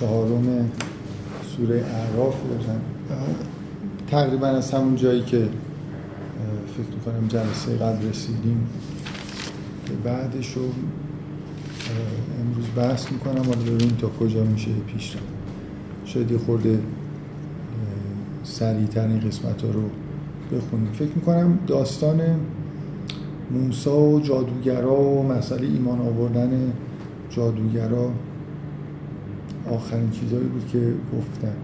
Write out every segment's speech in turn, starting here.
چهارم سوره اعراف تقریبا از همون جایی که فکر می‌کنم جلسه قبل رسیدیم. بعدش رو امروز بحث می‌کنم. ولی ببینیم تا کجا میشه پیش رو شاید یه خورده سریعتر قسمت ها رو بخونیم. فکر می‌کنم داستان موسا و جادوگرا و مسئله ایمان آوردن جادوگرا آخرین چیزهایی بود که گفتن.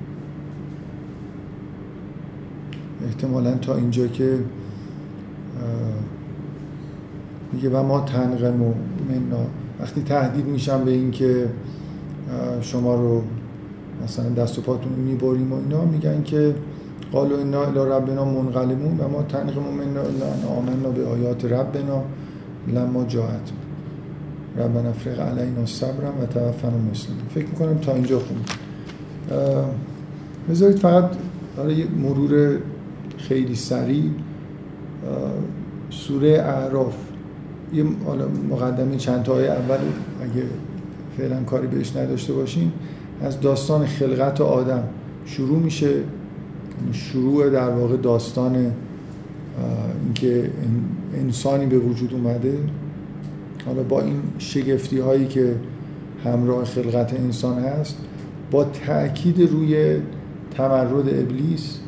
احتمالا تا اینجا که میگه و ما تنقم و منا. وقتی تهدید میشم به این که شما رو مثلا دست و پاتون می‌بریم و اینا میگن که قالوا انا الی ربنا منقلبون و ما تنقم منا الا ان آمنا به آیات ربنا لما جاءت. ربنا افرغ علینا صبرا و توفنا مسلم فکر می‌کنم تا اینجا خوب بذارید فقط برای مرور خیلی سریع سوره اعراف. یه مقدمه چند تا اول اگه فعلا کاری بهش نداشته باشیم از داستان خلقت آدم شروع میشه. شروع در واقع داستان اینکه انسانی به وجود اومده. حالا با این شگفتی هایی که همراه خلقت انسان هست با تاکید روی تمرد ابلیس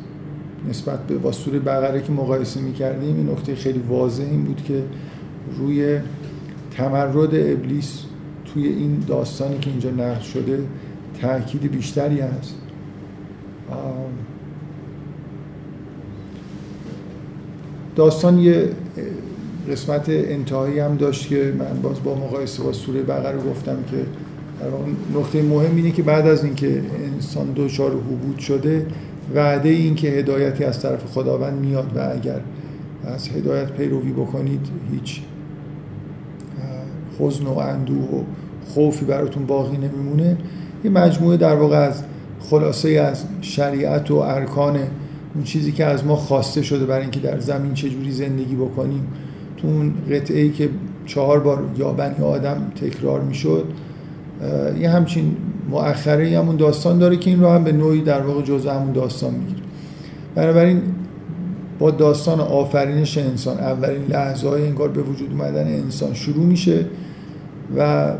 نسبت به با سوره بقره که مقایسه می‌کردیم این نکته خیلی واضح این بود که روی تمرد ابلیس توی این داستانی که اینجا نقل شده تاکید بیشتری هست. داستان یه قسمت انتهایی هم داشت که من باز با مقایسه با سوره بقره گفتم که نقطه مهم اینه که بعد از اینکه انسان دچار حبود شده وعده این که هدایتی از طرف خداوند میاد و اگر از هدایت پیروی بکنید هیچ حزن و اندوه و خوفی براتون باقی نمیمونه. یه مجموعه در واقع از خلاصه از شریعت و ارکان اون چیزی که از ما خواسته شده برای اینکه در زمین چجوری زندگی بکنیم تو اون قطعه ای که چهار بار یا بنی آدم تکرار می‌شد یه همچین مؤخره همون داستان داره که این رو هم به نوعی در واقع جزء همون داستان می‌گیره. بنابراین با داستان آفرینش انسان اولین لحظه های انگار به وجود اومدن انسان شروع میشه و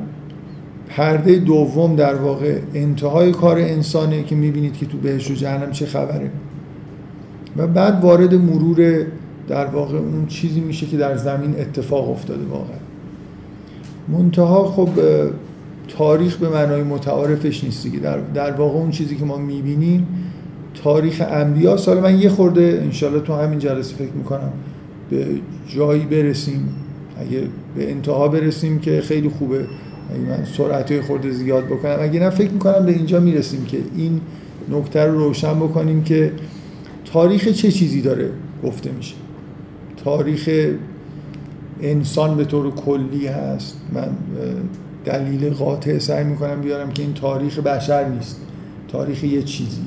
پرده دوم در واقع انتهای کار انسانه که می‌بینید که تو بهش و جهنم چه خبره. و بعد وارد مرور در واقع اون چیزی میشه که در زمین اتفاق افتاده واقعا. منتها خب تاریخ به معنای متعارفش نیست دیگه. در, در واقع اون چیزی که ما می‌بینیم تاریخ انبیا. سال من یه خورده انشالله تو همین جلسه فکر می‌کنم به جایی برسیم. اگه به انتها برسیم که خیلی خوبه. اگه من سرعت خورده زیاد بکنم. اگه نه فکر می‌کنم به اینجا می‌رسیم که این نکته رو روشن بکنیم که تاریخ چه چیزی داره گفته میشه؟ تاریخ انسان به طور کلی هست. من دلیل قاطع سعی می‌کنم بیارم که این تاریخ بشر نیست. تاریخ یه چیزی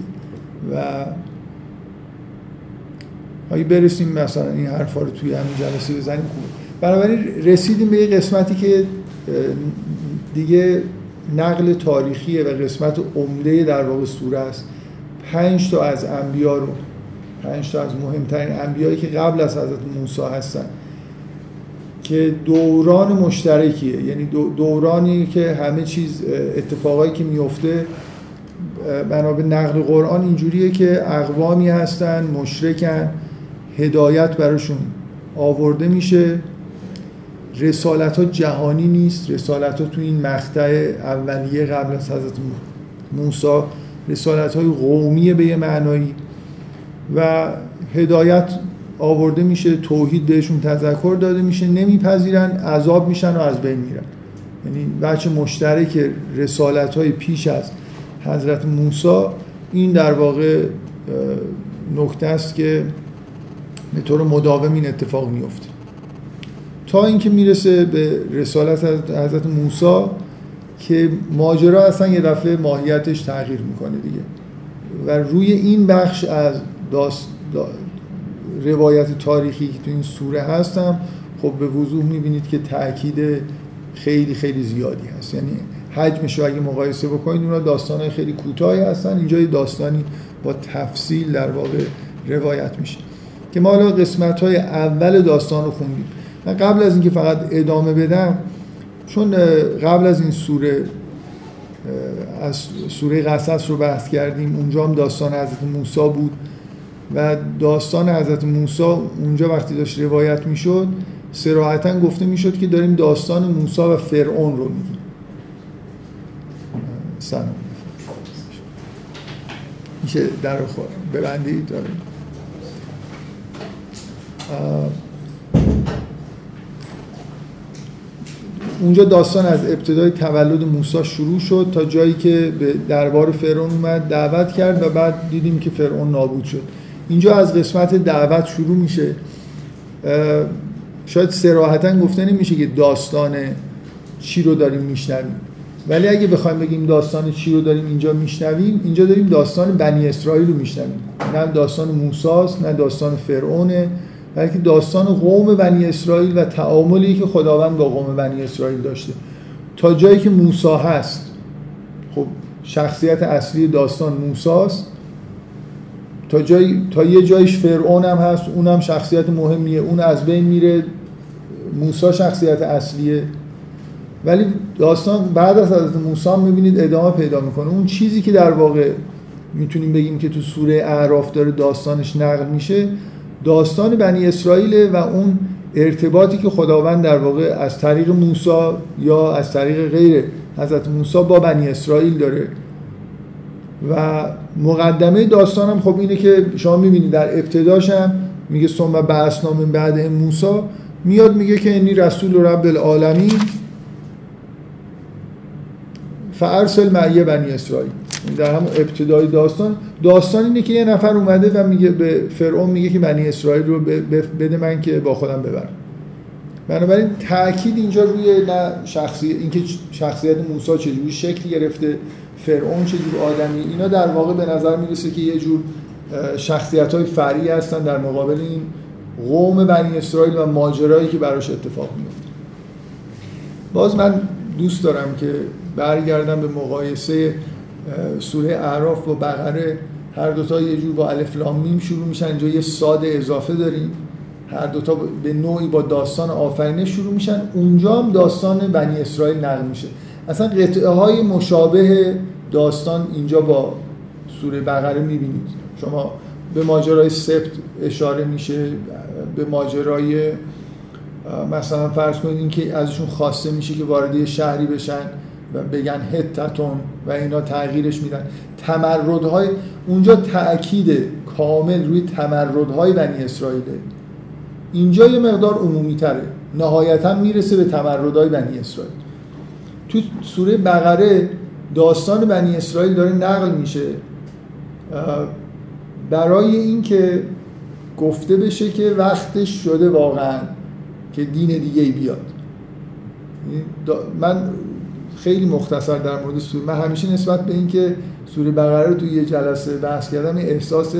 و اگه برسیم مثلا این حرفا رو توی همین جلسه بزنیم؟ خوب بنابراین رسیدیم به یه قسمتی که دیگه نقل تاریخیه و قسمت عمده در واقع سوره است. پنج تا از انبیا رو پنج تا از مهمترین انبیایی که قبل از حضرت موسی هستن. که دوران مشترکیه. یعنی دورانی که همه چیز اتفاقایی که میفته بنا به نقل قرآن اینجوریه که اقوامی هستن مشرکن هدایت براشون آورده میشه. رسالت ها جهانی نیست. رسالت ها تو این مقطع اولیه قبل از حضرت موسی رسالت های قومیه به یه معنایی. و هدایت آورده میشه توحید بهشون تذکر داده میشه نمیپذیرن عذاب میشن و از بین میرن. یعنی بچه مشترک رسالت های پیش از حضرت موسی این در واقع نکته است که به طور مداوم این اتفاق میفته تا اینکه می‌رسه به رسالت حضرت موسی که ماجرا اصلا یه دفعه ماهیتش تغییر می‌کنه دیگه. و روی این بخش از داست روایت تاریخی که تو این سوره هستم خب به وضوح می‌بینید که تاکید خیلی خیلی زیادی هست. یعنی حجمش رو اگه مقایسه بکنید اونا داستان خیلی کوتاهی هستن. اینجا داستانی با تفصیل در واقع روایت میشه که ما حالا قسمت های اول داستان رو خوندیم. من قبل از اینکه فقط ادامه بدم چون قبل از این سوره از سوره قصص رو بحث کردیم اونجا هم داستان حضرت موسی بود. و داستان حضرت موسی اونجا وقتی داشت روایت می‌شد سراحتا گفته می‌شد که داریم داستان موسی و فرعون رو میگیم. سلام. میشه در ببندید. داره اونجا داستان از ابتدای تولد موسی شروع شد تا جایی که به دربار فرعون اومد دعوت کرد و بعد دیدیم که فرعون نابود شد. اینجا از قسمت دعوت شروع میشه. شاید سراحتا گفته نمیشه که داستان چی رو داریم میشنویم. ولی اگه بخوایم بگیم داستان چی رو داریم اینجا میشنویم اینجا داریم داستان بنی اسرائیل رو میشنویم. نه داستان موساست نه داستان فرعونه بلکه داستان قوم بنی اسرائیل و تعاملی که خداوند با قوم بنی اسرائیل داشته. تا جایی که موسی هست. خب شخصیت اصلی داستان موساست. تا جای تا یه جایش فرعون هم هست اونم شخصیت مهمیه. اون از بین میره. موسی شخصیت اصلیه. ولی داستان بعد از حضرت موسی می‌بینید ادامه پیدا می‌کنه. اون چیزی که در واقع می‌تونیم بگیم که تو سوره اعراف داره داستانش نقل میشه داستان بنی اسرائیل و اون ارتباطی که خداوند در واقع از طریق موسی یا از طریق غیر حضرت موسی با بنی اسرائیل داره. و مقدمه داستانم خب اینه که شما می‌بینید در ابتداش هم میگه ثم بعثنا من بعد موسی میاد میگه که اینی رسول رب العالمین فارسل معیه بنی اسرائیل. در هم ابتدای داستان. داستان اینه که یه نفر اومده و میگه به فرعون میگه که بنی اسرائیل رو بده من که با خودم ببرم. بنابراین تاکید اینجا روی نه شخصی اینکه شخصیت موسی چجوری شکل گرفته فرعون چجور آدمی اینا در واقع به نظر می‌رسه که یه جور شخصیت های فرعی هستن در مقابل این قوم بنی اسرائیل و ماجرایی که براش اتفاق میفته باز من دوست دارم که برگردم به مقایسه سوره اعراف و بقره. هر دوتا یه جور با الف لام میم شروع میشن اینجا یه ساده اضافه داریم. هر دوتا به نوعی با داستان آفرینش شروع میشن. اونجا هم داستان بنی اسرائیل نقل میشه. اصلا قطعه های مشابه داستان اینجا با سوره بقره می‌بینید. شما به ماجرای سبت اشاره میشه به ماجرای مثلا فرض کنید اینکه ازشون خواسته میشه که وارد شهری بشن و بگن هتتون و اینا تغییرش میدن. تمردهای اونجا تأکید کامل روی تمردهای بنی اسرائیله. اینجا یه مقدار عمومی تره نهایتا می‌رسه به تمردهای بنی اسرائیل. تو سوره بقره داستان بنی اسرائیل داره نقل میشه. برای اینکه گفته بشه که وقتش شده واقعا که دین دیگه بیاد. من خیلی مختصر در مورد سوره من همیشه نسبت به اینکه سوره بقره رو توی یه جلسه بحث کردم احساس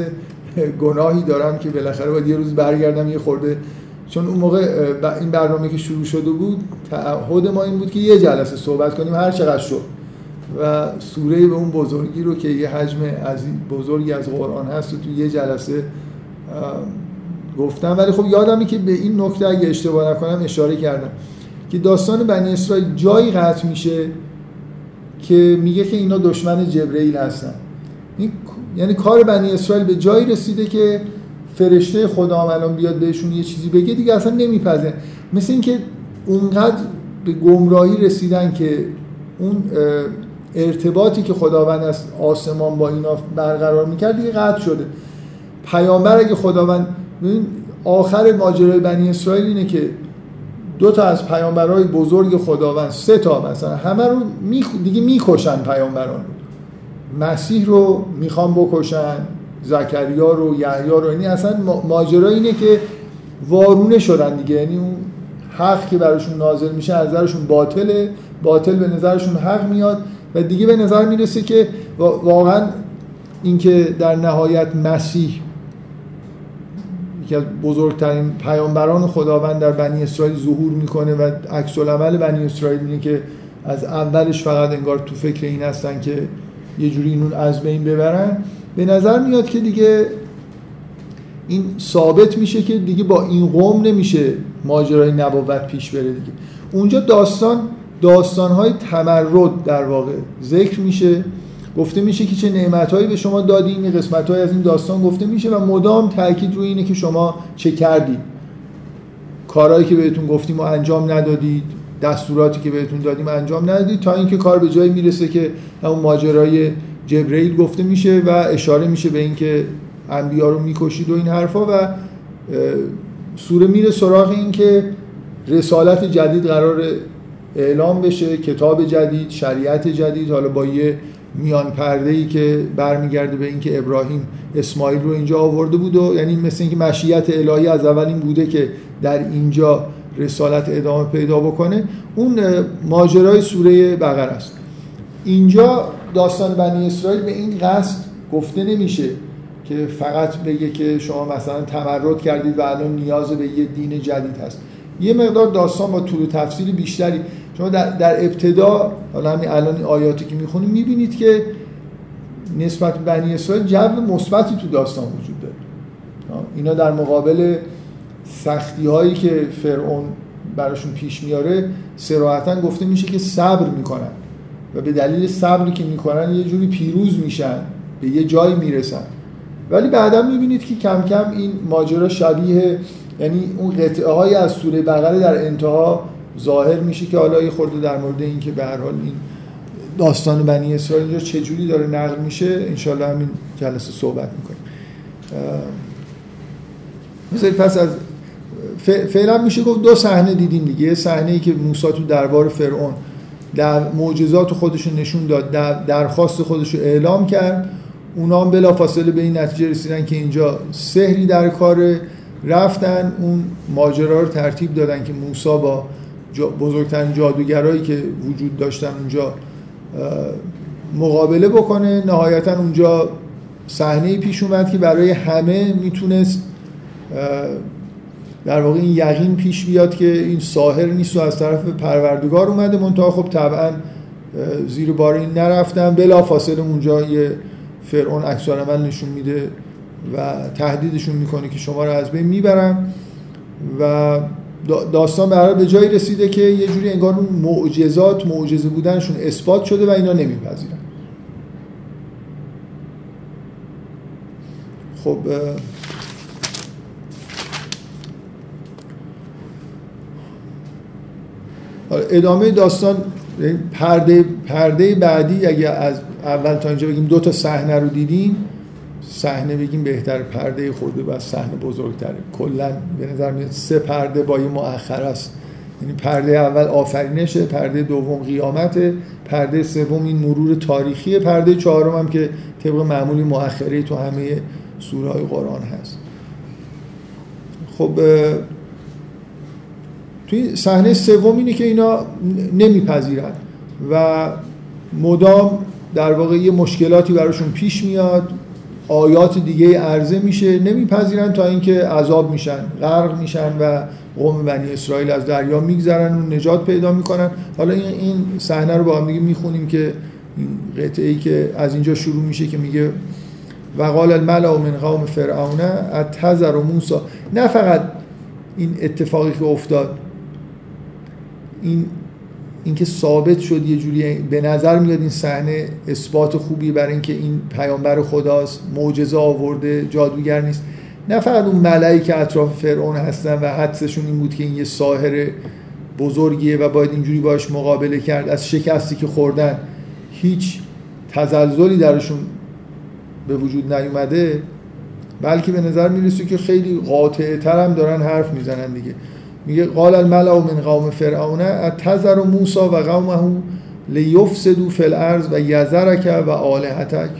گناهی دارم که بالاخره باید یه روز برگردم یه خورده. چون اون موقع این برنامه که شروع شده بود تعهد ما این بود که یه جلسه صحبت کنیم هر چقدر شد. و سوره به اون بزرگی رو که یه حجم از بزرگی از قرآن هست و تو یه جلسه گفتم. ولی خب یادمی که به این نکته اگه اشتباه نکنم اشاره کردم که داستان بنی اسرائیل جایی قطع میشه که میگه که اینا دشمن جبرئیل هستن. یعنی کار بنی اسرائیل به جایی رسیده که فرشته خدا الان بیاد بهشون یه چیزی بگه دیگه اصلا نمیپذه. مثل اینکه اونقدر به گمراهی رسیدن که اون ارتباطی که خداوند از آسمان با اینا برقرار می‌کرد دیگه قطع شده. پیامبر اگه خداوند آخر ماجرای بنی اسرائیل اینه که دو تا از پیامبرای بزرگ خداوند سه تا مثلا همه رو می دیگه می‌کشن پیامبران. مسیح رو می‌خوان بکشن زکریا رو یحیی رو یعنی اصلا ماجرا اینه که وارونه شدن دیگه. یعنی اون حق که براشون نازل میشه از نظرشون باطله. باطل به نظرشون حق میاد. و دیگه به نظر می‌رسه که واقعا اینکه در نهایت مسیح یکی از بزرگترین پیامبران خداوند در بنی اسرائیل ظهور می‌کنه و عکس العمل بنی اسرائیل اینه که از اولش فقط انگار تو فکر این هستن که یه جوری اینون از بین ببرن. به نظر میاد که دیگه این ثابت میشه که دیگه با این قوم نمیشه ماجرای نبوت پیش بره دیگه. اونجا داستان داستانهای تمرد در واقع ذکر میشه. گفته میشه که چه نعمتهایی به شما دادیم این قسمت از این داستان گفته میشه و مدام تاکید روی اینه که شما چه کردید کارهایی که بهتون گفتیم و انجام ندادید دستوراتی که بهتون دادیم انجام ندادید تا اینکه کار به جایی می‌رسه که همون ماجرای جبرئیل گفته میشه و اشاره میشه به اینکه انبیا رو می‌کشید و این حرفا و سوره میره سراغ این که رسالت جدید قرار اعلام بشه کتاب جدید شریعت جدید حالا با یه میان پرده ای که برمیگرده به اینکه ابراهیم اسماعیل رو اینجا آورده بود و یعنی مثل اینکه مشیت الهی از اول این بوده که در اینجا رسالت ادامه پیدا بکنه. اون ماجرای سوره بقره است. اینجا داستان بنی اسرائیل به این قصد گفته نمیشه که فقط بگه که شما مثلا تمرد کردید و الان نیاز به یه دین جدید هست. یه مقدار داستان با طول و تفصیل بیشتری شما در, در ابتدا حالا همین الان آیاتی که می‌خونیم می‌بینید که نسبت بنی اسرائیل جو مثبتی تو داستان وجود داره. اینا در مقابل سختی هایی که فرعون براشون پیش میاره سراحتا گفته میشه که صبر می‌کنن و به دلیل صبری که می‌کنن یه جوری پیروز میشن به یه جایی می‌رسن. ولی بعدا می‌بینید که کم کم این ماجرا شبیه یعنی اون قطعه های از سوره بقره در انتها ظاهر میشه که حالا یه خورده در مورد این که به هر حال این داستان بنی اسرائیل اینجا چجوری داره نقل میشه انشالله همین جلسه صحبت می‌کنیم. بذارید پس از فعلا میشه گفت دو صحنه دیدیم دیگه. یه صحنه ای که موسی تو دربار فرعون در معجزات خودش نشون داد در درخواست خودش رو اعلام کرد. اونا هم بلا فاصله به این نتیجه رسیدن که اینجا سحری در کار رفتن اون ماجرا رو ترتیب دادن که موسی با بزرگترین جادوگرایی که وجود داشتن اونجا مقابله بکنه. نهایتا اونجا صحنه پیش اومد که برای همه می‌تونست در واقع این یقین پیش بیاد که این ساهر نیست و از طرف پروردگار اومده. منتها خب طبعا زیر بار این نرفتن. بلا فاصله اونجا یه فرعون عکس نشون میده و تهدیدشون می‌کنه که شما رو از بین می‌برم. و داستان به به جایی رسیده که یه جوری انگار اون معجزات معجزه بودنشون اثبات شده و اینا نمیپذیرن. خب ادامه داستان پرده پرده بعدی اگه از اول تا اینجا بگیم دو تا صحنه رو دیدیم. صحنه بگیم بهتر پرده خورده و صحنه بزرگتره. کلا به نظر میاد سه پرده با یه مؤخر است. یعنی پرده اول آفرینشه پرده دوم قیامت پرده سوم این مرور تاریخی پرده چهارم هم که طبق معمولی مؤخره تو همه سوره های قرآن هست. خب توی صحنه سوم اینه که اینا نمیپذیرن و مدام در واقع یه مشکلاتی براشون پیش میاد. آیات دیگه عرضه میشه نمیپذیرن تا اینکه عذاب میشن غرق میشن و قوم بنی اسرائیل از دریا میگذرن و نجات پیدا می‌کنن. حالا این صحنه رو با هم دیگه می‌خونیم که این قطعه ای که از اینجا شروع میشه که میگه وقال الملأ من قوم فرعون اتذر و موسی. نه فقط این اتفاقی که افتاد این اینکه ثابت شد یه جوری به نظر میاد این صحنه اثبات خوبی برای اینکه این پیامبر خداست معجزه آورده جادوگر نیست. نه فقط اون ملایی که اطراف فرعون هستن و حدسشون این بود که این یه ساحر بزرگیه و باید اینجوری باش مقابله کرد از شکستی که خوردن هیچ تزلزلی درشون به وجود نیومده بلکه به نظر می‌رسه که خیلی قاطع تر هم دارن حرف می‌زنن دیگه. میگه قال الملأ من قوم فرعون اتذر موسی و قومه لیفسدوا فی الارض و یذرک و آلهتک.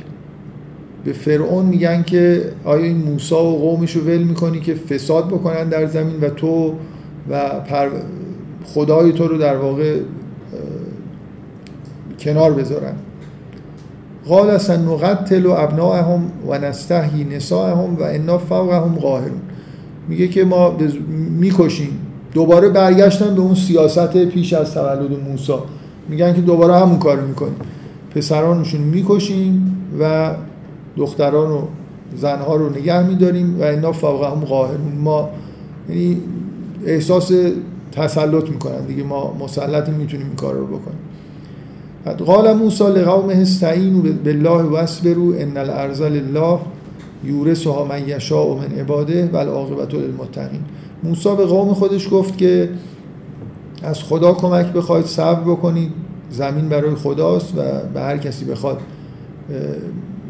به فرعون میگن که آیا این موسی و قومش رو ول می‌کنی که فساد بکنن در زمین و تو و خدای تو رو در واقع کنار بذارن. قال سنقتل ابناءهم و نستحیی نساءهم و انا فوقهم قاهرون. میگه که ما می‌کشیم. دوباره برگشتن به اون سیاست پیش از تولد موسی. میگن که دوباره همون کارو می‌کنیم. پسرانشون می‌کشیم و دختران و زنها رو نگه میداریم و اینا فوق هم قاهرون. ما یعنی احساس تسلط می‌کنن دیگه. ما مسلط می‌تونیم این کار رو بکنیم. قال موسی لقومه استعینوا بالله واصبروا ان الارض لله یورثها من یشاء من عباده و العاقبت للمتقین. موسی به قوم خودش گفت که از خدا کمک بخواید صبر بکنید. زمین برای خداست و به هر کسی بخواد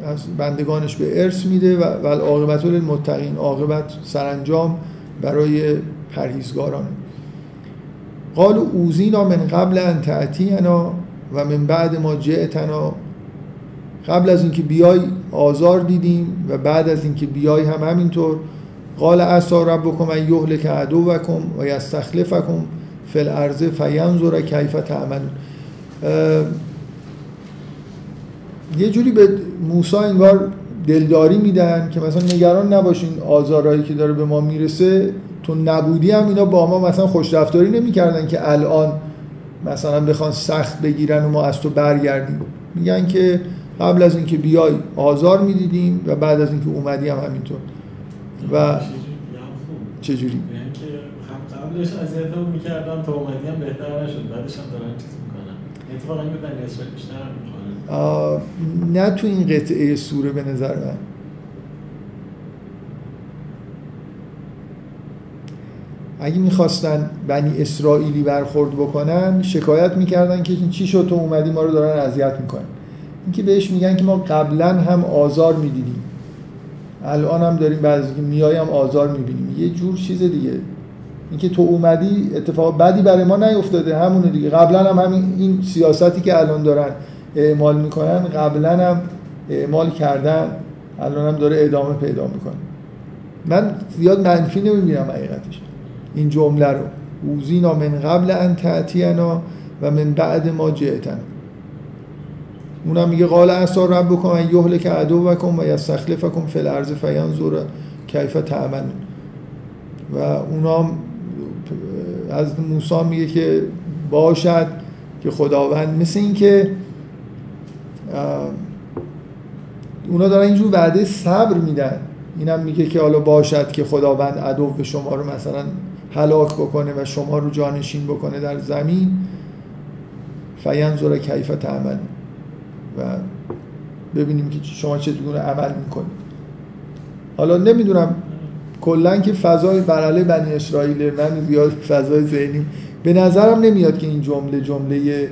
از بندگانش به ارث میده و العاقبت للمتقین عاقبت سرانجام برای پرهیزگارانه قال اوزینا من قبل ان تأتینا و من بعد ما جئتنا. قبل از اینکه بیای آزار دیدیم و بعد از اینکه بیای هم همینطور. قال عسى ربكم ان يهلك عدوكم و یستخلفکم فی الارض فینظر کیف تعملون. یه جوری به موسی انگار دلداری میدن که مثلا نگران نباشین آزارهایی که داره به ما می‌رسه. تو نبودی هم اینا با ما مثلا خوش رفتاری نمی‌کردن که الان مثلا بخوان سخت بگیرن و ما از تو برگردیم. میگن که قبل از اینکه بیای آزار می‌دیدیم و بعد از اینکه اومدی هم همینطور. و چجوری؟ یعنی که قبلش اذیتمون می‌کردن تا اومدی هم بهتر نشد. بعدش هم دارن چیز می‌کنن. اتفاقا این اسرائیل بیشتر نه تو این قطعه سوره به نظر من. اگه می‌خواستن بنی اسرائیلی برخورد بکنن شکایت می‌کردن که چی شد تو اومدی ما رو دارن اذیت می‌کنن. اینکه بهش میگن که ما قبلا هم آزار می‌دیدیم. الان هم داریم بعضی که میایم آزار می‌بینیم. یه جور چیز دیگه. اینکه تو اومدی اتفاق بدی برای ما نیفتاده. همونه دیگه. قبلا هم همین این سیاستی که الان دارن اعمال می‌کنن قبلا هم اعمال کردن. الان هم داره ادامه پیدا می‌کنه. من زیاد منفی نمی‌بینم حقیقتش. این جمله رو. اوزینا من قبل ان تأتینا و من بعد ما جئتن اونم میگه قال اسا ربکم ان یهلک عدوکم و یستخلفکم فی الارض فینظر کیف تعملون. و اونام از موسی میگه که باشد که خداوند مثل این که اونا دارن اینجور وعده صبر میدن. اینم میگه که حالا باشد که خداوند عدو شما رو مثلا هلاک بکنه و شما رو جانشین بکنه در زمین. فینظر کیف تعمل و ببینیم که شما چطور عمل می‌کنید. حالا نمی‌دونم کلا که فضای برعله بنی اسرائیل من زیاد فضای ذهنی به نظرم نمیاد که این جمله جمله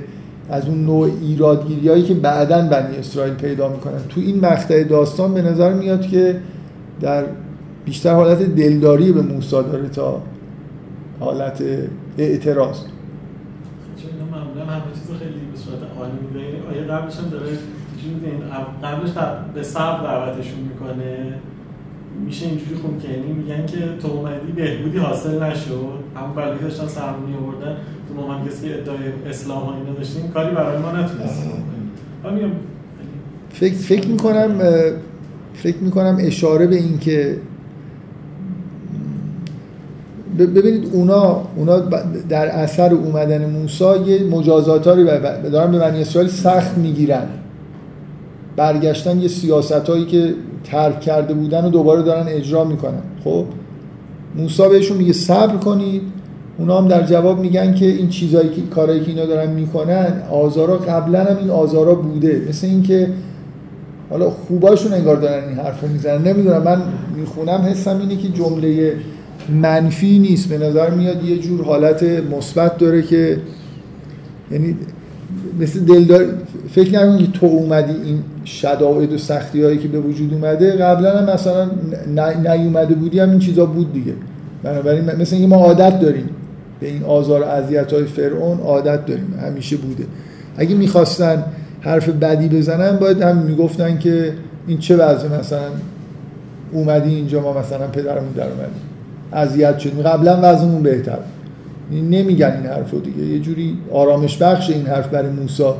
از اون نوع ایرادگیری هایی که بعدا بنی اسرائیل پیدا می‌کنن. تو این مقطع داستان به نظر میاد که در بیشتر حالت دلداری به موسی داره تا حالت اعتراض. معمولا همه چیز خیلی به صورت عالی میگه آیا قبلش هم داره قبلش به صبر دعوتشون می‌کنه. میشه اینجوری خون که یعنی میگن که تو اومدی بهبودی حاصل نشد. همون بلایی داشتن سرمونی آوردن تو مومن کسی که ادعای اسلام ها اینا داشتیم کاری برای ما نتونستیم فکر فکر می‌کنم فکر می‌کنم اشاره به این که ببینید اونا اونا در اثر اومدن موسی یه مجازاتاری دارن به بنی اسرائیل سخت می‌گیرن. برگشتن یه سیاست هایی که ترک کرده بودن و دوباره دارن اجرا می‌کنن. خب؟ موسی بهشون میگه صبر کنید. اونا هم در جواب میگن که این چیزایی که کارهایی که اینا دارن می‌کنن آزارا قبلا هم این آزارا بوده. مثل اینکه حالا خوباشون انگار دارن این حرفو می‌زنن. نمی‌دونم من می‌خونم حسم اینه که جمله منفی نیست. به نظر میاد یه جور حالت مثبت داره که یعنی مثل دلدار فکر نکنید که تو اومدی این شدائد و سختی هایی که به وجود اومده قبلا هم مثلا نیومده بودی هم این چیزا بود دیگه. بنابراین مثل اینکه ما عادت داریم به این آزار و اذیت های فرعون عادت داریم. همیشه بوده. اگه می‌خواستن حرف بدی بزنن باید هم می‌گفتن که این چه وضع مثلا اومدی اینجا ما مثلا پدرمون در اومدیم. اذیت شدیم قبلا وضعمون بهتر نمیگن این حرفو دیگه. یه جوری آرامش بخش این حرف برای موسا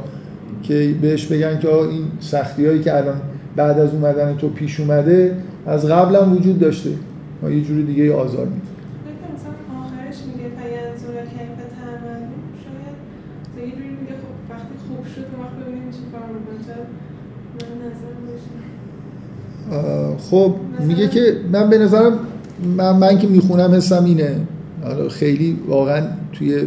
که بهش بگن که این سختی هایی که الان بعد از اومدن تو پیش اومده از قبل هم وجود داشته. ما یه جوری دیگه آزار مثلا آخرش میگه شاید. میگه خب وقتی خوب شد وقت ببینیم چی کار خب میگه که من به نظرم من, من که می‌خونم حسم اینه. حالا خیلی واقعا توی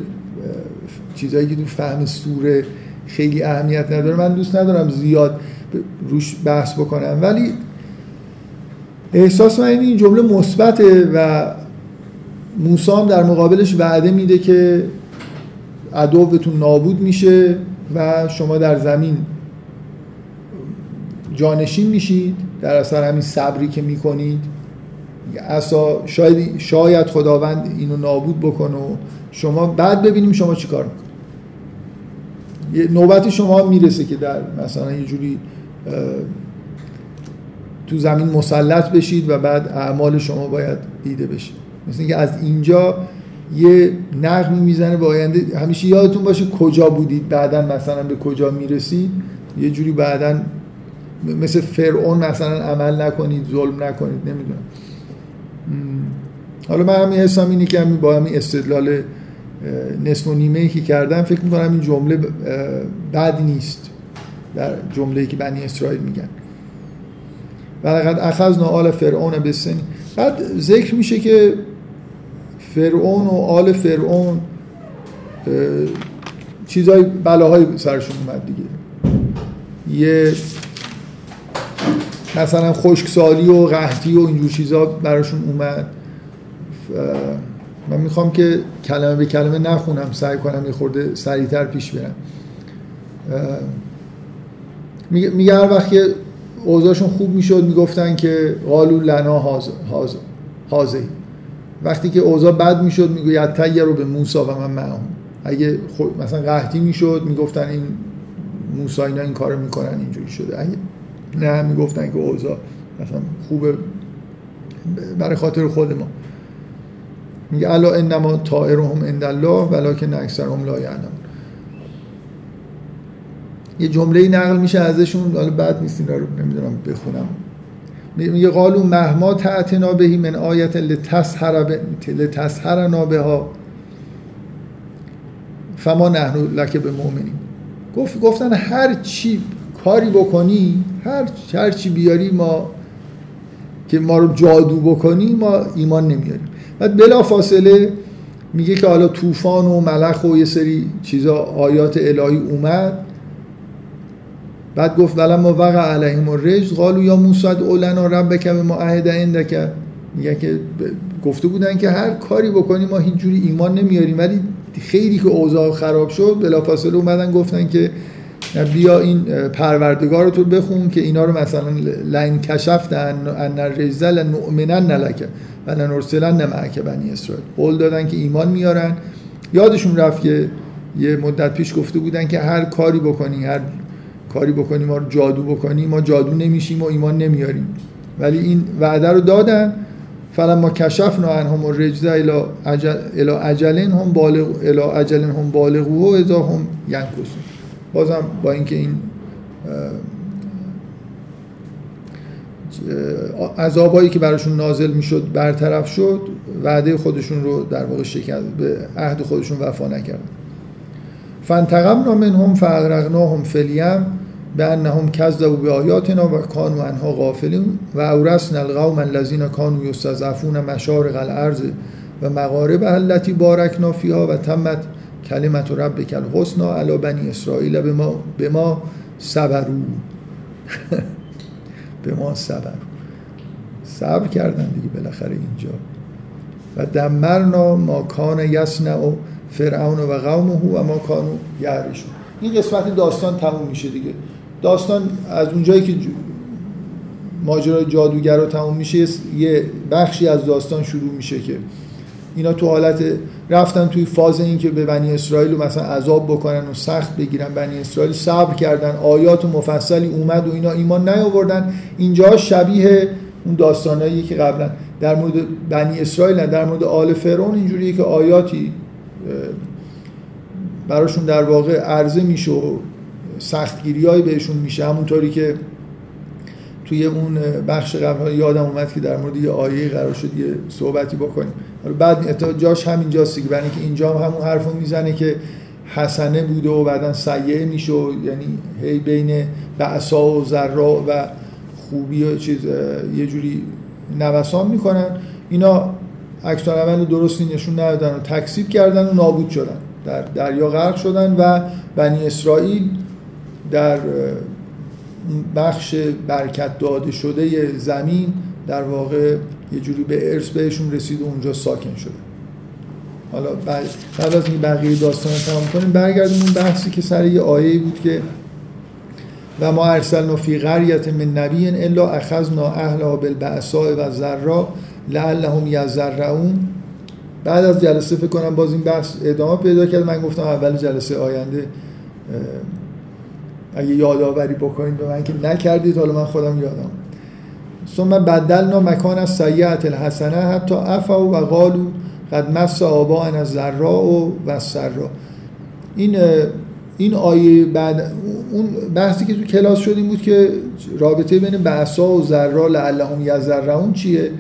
چیزایی که تو فهم سوره خیلی اهمیت نداره من دوست ندارم زیاد روش بحث بکنم. ولی احساس من این جمله مثبته و موسی هم در مقابلش وعده میده که عدوتون نابود میشه و شما در زمین جانشین میشید در اثر همین صبری که می‌کنید. اصلا شاید شاید خداوند اینو نابود بکنه و شما بعد ببینیم شما چیکار می‌کنید. یه نوبت شما می‌رسه که در مثلا یه جوری تو زمین مسلط بشید و بعد اعمال شما باید دیده بشه. مثل اینکه از اینجا یه نقمی می‌زنه به آینده. همیشه یادتون باشه کجا بودید بعدا مثلا به کجا می‌رسید. یه جوری بعدا مثل فرعون مثلا عمل نکنید ظلم نکنید نمی‌دونم. حالا من همین حسام اینه که با همین استدلال نصف و نیمه که کردم فکر می‌کنم این جمله بد نیست. در جمله که بنی اسرائیل میگن. ولقد اخذنا آل فرعون بسنی بعد ذکر میشه که فرعون و آل فرعون چیزای بلاهای سرشون اومد دیگه. یه مثلا خشکسالی و قحطی و اینجور چیزا براشون اومد. من می‌خوام که کلمه به کلمه نخونم سعی کنم یه خورده سریعتر پیش برم. میگه هر وقت که اوضاعشون خوب می‌شد می‌گفتن که قالو لنا هاز هازه وقتی که اوضاع بد می‌شد می‌گوید تیه رو به موسی و من معهم. اگه مثلا قحطی می‌شد می‌گفتن این موسی اینا این کارو می‌کنن اینجوری شده. اگه نه می‌گفتن که اوضاع مثلا خوبه. برای خاطر خود ما. میگه الا انما طائرهم عند الله ولکن اکثرهم لا یعلمون. یه جمله نقل میشه ازشون حالا بعد نیست اینا رو نمی‌دونم بخونم. میگه قالو مهما تعتنا بهی من آیت. لتسحرنا بها. فما نحن لک به گفت گفتن هر چی کاری بکنی هر هر چی بیاری ما که ما رو جادو بکنی ما ایمان نمیاریم. بعد بلا فاصله میگه که حالا طوفان و ملخ و یه سری چیزا آیات الهی اومد. بعد گفت ولما وقع علیهم الرجز قالوا یا موسی ادع لنا ربک بما عهد عندک. میگه که گفته بودن که هر کاری بکنی ما هیچ جوری ایمان نمیاریم. ولی خیلی که اوضاع خراب شد بلافاصله اومدن گفتن که بیا این پروردگار رو تو بخون که اینا رو مثلا لین کشفت ان الرجز لنؤمنن لک و لنرسلن معک بنی اسرائیل. قول دادن که ایمان میارن. یادشون رفت که یه مدت پیش گفته بودن که هر کاری بکنی هر کاری بکنی ما رو جادو بکنی ما جادو نمیشیم و ایمان نمیاریم. ولی این وعده رو دادن. فلما کشفنا عنهم الرجز الى اجل الى اجل هم بالغ الى اجل هم بالغوه و اذا هم ینکسون بازم با اینکه این عذابایی که براشون نازل می‌شد برطرف شد وعده خودشون رو در واقع شکست به عهد خودشون وفا نکردن. فانتقمنا منهم فاغرقناهم فی الیم بانهم کذبوا بآیاتنا و کانوا عنها غافلون و اورثنا القوم الذين كانوا یستضعفون مشارق الارض و مغاربها التي بارکنا فیها و تمت کلمت ربک الحسنى علی بنی اسرائیل بما بما صبروا به ما صبر. صبر کردن دیگه بالاخره اینجا. و دمرنا ما کان یصنع و فرعون و قومه و ما کانو یعرشون. این قسمت داستان تموم میشه دیگه. داستان از اونجایی که ماجرای جادوگر رو تموم میشه یه بخشی از داستان شروع میشه که اینا تو حالت رفتن توی فاز این که به بنی اسرائیل رو مثلا عذاب بکنن و سخت بگیرن بنی اسرائیل صبر کردن آیات و مفصلی اومد و اینا ایمان نیاوردن. اینجا شبیه اون داستانایی که قبلا در مورد بنی اسرائیل در مورد آل فرعون اینجوریه که آیاتی براشون در واقع عرضه میشه و سختگیری بهشون میشه. همونطوری که توی اون بخش قبل یادم اومد که در مورد یه آیه قرار شد یه صحبتی بکنیم. بعد جاش همینجاست دیگه برای اینکه اینجا هم همون حرفو می‌زنه که حسنه بوده و بعدا سیعه میشه یعنی هی بین بعثا و ذرا و خوبی و چیز یه جوری نوسان می‌کنن. اینا عکس عمل درستی نشون ندادن و تکسیب کردن و نابود شدن. در دریا غرق شدن و بنی اسرائیل در بخش برکت داده شده زمین در واقع یه جوری به ارث بهشون رسید و اونجا ساکن شده. حالا بعد از این بقیه داستان تمام کنیم برگردیم اون بحثی که سر یه آیه بود که و ما ارسلنا فی قریت من نبی الا اخذنا اهلها بالبعصاء و ذرا لعلهم یزرعون بعد از جلسه فکر کنم باز این بحث ادامه پیدا کرد. من گفتم اول جلسه آینده اگه یادآوری بکنید به من که نکردید حالا من خودم یادم. ثم بدلنا مکان از سیعت الحسنه حتی افا و قالو قد مس آبا از ذرا و و سرا این این آیه بعد اون بحثی که تو کلاس شد این بود که رابطه بین بعثا و ذرا لعلهم یذرعون چیه؟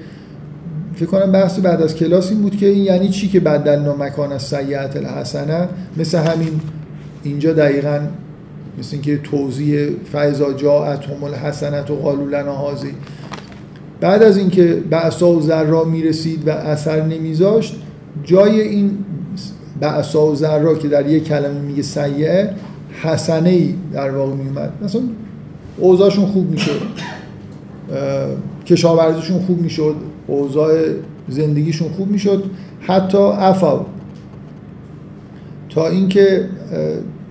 فکر کنم بحث بعد از کلاس این بود که این یعنی چی که بدلنا مکان از سیعت الحسنه مثل همین اینجا دقیقا مثل اینکه توضیح فیضا جاءتهم الحسنت و قالوا لنا هذه بعد از اینکه بعثا و ذرا می‌رسید و اثر نمیذاشت جای این بعثا و ذرا که در یک کلمه میگه سیعه حسنه ای در واقع میومد مثلا اوضاعشون خوب می‌شد. کشاورزیشون خوب می‌شد. اوضاع زندگیشون خوب می‌شد. حتی عفو تا اینکه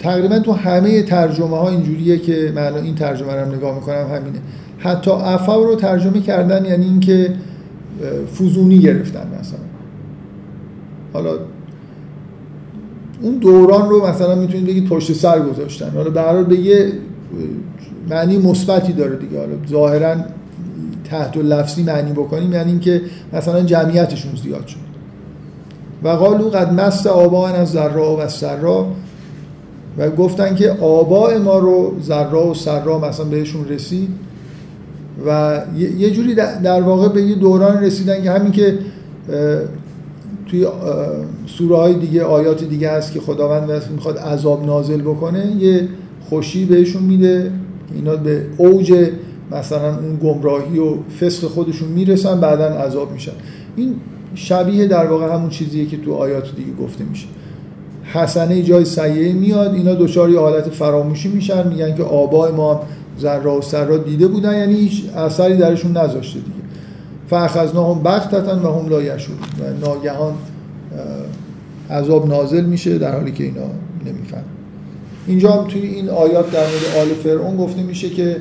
تقریبا تو همه ترجمه ها اینجوریه که من این ترجمه رو نگاه می‌کنم همینه. حتی عفو رو ترجمه کردن یعنی اینکه فوزونی گرفتن مثلا. حالا اون دوران رو مثلا می‌تونید بگید پشت سر گذاشتن. حالا به به یه معنی مثبتی داره دیگه. حالا ظاهرا تحت و لفظی معنی بکنیم یعنی اینکه مثلا جمعیتشون زیاد شد. و قالو قد مست آبا از ذرا و سرا و گفتن که آبا ما رو ذرا و سرا مثلا بهشون رسید و یه جوری در واقع به یه دوران رسیدن که همین که توی سوره های دیگه آیات دیگه هست که خداوند می‌خواد عذاب نازل بکنه یه خوشی بهشون میده. اینا به اوج مثلا اون گمراهی و فسق خودشون می‌رسن بعدا عذاب میشن. این شبیه در واقع همون چیزیه که تو آیات دیگه گفته میشه. حسنه جای سیعه میاد اینا دچار یه حالت فراموشی میشن میگن که آبای ما ذرا و سرا دیده بودن یعنی هیچ اثری درشون نذاشته دیگه. فاخذناهم بغتتا و هم لا یشعرون و ناگهان عذاب نازل میشه در حالی که اینا نمیفهم اینجا هم توی این آیات در مورد آل فرعون گفته میشه که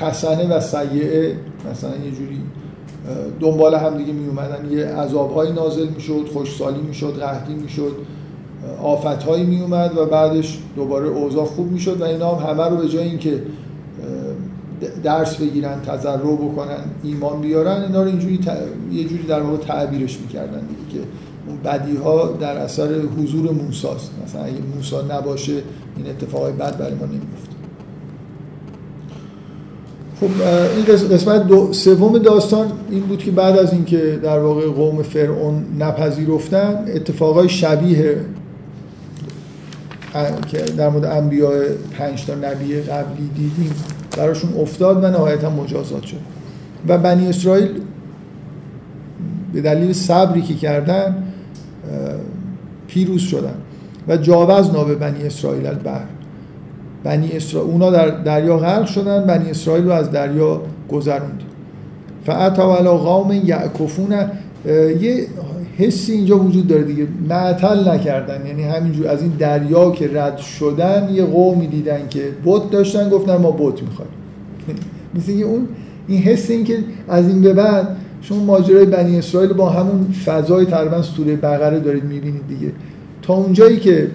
حسنه و سیعه مثلا یه جوری دنبال هم دیگه می اومدن. یه عذابهایی نازل می‌شد خوشسالی می‌شد قحطی می‌شد آفتهایی می اومد و بعدش دوباره اوضاع خوب می‌شد و اینا هم همه رو به جای اینکه درس بگیرن تذرع بکنن ایمان بیارن اینا رو اینجوری یه جوری در واقع تعبیرش می‌کردن دیگه که اون بدی ها در اثر حضور موساست مثلا اگه موسا نباشه این اتفاقای بد برای ما نمیفته خب این قسمت دو سوم داستان این بود که بعد از اینکه در واقع قوم فرعون نپذیرفتن اتفاقای شبیه که در مورد انبیاء پنج تا نبی قبلی دیدیم براشون افتاد و نهایتا مجازات شد. و بنی اسرائیل به دلیل صبری که کردن پیروز شدن. و جاوز به بنی اسرائیل البحر. بنی اسرائیل اونا در دریا غرق شدن بنی اسرائیل رو از دریا گذروند. فعتا علی قوم یعکفون. یه حسی اینجا وجود داره دیگه معطل نکردن. یعنی همینجور از این دریا که رد شدن یه قومی دیدن که بت داشتن گفتن ما بت می‌خوایم مثل اون این حس این که از این به بعد شما ماجرای بنی اسرائیل با همون فضای تقریبا سوره بقره دارید می‌بینید دیگه. تا اونجایی که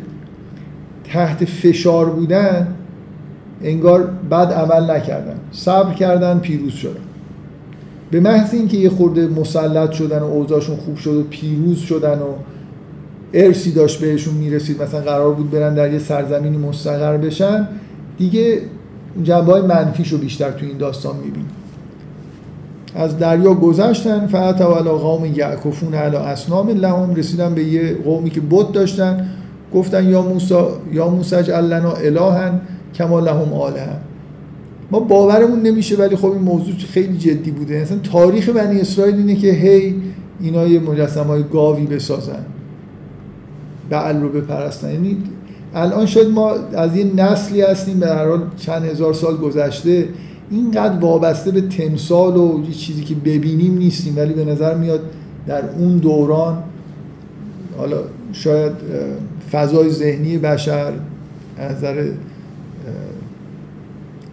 تحت فشار بودن انگار بد عمل نکردن. صبر کردن پیروز شدن. به محض اینکه یه خورده مسلط شدن و اوضاعشون خوب شد و پیروز شدن و ارسی داشت بهشون می‌رسید مثلا قرار بود برن در یه سرزمینی مستقر بشن دیگه جنبه های منفیش رو بیشتر تو این داستان می‌بینیم. از دریا گذشتن فعت و علا قوم یعکفون علا اسنام لهم رسیدن به یه قومی که بت داشتن. گفتن یا موسی یا موسی اجعل لنا الهن کما لهم آلهه ما باورمون نمیشه ولی خب این موضوع خیلی جدی بوده. مثلا تاریخ بنی اسرائیل اینه که هی اینا یه مجسمه های گاوی بسازن. بعل رو بپرستن. یعنی الان شاید ما از یه نسلی هستیم به هر حال چند هزار سال گذشته اینقدر وابسته به تمثال و یه چیزی که ببینیم نیستیم. ولی به نظر میاد در اون دوران حالا شاید فضای ذهنی بشر از نظر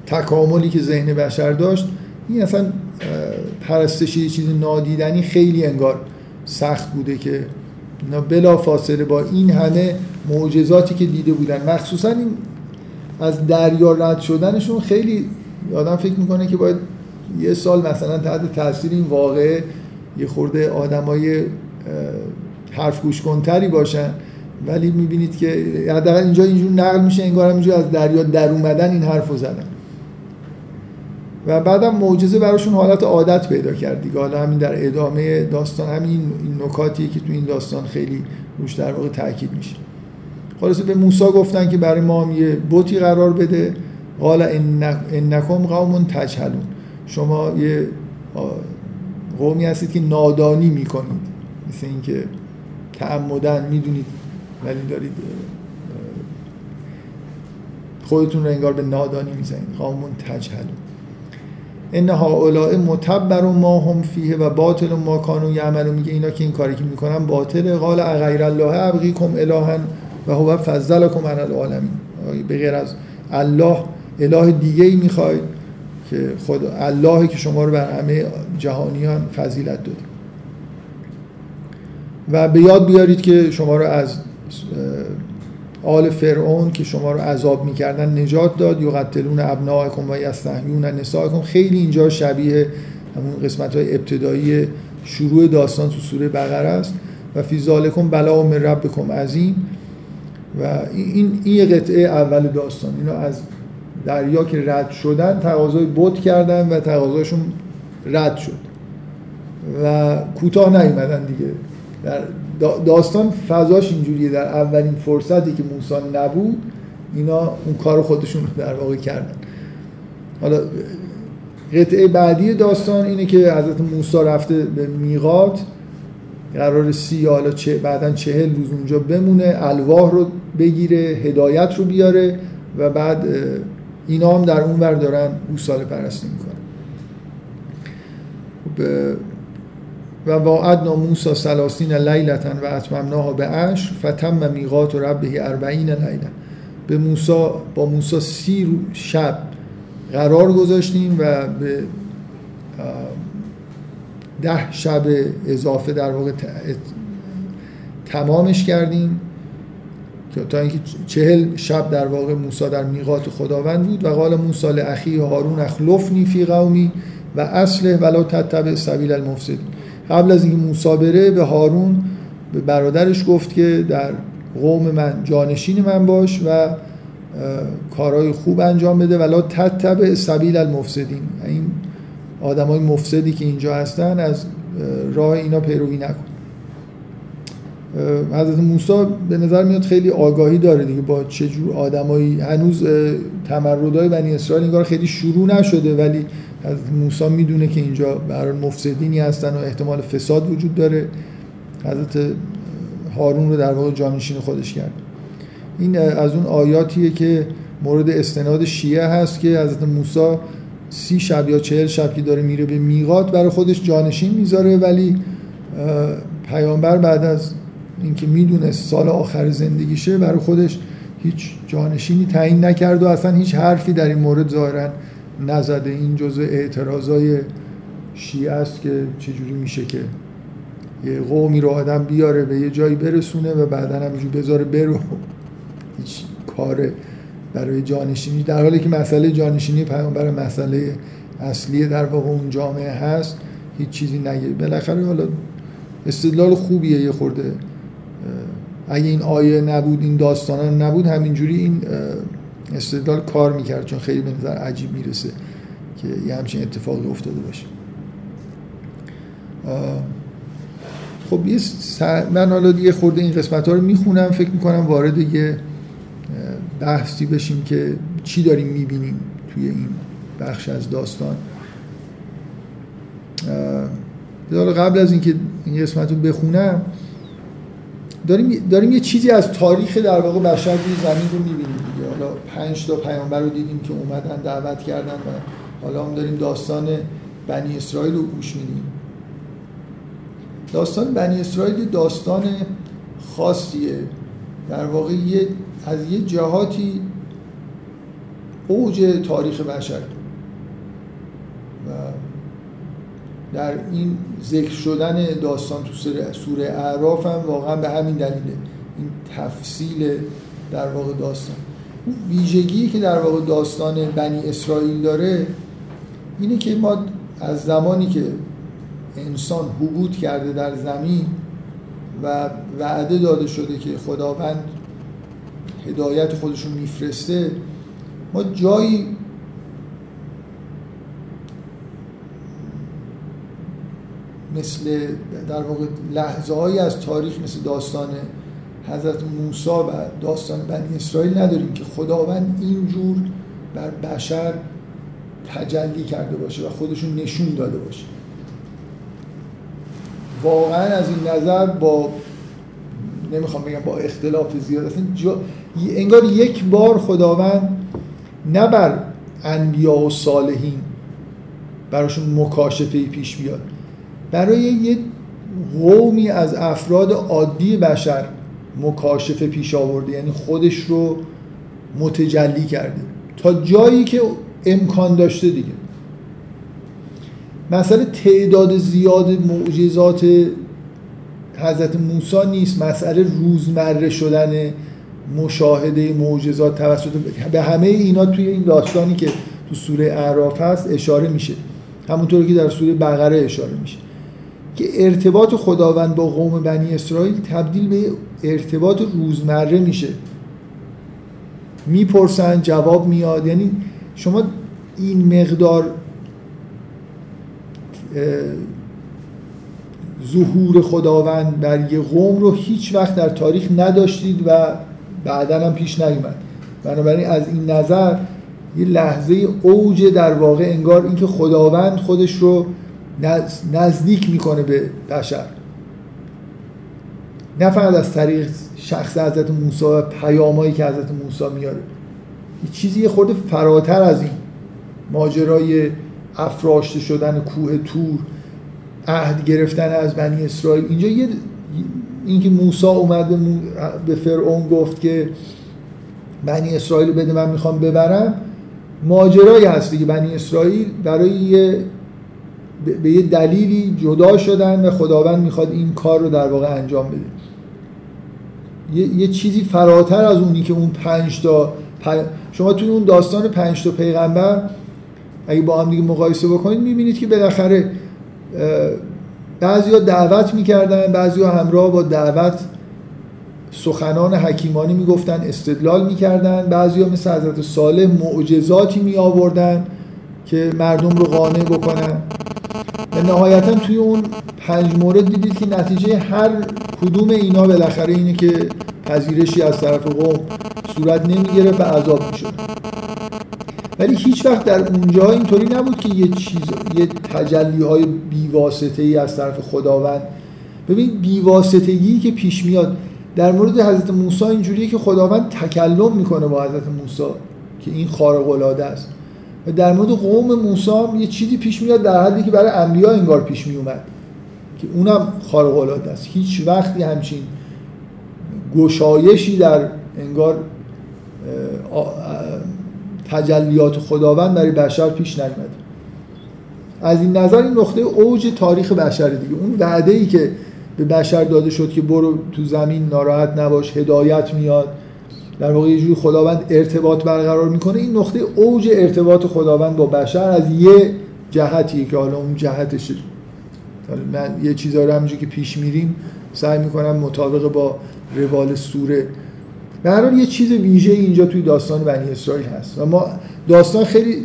تکاملی که ذهن بشر داشت این اصلا پرستش یه چیز نادیدنی خیلی انگار سخت بوده که اینا بلا فاصله با این همه معجزاتی که دیده بودن. مخصوصا این از دریا رد شدنشون خیلی آدم فکر می‌کنه که باید یه سال مثلا تحت تاثیر این واقعه یه خورده آدمای حرف گوش کنتری باشن. ولی می‌بینید که حداقل اینجا اینجور نقل میشه انگار اینجا از دریا در اومدن این حرف رو زدن. و بعدم معجزه براشون حالت عادت پیدا کرد دیگه. حالا همین در ادامه داستان همین این نکاتی که تو این داستان خیلی روش در واقع تاکید میشه. خلاصه به موسی گفتن که برای ما هم یه بوتی قرار بده. قال انکم قوم تجهلون. شما یه قومی هستید که نادانی می‌کنید. مثل اینکه تعمدن می‌دونید ولی دارید خودتون رو انگار به نادانی می‌زنید. قوم تجهلون ان هؤلاء متبر ما هم فیه و باطل ما کانوا یعملون. میگه اینا که این کاری که می‌کنن باطل. قال اغیر الله ابغیکم الها و هو فضلکم علی العالمین. به غیر از الله اله دیگه ای می‌خواید که خود اللهی که شما رو بر همه جهانیان فضیلت داده. و به یاد بیارید که شما رو از آل فرعون که شما رو عذاب می‌کردن نجات داد. یقتلون ابناءکم و یستحیون نساءکم. خیلی اینجا شبیه همون قسمت های ابتدایی شروع داستان تو سوره بقره است. و فی ذالکم بلا من ربکم عظیم. و این این قطعه اول داستان. اینو از دریا که رد شدن تقاضای بوت کردن و تقاضاشون رد شد. و کوتاه نیومدن دیگه. در داستان فضاش اینجوریه. در اولین فرصتی که موسی نبود اینا اون کار خودشون در واقع کردن. حالا قطعه بعدی داستان اینه که حضرت موسی رفته به میقات. قرار سی حالا چه بعدا چهل روز اونجا بمونه الواح رو بگیره هدایت رو بیاره و بعد اینا هم در اون ور دارن گوساله پرستی می‌کنن. خب، و واعدنا موسی سلاسین لیلتن و اتممناها به عشر فتم میقات ربه اربعین لیلة. به موسی با موسی سی شب قرار گذاشتیم و به ده شب اضافه در واقع تمامش کردیم تا اینکه چهل شب در واقع موسی در میقات خداوند بود و قال موسی اخی هارون اخلفنی فی قومی و اصله ولا تتبع سبیل المفسدین. قبل از اینکه موسی بره به هارون به برادرش گفت که در قوم من جانشین من باش و کارهای خوب انجام بده. ولا تتبع سبیل المفسدین. این آدمای مفسدی که اینجا هستن از راه اینا پیروی نکن. حضرت موسی به نظر میاد خیلی آگاهی داره دیگه با چه جور آدمایی. هنوز تمردای بنی اسرائیل انگار خیلی شروع نشده ولی حضرت موسی می‌دونه که اینجا برای مفسدینی هستن و احتمال فساد وجود داره. حضرت هارون رو در واقع جانشین خودش کرد. این از اون آیاتیه که مورد استناد شیعه هست که حضرت موسی سی شب یا چهل شب که داره میره به میقات برای خودش جانشین می‌ذاره ولی پیامبر بعد از اینکه می‌دونه سال آخر زندگیشه برای خودش هیچ جانشینی تعیین نکرد و اصلا هیچ حرفی در این مورد ظاهرا نزده این جزء اعتراضای شیعه است که چجوری میشه که یه قومی رو آدم بیاره به یه جایی برسونه و بعدا همینجور بذاره برو. هیچ کار برای جانشینی. در حالی که مسئله جانشینی پیامبر مسئله اصلی در واقع اون جامعه هست هیچ چیزی نگه. بالاخره حالا استدلال خوبیه یه خورده. اگه این آیه نبود این داستان نبود همینجوری این استدلال کار می‌کرد چون خیلی به نظر عجیب می‌رسه که یه همچین اتفاقی افتاده باشه. خب یه من حالا دیگه خورده این قسمت ها رو می‌خونم فکر می‌کنم وارد یه بحثی بشیم که چی داریم می‌بینیم توی این بخش از داستان. حالا قبل از اینکه این قسمت رو بخونم داریم, داریم یه چیزی از تاریخ در واقع بشر روی زمین رو می‌بینیم دیگه. حالا پنج تا پیامبر رو دیدیم که اومدن دعوت کردن و حالا هم داریم داستان بنی اسرائیل رو گوش میدیم. داستان بنی اسرائیل داستان خاصیه. در واقع یه از یه جهاتی اوج تاریخ بشر. و در این ذکر شدن داستان تو سوره اعراف هم واقعا به همین دلیله. این تفصیل در واقع داستان. اون ویژگی که در واقع داستان بنی اسرائیل داره اینه که ما از زمانی که انسان حبوط کرده در زمین و وعده داده شده که خداوند هدایت خودشون میفرسته ما جایی مثل در واقع لحظه هایی از تاریخ مثل داستان حضرت موسی و داستان بنی اسرائیل نداریم که خداوند اینجور بر بشر تجلی کرده باشه و خودشون نشون داده باشه. واقعا از این نظر با نمی‌خوام بگم با اختلاف زیاد جا... انگار یک بار خداوند نه بر انبیا و صالحین براشون مکاشفه پیش بیاد. برای یه قومی از افراد عادی بشر مکاشفه پیش آورده یعنی خودش رو متجلی کرده. تا جایی که امکان داشته دیگه. مسئله تعداد زیاد معجزات حضرت موسی نیست مسئله روزمره شدن مشاهده معجزات توسط به همه اینا توی این داستانی که تو سوره اعراف هست اشاره میشه. همونطور که در سوره بقره اشاره میشه. که ارتباط خداوند با قوم بنی اسرائیل تبدیل به ارتباط روزمره میشه. می‌پرسن جواب میاد. یعنی شما این مقدار ظهور خداوند بر یه قوم رو هیچ وقت در تاریخ نداشتید و بعدا هم پیش نیومد. بنابراین از این نظر یه لحظه اوج در واقع انگار اینکه خداوند خودش رو نزدیک می‌کنه به بشر. نه فقط از طریق شخص حضرت موسی و پیامایی که حضرت موسی میاره. یه چیزی خورده فراتر از این ماجرای افراشته شدن کوه تور عهد گرفتن از بنی اسرائیل. اینجا یه اینکه موسی اومد به فرعون گفت که بنی اسرائیل بده من می‌خوام ببرم ماجرایی هست دیگه. بنی اسرائیل برای یه به یه دلیلی جدا شدن و خداوند می‌خواد این کار رو در واقع انجام بده. یه, یه چیزی فراتر از اونی که اون پنج تا شما توی اون داستان پنج تا پیغمبر اگه با هم دیگه مقایسه بکنید می‌بینید که بالاخره بعضیا دعوت می‌کردن بعضیا همراه با دعوت سخنان حکیمانی می‌گفتن استدلال می‌کردن بعضیا مثل حضرت صالح معجزاتی می آوردن که مردم رو قانع بکنن. و نهایتا توی اون پنج مورد دیدید که نتیجه هر کدوم اینا بالاخره اینه که پذیرشی از طرف قوم صورت نمی‌گرفت و عذاب می‌شد. ولی هیچ وقت در اونجا اینطوری نبود که یه چیز یه تجلی های بیواسطه ای از طرف خداوند. ببین بیواسطگی که پیش میاد. در مورد حضرت موسی اینجوریه که خداوند تکلم می‌کنه با حضرت موسی که این خارق العاده است. در مورد قوم موسی یه چیزی پیش میاد در حدی که برای انبیا انگار پیش میومد که اونم خارق العاده است. هیچ وقتی همچین گشایشی در انگار تجلیات خداوند برای بشر پیش نیامده از این نظر این نقطه اوج تاریخ بشر دیگه. اون وعده ای که به بشر داده شد که برو تو زمین ناراحت نباش هدایت میاد. در واقع یه جوری خداوند ارتباط برقرار می‌کنه. این نقطه اوج ارتباط خداوند با بشر از یه جهتیه که حالا اون جهتش من یه چیزا رو همینجوری که پیش میریم سعی می‌کنم مطابق با روال سوره به یه چیز ویژه اینجا توی داستان بنی اسرائیل هست و ما داستان خیلی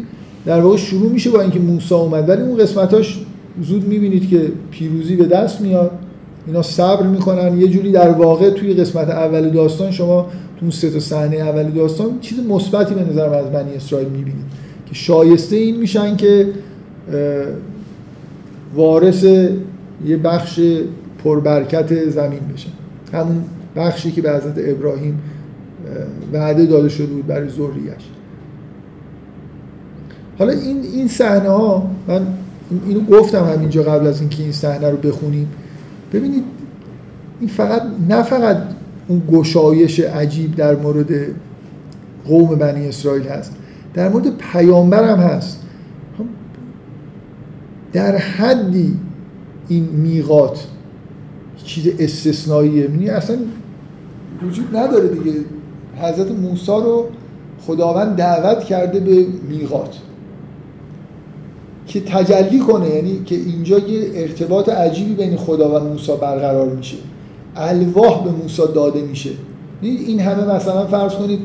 در واقع شروع میشه با اینکه موسی اومد ولی اون قسمتاش زود می‌بینید که پیروزی به دست میاد. اینا صبر می‌کنن. یه جوری در واقع توی قسمت اول داستان شما تو سه تا صحنه اول داستان چیز مثبتی به نظر از بنی اسرائیل می‌بینید که شایسته این میشن که وارث یه بخش پربرکت زمین بشن. همون بخشی که به حضرت ابراهیم وعده داده شده بود برای ذریه‌اش. حالا این این صحنه ها من اینو گفتم همینجا قبل از اینکه این صحنه رو بخونیم. ببینید این فقط نه فقط اون گشایش عجیب در مورد قوم بنی اسرائیل هست. در مورد پیامبر هم هست. در حدی این میقات چیز استثنائیه. یعنی اصلا وجود نداره دیگه. حضرت موسی رو خداوند دعوت کرده به میقات که تجلی کنه. یعنی که اینجا یه ارتباط عجیبی بین خدا و موسی برقرار میشه. الواح به موسی داده میشه. این همه مثلا فرض کنید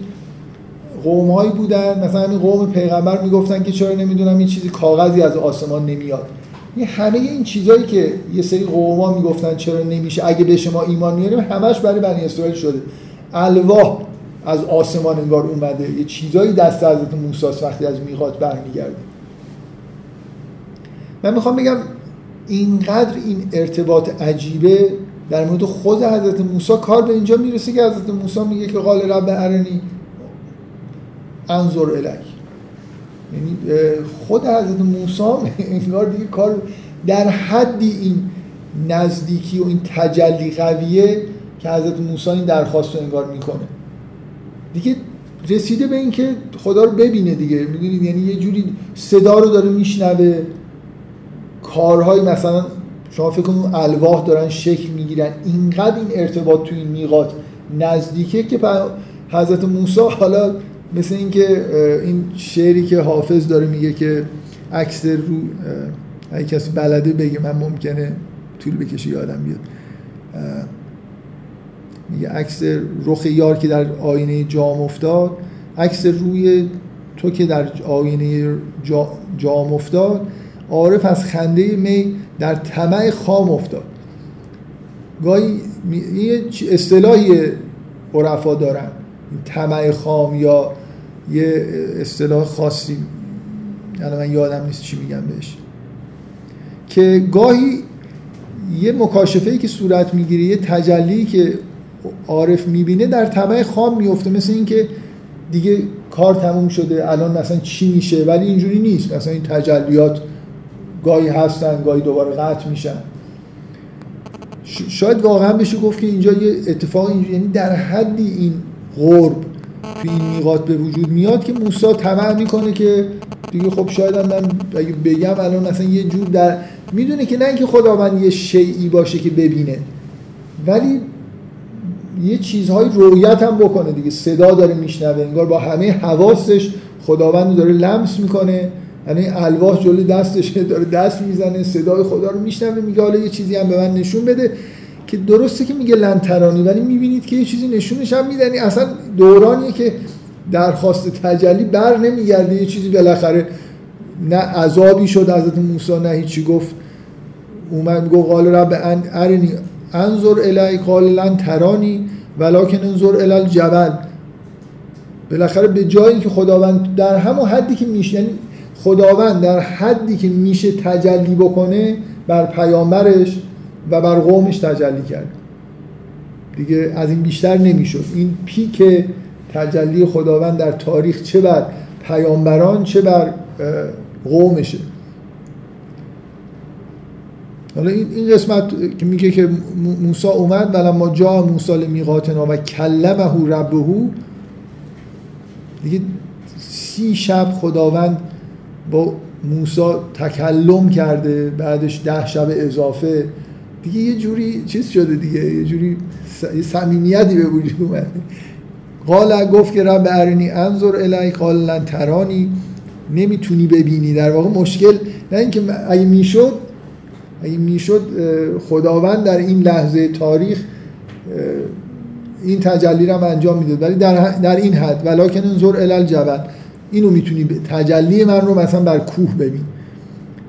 قوم هایی بودن مثلا این قوم پیغمبر می‌گفتن که چرا نمی‌دونم این چیزی کاغذی از آسمان نمیاد. این همه این چیزایی که یه سری قوم ها می‌گفتن چرا نمیشه اگه به شما ایمان میاریم همش برای بنی اسرائیل شده. الواح از آسمان انگار اومده. یه چیزایی دست حضرت موسی وقتی از میقات برمیگرده. من می‌خوام بگم اینقدر این ارتباط عجیبه در مورد خود حضرت موسی کار به اینجا می‌رسه که حضرت موسی میگه که قال رب ارنی انظر الک یعنی خود حضرت موسی انگار دیگه کار در حدی این نزدیکی و این تجلی قویه که حضرت موسی این درخواست رو انگار می‌کنه. دیگه رسیده به اینکه خدا رو ببینه دیگه. می‌دونید؟ یعنی یه جوری صدا رو داره میشنوه. کارهای مثلا شما فکر کنید الواح دارن شکل می‌گیرن. اینقدر این ارتباط تو این میقات نزدیکه که حضرت موسی حالا مثل اینکه این شعری که حافظ داره میگه که عکس رو اگه کسی بلده بگه من ممکنه طول بکشه یادم بیاد. میگه عکس رخ یار که در آینه جام افتاد عکس روی تو که در آینه جام افتاد عارف از خنده می در طمع خام افتاد. گاهی یه اصطلاحی عرفا دارن. طمع خام یا یه اصطلاح خاصی یعنی من یادم نیست چی میگم بهش. که گاهی یه مکاشفه ای که صورت می‌گیره یه تجلی که عارف می‌بینه در طمع خام میفته مثل اینکه دیگه کار تموم شده الان مثلا چی میشه؟ ولی اینجوری نیست. مثلا این تجلیات گاهی هستن گاهی دوباره قطع میشن. شاید واقعا بشه گفت که اینجا یه اتفاق اینجا یعنی در حدی این غرب تو این میقات به وجود میاد که موسی طمع می‌کنه که دیگه خب شاید من اگه بگم الان مثلا یه جور در می‌دونه که نه اینکه خداوند یه شیعی باشه که ببینه ولی یه چیزهای رویت هم بکنه دیگه. صدا داره میشنوه انگار با همه حواسش خداوند داره لمس می‌کنه. یعنی الواح جلوی دستشه داره دست می‌زنه صدای خدا رو میشنوه میگه حالا یه چیزی هم به من نشون بده. که درسته که میگه لنترانی ولی می‌بینید که یه چیزی نشونش هم میدنی اصلا دورانیه که درخواست تجلی بر نمیگرده یه چیزی بالاخره نه عذابی شد. حضرت موسی نه هیچی گفت. اومد میگه قال رب ارنی انظر الی قال لن ترانی ولکن انظر الی الجبل. بالاخره به جایی که خداوند در همون حدی که میشه یعنی خداوند در حدی که میشه تجلی بکنه بر پیامبرش و بر قومش تجلی کرد. دیگه از این بیشتر نمی‌شد. این پیک تجلی خداوند در تاریخ چه بر پیامبران چه بر قومشه. حالا این قسمت که میگه که موسی اومد ولما جا موسی لمیقاتنا و کلمه ربه. دیگه سی شب خداوند با موسی تکلم کرده بعدش ده شب اضافه. دیگه یه جوری چیز شده دیگه یه جوری صمیمیتی به وجود اومده. قال گفت که رب ارنی انظر الی قال لن ترانی. نمی‌تونی ببینی. در واقع مشکل نه اینکه اگه می‌شد اگه می‌شد خداوند در این لحظه تاریخ این تجلی رو انجام می‌داد. ولی در, در این حد ولکن انظر ال جبل اینو می‌تونی تجلی من رو مثلا بر کوه ببین.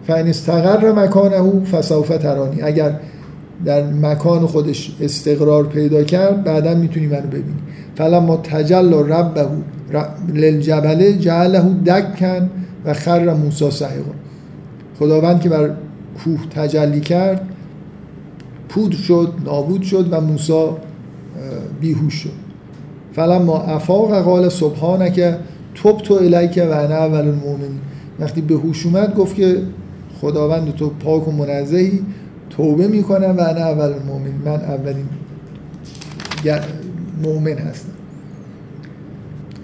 فین استقر مکانه فسوف ترانی اگر در مکان خودش استقرار پیدا کرد بعدا می‌تونی منو ببینی. فلما تجل ربه للجبل جعله دکن و خر موسی صحیقا خداوند که بر کوه تجلی کرد پودر شد نابود شد و موسی بیهوش شد. فلما افاق قال که توب تو الیک و انا اول المؤمنین وقتی به هوش اومد گفت که خداوند تو پاک و منزهی توبه می‌کنم و انا اول المؤمن. من اولین مؤمن هستم.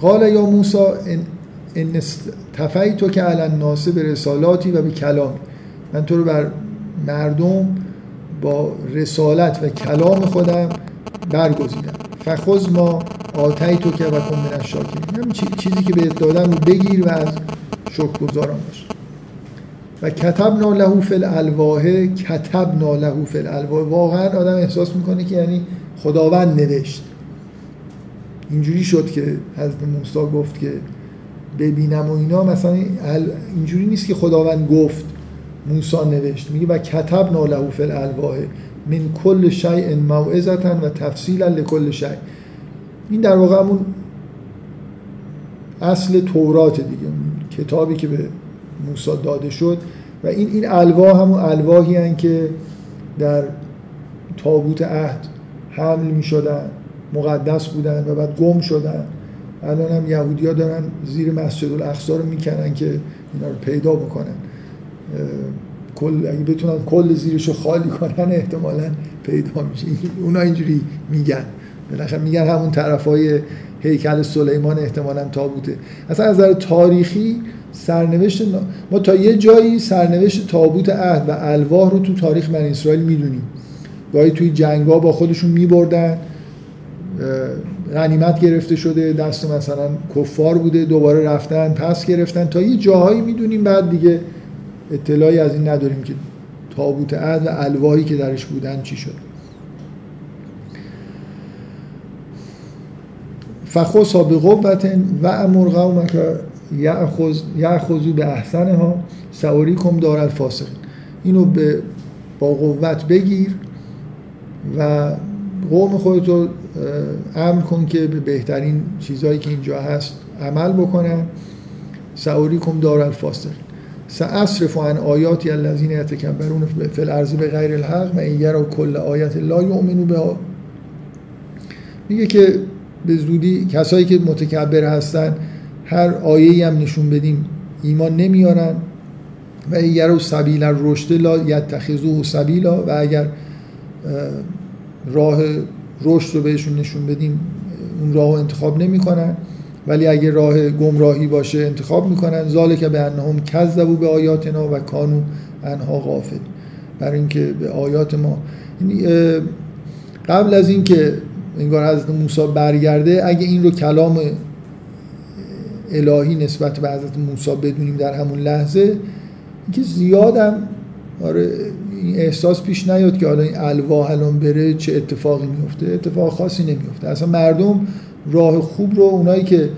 قال یا موسی ان تو که علی الناس به رسالاتی و به کلام من تو رو بر مردم با رسالت و کلام خودم برگزیدم. فخذ ما آتی تو که و کن من الشاکرین. چیزی که بهت دادم رو بگیر و از شکرگزاران باش. و کتب له فی الالواح کتب له فی الالواح. واقعا آدم احساس می‌کنه که یعنی خداوند نوشت. اینجوری شد که حضرت موسی گفت که ببینم و اینا. مثلا اینجوری نیست که خداوند گفت موسی نوشت. میگه و کتب له فی الالواح. من کل شیء موعظه و تفصیلا لکل شیء. این در واقع همون اصل تورات دیگه کتابی که به موسی داده شد. و این این الواح همون الواحی هن که در تابوت عهد حمل می شدن مقدس بودن و بعد گم شدن. الان هم یهودی ها دارن زیر مسجد الاقصا رو می‌کنن که اینا رو پیدا بکنن. کل اگه بتونن کل زیرش رو خالی کنن احتمالا پیدا میشه. اونا اینجوری میگن. بالاخره میگن همون طرف های هیکل سلیمان احتمالا تابوته. اصلا از نظر تاریخی سرنوشت ما تا یه جایی سرنوشت تابوت عهد و الواح رو تو تاریخ من اسرائیل می‌دونیم. گاهی توی جنگا با خودشون میبردن. غنیمت گرفته شده دست مثلا کفار بوده دوباره رفتن پس گرفتن. تا یه جاهایی می‌دونیم بعد دیگه اطلاعی از این نداریم که تابوت عهد و الواحی که درش بودن چی شد. فخصا به قوت و امر قومک یعخذو به احسن ها سواری کم دار الفاسقین. اینو به با قوت بگیر و قوم خودتو امر کن که به بهترین چیزهایی که اینجا هست عمل بکنن. سعوری کم دار الفاسقین. سأصرف عن آیاتی الذین یتکبرون فی الارض به غیر الحق و این یرا کل آیت لا یؤمنو بها. میگه که به زودی کسایی که متکبر هستن هر آیه هم نشون بدیم ایمان نمیارن و اگر رو سبیل رشد لا یتخذوه سبیلا و اگر راه رشد رو بهشون نشون بدیم اون راه رو انتخاب نمی‌کنن. ولی اگه راه گمراهی باشه انتخاب می‌کنن. ذالک به انهم کذبوا به آیاتنا و کانو انها غافل. برای اینکه به آیات ما یعنی، قبل از اینکه انگار حضرت موسی برگرده اگه این رو کلام الهی نسبت به حضرت موسی بدونیم در همون لحظه اینکه زیادم آره این احساس پیش نیاد که حالا این الواح الان بره چه اتفاقی میفته اتفاق خاصی نمیفته اصلا مردم راه خوب رو اونایی که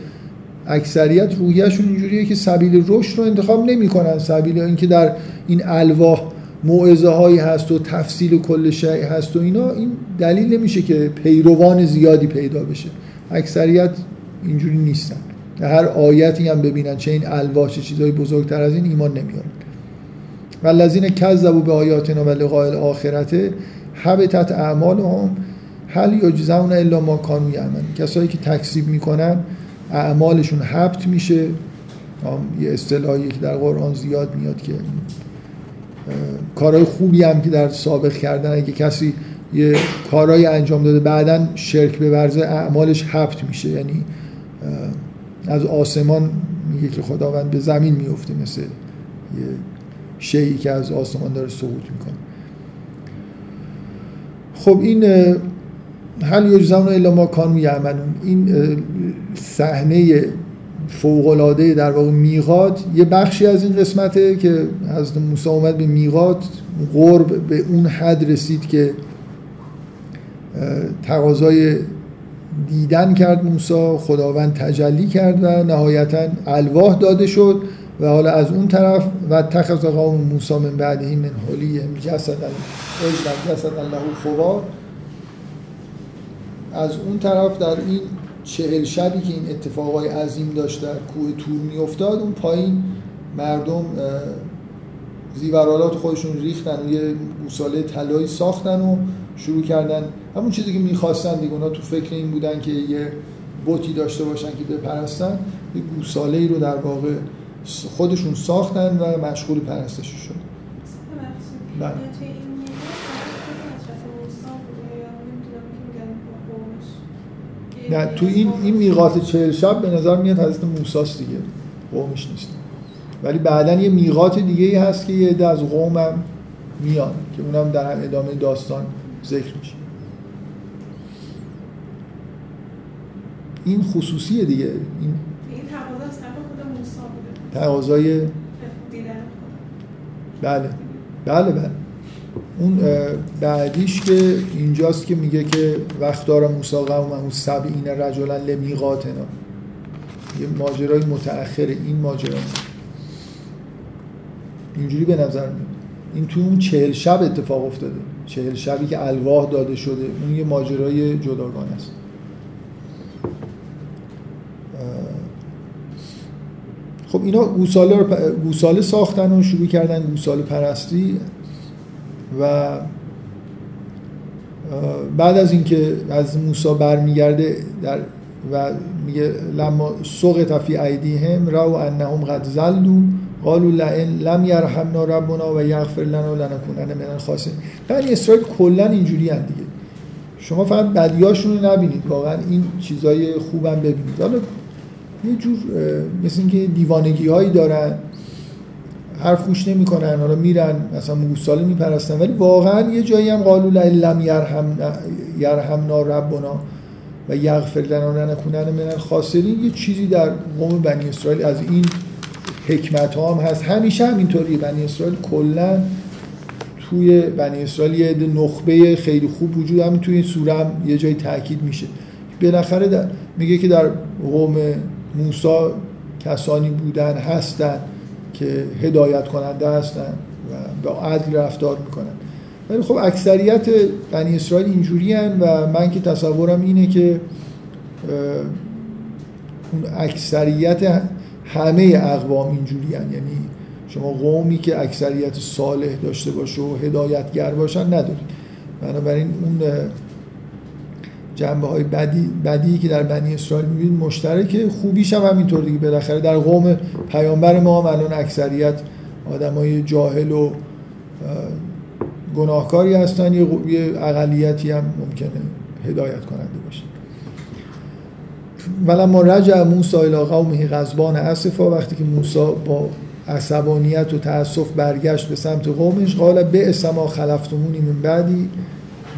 اکثریت روحیهشون اینجوریه که سبیل رشد رو انتخاب نمی‌کنن. سبیل اینکه در این الواح موعظه هایی هست و تفصیل کل شیء هست و اینا این دلیل نمیشه که پیروان زیادی پیدا بشه. اکثریت اینجوری نیستن. هر آیتی هم ببینن چه این الواح چه چیزای بزرگتر از این ایمان نمیارن و الذین کذبوا به آیاتنا و لقاء الاخرته حبطت اعمالهم. هل یجزون الا ما کانوا یعملون. کسایی که تکذیب می‌کنن اعمالشون حبط میشه. یه اصطلاحی که در قرآن زیاد میاد که کارهای خوبی هم که در سابق کردن اگه کسی یه کارهای انجام داده بعدا شرک به ورزه اعمالش حبط میشه. یعنی از آسمان میگه که خداوند به زمین میفته مثل یه شیعی که از آسمان داره سقوط می‌کنه. خب این هل یجزون الا ما کانو یعملون. این صحنه فوق در واقع میقات یه بخشی از این قسمته که حضرت موسی اومد به میقات قرب به اون حد رسید که تقاضای دیدن کرد موسی خداوند تجلی کرد و نهایتا الواح داده شد و حالا از اون طرف و تخذ قوم موسی من بعده من حلی جسد اجلا جسد الله خوار از اون طرف در این چهل شبی که این اتفاقای عظیم داشت در کوه تور میافتاد اون پایین مردم زیورالات خودشون ریختن یه گوساله طلایی ساختن و شروع کردن. همون چیزی که می‌خواستن دیگه اونا تو فکر این بودن که یه بوتی داشته باشن که بپرستن یه گوساله ای رو در واقع خودشون ساختن و مشغول پرستش شد. بله. نه تو این این میقات چهل شب به نظر میاد حضرت موساست دیگه قومش نیست. ولی بعدا یه میقات دیگه ای هست که یه عده از قومم میان که اونم در ادامه داستان ذکر میشه. این خصوصیه دیگه. این این تقاضای بله. بله بله. اون بعدیش که اینجاست که میگه که وقت داره موسی قومه سبعین رجلا لمیقاتنا. یه ماجرای متأخر این ماجرا. اینجوری به نظر میاد. این تو اون چهل شب اتفاق افتاده. چهل شبی که الواح داده شده اون یه ماجرای جداگانه است. خب اینا گوساله, گوساله ساختن و شروع کردن گوساله پرستی. و بعد از اینکه از موسی برمیگرده در و میگه لما سوق تفی هم رو انهم قد زلدو قالوا لئن لم یرحمنا ربنا و یغفر لنا لنکونن من الخاسرین. بنی اسرائیل کلا اینجوری دیگه. شما فقط بدیاشون رو نبینید. واقعا این چیزای خوبم ببینید. حالا یه جور مثل اینکه دیوانگی هایی دارن. حرف گوش نمی‌کنن حالا میرن مثلا موساله میپرستن. ولی واقعا یه جایی هم قالو لم یرحم یرحمنا ربنا و یغفر لنا لنکونن من الخاسرین. یه چیزی در قوم بنی اسرائیل از این حکمت ها هم هست. همیشه هم اینطوری بنی اسرائیل کلا توی بنی اسرائیل یه نخبه خیلی خوب وجود هم توی این سوره هم یه جایی تاکید میشه. بالاخره میگه که در قوم موسا کسانی بودن هستن. که هدایت کننده هستن و با عدل رفتار می‌کنن. ولی خب اکثریت بنی اسرائیل اینجوری و من که تصورم اینه که اون اکثریت همه اقوام اینجوری یعنی شما قومی که اکثریت صالح داشته باشه و هدایتگر باشن ندارید. بنابراین اون جنبه های بدی, بدی که در بنی اسرائیل می‌بینید مشترکه. خوبیش هم همینطور دیگه. بالاخره در قوم پیامبر ما هم الان اکثریت های جاهل و گناهکاری هستن. یه اقلیتی هم ممکنه هدایت کننده باشه. ولما رجع موسی الى قومه غضبان اسفا وقتی که موسی با عصبانیت و تاسف برگشت به سمت قومش قال به اسما خلفتمونی من بعدی.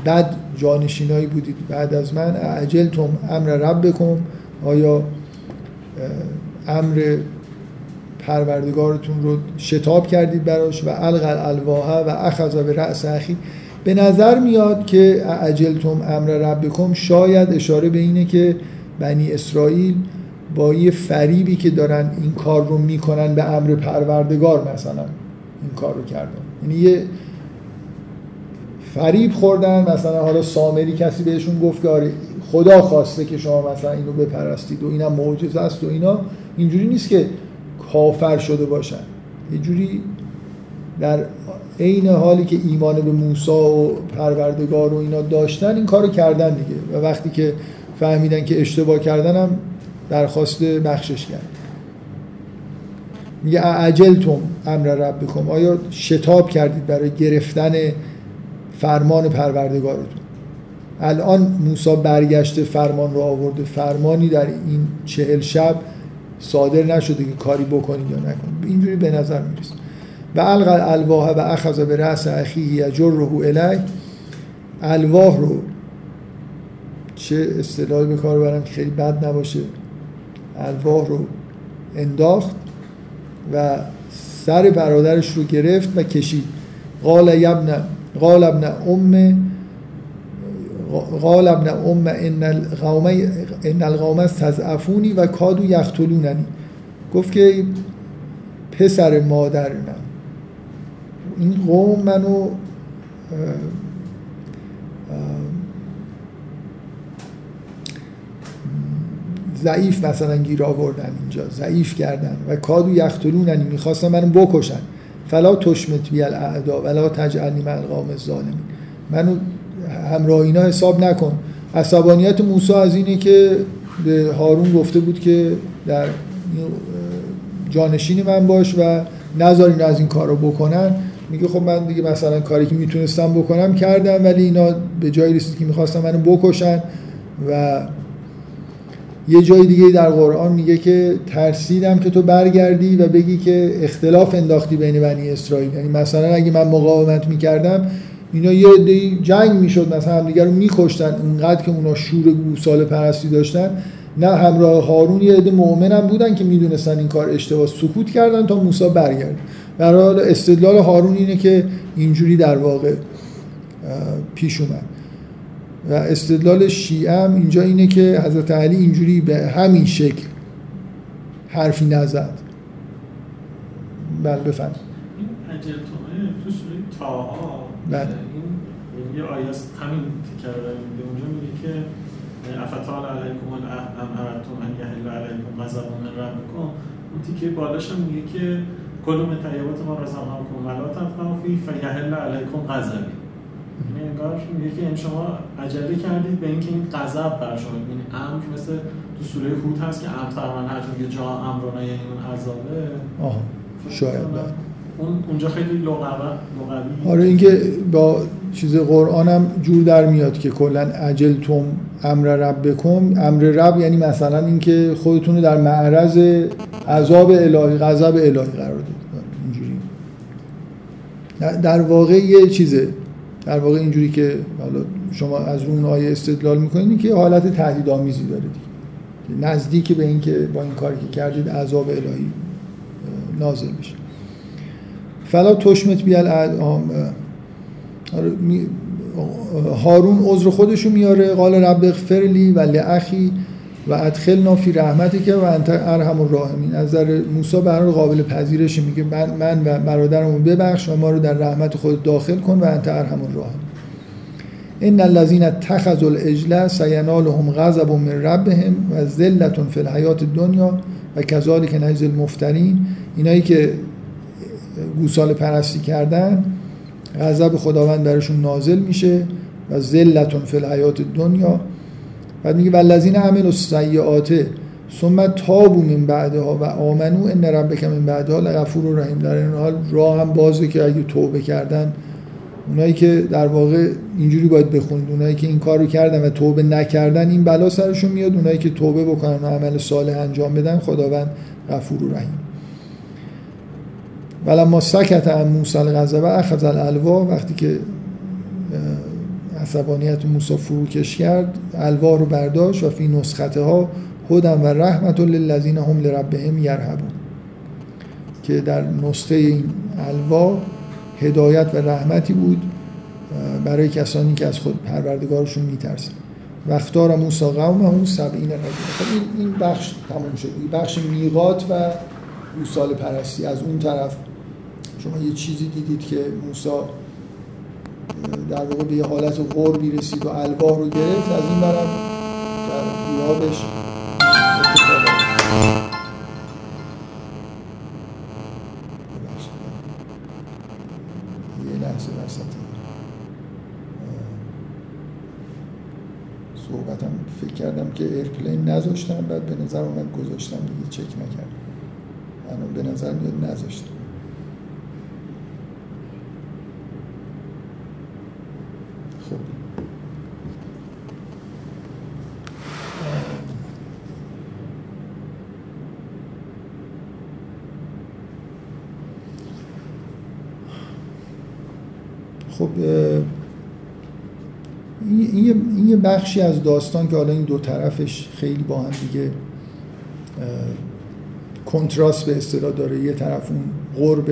بد جانشینایی بودید بعد از من اجلتم امر ربکم. آیا امر پروردگارتون رو شتاب کردید براش؟ و القل الواحه و اخذ به رأس اخی. به نظر میاد که اجلتم امر ربکم شاید اشاره به اینه که بنی اسرائیل با یه فریبی که دارن این کار رو می‌کنن به امر پروردگار مثلا این کار رو کردن. یعنی یه فریب خوردن مثلا حالا سامری کسی بهشون گفت که آره خدا خواسته که شما مثلا اینو بپرستید و اینم معجزه است و اینا. اینجوری نیست که کافر شده باشن. یه جوری در عین حالی که ایمان به موسی و پروردگار و اینا داشتن این کارو کردن دیگه. و وقتی که فهمیدن که اشتباه کردن هم درخواست بخشش کرد. میگه عجلتم امر ربکم. آیا شتاب کردید برای گرفتن فرمان پروردگارتون. الان موسی برگشته فرمان رو آورده فرمانی در این چهل شب صادر نشده که کاری بکنید یا نکنید. اینجوری به نظر می‌رسه. و القل الواح و اخذ به رأس اخیه یجره الی الواح رو چه اصطلاحی به کار برم که خیلی بد نباشه. الواح رو انداخت و سر برادرش رو گرفت و کشید. قال یبن قال ابن ام قال ابن ام ان القوم ان القوم استضعفونی و کادو یقتلوننی. گفت که پسر مادر من این قوم منو ضعیف مثلا گیر آوردن اینجا ضعیف کردن و کادو یختلوننی می‌خواستن منو بکشن. فلا تشمت بی الاعدا ولا تجعلنی من القوم الظالمین. منو همراه اینا حساب نکن. عصبانیت موسی از اینه که به هارون گفته بود که در جانشین من باش و نذار اینا از این کار رو بکنن. میگه خب من دیگه مثلا کاری که می‌تونستم بکنم کردم ولی اینا به جایی رسید که می‌خواستم منو بکشن و یه جای دیگه در قرآن میگه که ترسیدم که تو برگردی و بگی که اختلاف انداختی بین بنی اسرائیل. یعنی مثلا اگه من مقاومت می‌کردم اینا یه جنگ می‌شد مثلا همدیگه رو میکشتن اونقدر که اونا شور گوساله پرستی داشتن. نه همراه هارون یه عده مؤمنم بودن که می‌دونستن این کار اشتباه سکوت کردن تا موسی برگرد. حال استدلال هارون اینه که اینجوری در واقع پیش اومد. و استدلال شیعه هم اینجا اینه که حضرت علی اینجوری به همین شکل حرفی نزد. بله بفهم این اجلتونه تو سوره تاها بله. این یه آیه است همین تیکر رو میگه اونجا میگه که افتال علیکم العهد ام اردتم ان یحل علیکم غضب من ربکم. اون تیکه بالاش هم میگه که کلوم طیبات ما رزقناکم ولا تطغوا فی فیحل علیکم غضبی. یعنی انگار میگه که شما عجله کردید به اینکه این غضب بر شما این امر مثل تو سوره هود هست که امر ترمن هر میگه جا امرنا یعنی اون عذابه. آها شاید. اون اونجا خیلی لغوی لغوی. آره اینکه با چیز قرآن هم جور در میاد که کلا عجل توم امر ربکم. امر رب یعنی مثلا اینکه خودتون رو در معرض عذاب الهی غضب الهی قرار دید اینجوری. در واقع یه چیزه. در واقع اینجوری که حالا شما از اون آیه استدلال می‌کنید که حالت تهدیدآمیزی داره دیگه. نزدیک به اینکه با این کاری که کردید عذاب الهی نازل بشه فلا تشمت بیال هارون عذر خودشو میاره. قال رب اغفر لی و لاخی. و ادخلنا فی که و انت ارحم الراحمین. از نظر موسی برای قابل پذیرش میگه من, من و برادرمو ببخش و ما رو در رحمت خود داخل کن و انت ارحم الراحمین. ان الذين اتخذوا العجل سینالهم غضب من ربهم و ذلت فی الحیات الدنیا و کذالک نجز المفترین. اینایی که گوساله پرستی کردن غضب خداوند برشون نازل میشه و ذلت فی الحیات دنیا بعد میگه والذین عملوا السیئات. ثم تابوا من بعدها و آمنو ان ربک من بعدها لغفور رحیم. در این حال راه هم بازه که اگه توبه کردن اونایی که در واقع اینجوری باید بخونید اونایی که این کارو کردن و توبه نکردن این بلا سرشون میاد. اونایی که توبه بکنن و عمل صالح انجام بدن خداوند غفور و رحیم. ولما سکت عن موسی الغضب اخذ الالوا وقتی که عصبانیت موسی فروکش کرد الوا رو برداشت و فی نسخته ها هدن و رحمت للذین هم لربهم یرهبون. که در نسخه این الوا هدایت و رحمتی بود برای کسانی که از خود پروردگارشون میترسن و اختار موسی قومه هم سبعین خب این بخش تموم شد. بخش میقات و گوسال پرستی. از اون طرف شما یه چیزی دیدید که موسی در واقع به یه حالت قربی رسید و الواح رو گرفت از این برم در بیابش یه لحظه صحبتم فکر کردم که ایرپلین نذاشتم بعد به نظر اومد گذاشتم دیگه چک نکردم. الان به نظر میاد نذاشتم خب این یه بخشی از داستان که حالا این دو طرفش خیلی با هم دیگه کنتراست به اصطلاح داره. یه طرف اون قرب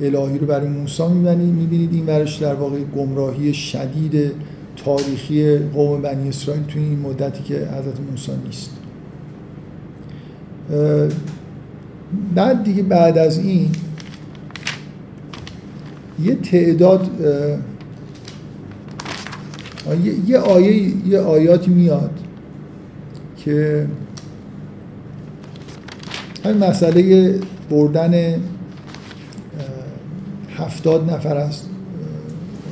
الهی رو برای موسی می‌بینید می‌بینید این ورش در واقع گمراهی شدید تاریخی قوم بنی اسرائیل توی این مدتی که حضرت موسی نیست. بعد دیگه بعد از این یه تعداد یه آیه یه آیاتی میاد که همین مسئله بردن هفتاد نفر از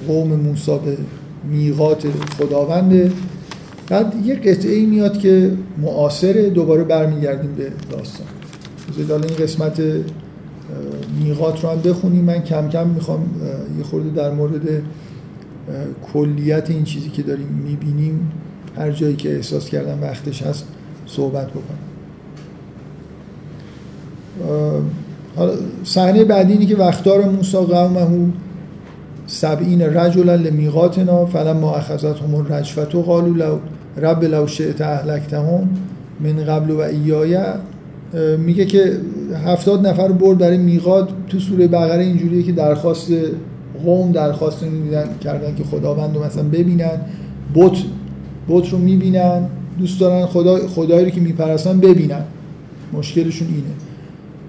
قوم موسی به میقات خداونده بعد یه قطعه ای میاد که معاصره دوباره برمیگردیم به داستان. حالا این قسمت میقات رو هم بخونیم. من کم کم می‌خوام یه خورده در مورد کلیت این چیزی که داریم می‌بینیم هر جایی که احساس کردم وقتش هست صحبت بکنم. حالا صحنه بعدی اینه که وقتار موسی قومه سبعین رجلا لمیقاتنا فلما اخذتهم الرجفت و قالوا لو رب لو شئت اهلکتهم من قبل و ایای. میگه که هفتاد نفر برد برای میقات تو سوره بقره اینجوریه که درخواست قوم درخواست میدن کردن که خداوند رو مثلا ببینن بت بت رو می‌بینن دوست دارن خدا خدایی رو که میپرستن ببینن. مشکلشون اینه.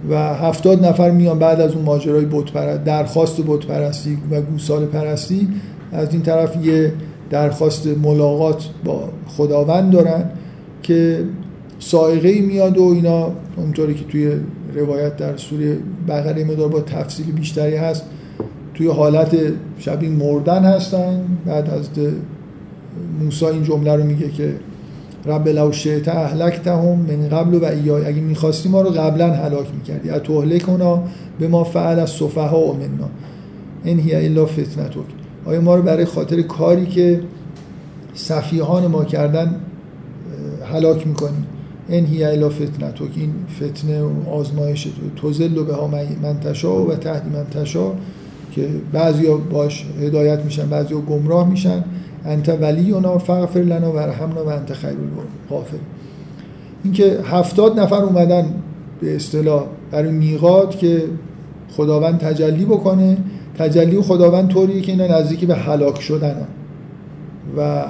و هفتاد نفر میان بعد از اون ماجرای بت درخواست بت پرستی و گوساله پرستی. از این طرف یه درخواست ملاقات با خداوند دارن که سائقه میاد و اینا اونطوری که توی روایت در سوره بقره مدار با تفصیل بیشتری هست توی حالت شبیه مردن هستن. بعد از موسی این جمله رو میگه که رب لو شئت اهلکتهم من قبل و ایای. اگه می‌خواستی ما رو قبلا هلاک می‌کردی. اتهلک اونا به ما فعل از صفها و منا. این هی الا فتنتک. آیا ما رو برای خاطر کاری که صفیحان ما کردن هلاک می‌کنی؟ این هی الا فتنتک. این فتنه و آزمایش توزل به ها منتشا و تحت منتشا که بعضیا باش هدایت میشن بعضیا گمراه میشن. انت اونا فغفر لنا و رحمنا و انت خیر الغافر. اینکه هفتاد نفر اومدن به اصطلاح برای میقات که خداوند تجلی بکنه. تجلی خداوند طوریه که اینا نزدیکی به هلاک شدن و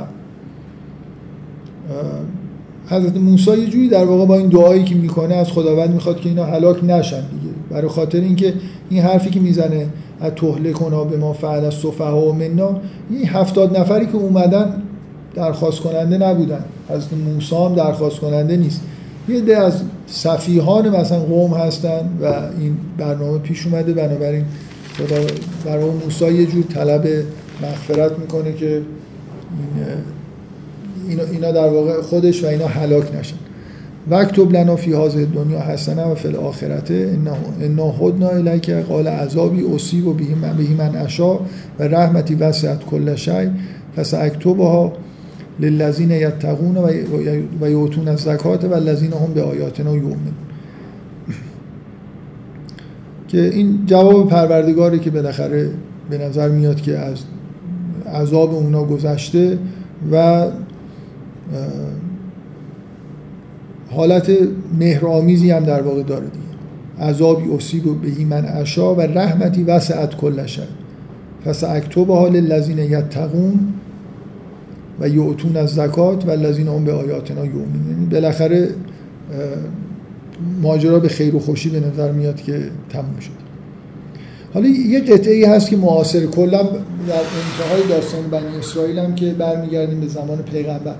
حضرت موسی یه جوری در واقع با این دعایی که می‌کنه از خداوند می‌خواد که اینا هلاک نشن دیگه. برای خاطر اینکه این حرفی که می‌زنه از کنا به ما فعل از صفحه و منا. این هفتاد نفری که اومدن درخواست کننده نبودن. از موسی هم درخواست کننده نیست. یه ده از صفیحان مثلا قوم هستن و این برنامه پیش اومده. بنابراین برای موسی یه جور طلب مغفرت می‌کنه که اینا, اینا در واقع خودش و اینا هلاک نشن. وقت لنا فی هذه دنیا حسنه و فی الاخرته. انا هدنا الیک قال عذابی اصیب و بهی من اشا و رحمتی وسعت کل شی. فساکتبها للذین یتقون و یؤتون الزکات و الذین هم به آیاتنا یؤمنون. که این جواب پروردگاری که بالاخره به نظر میاد که از عذاب اونا گذشته و حالت مهرآمیزی هم در واقع داره دیگه. عذابی اصیب و بهی من اشا و رحمتی وسعت کل شد پس اکتوب حال لذین یتقون و یعتون از زکات و لذین هم به آیاتنا یومین یعنی بالاخره ماجرا به خیر و خوشی به نظر میاد که تموم شد. حالا یه قطعه ای هست که معاصر. کلا در انتهای داستان بنی اسرائیل هم که برمیگردیم به زمان پیغمبر.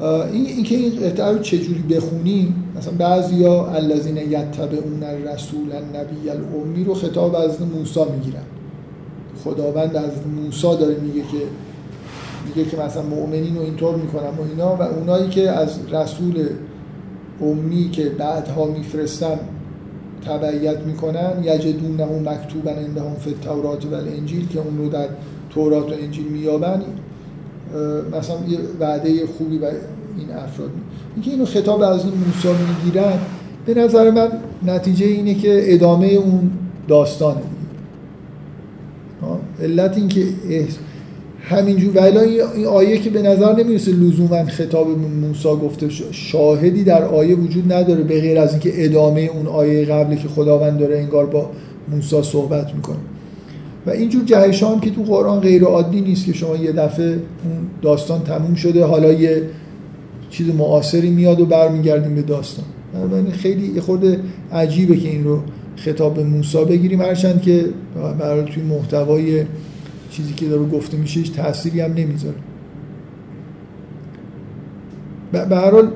این اینکه این قطعه رو چجوری بخونی مثلا بعضیا الذین یتبعون الرسول النبی الامی رو خطاب از موسی می‌گیرن. خداوند از موسی داره میگه که میگه که مثلا مؤمنین رو اینطور می‌کنن و اینا و اونایی که از رسول امی که بعدها میفرستن تبعیت می‌کنن یجدونه مکتوبا عندهم فی التورات و الانجیل که اون رو در تورات و انجیل میابن مثلا یه وعده خوبی و این افراد. اینکه اینو خطاب از موسی می‌گیرن به نظر من نتیجه اینه که ادامه اون داستانه. علت این که همینجور ولی این آیه که به نظر نمی‌رسه لزوما خطاب موسی گفته شاهدی در آیه وجود نداره به غیر از اینکه ادامه اون آیه قبلی که خداوند داره انگار با موسی صحبت می‌کنه. و اینجور جهشان که تو قرآن غیر عادی نیست که شما یه دفعه اون داستان تموم شده حالا یه چیز معاصری میاد و برمیگردیم به داستان. بنابراین خیلی خورده عجیبه که این رو خطاب به موسی بگیریم. هرچند که برای توی محتوای چیزی که داره گفته میشه هیچ تأثیری هم نمی‌ذاره. به هر حال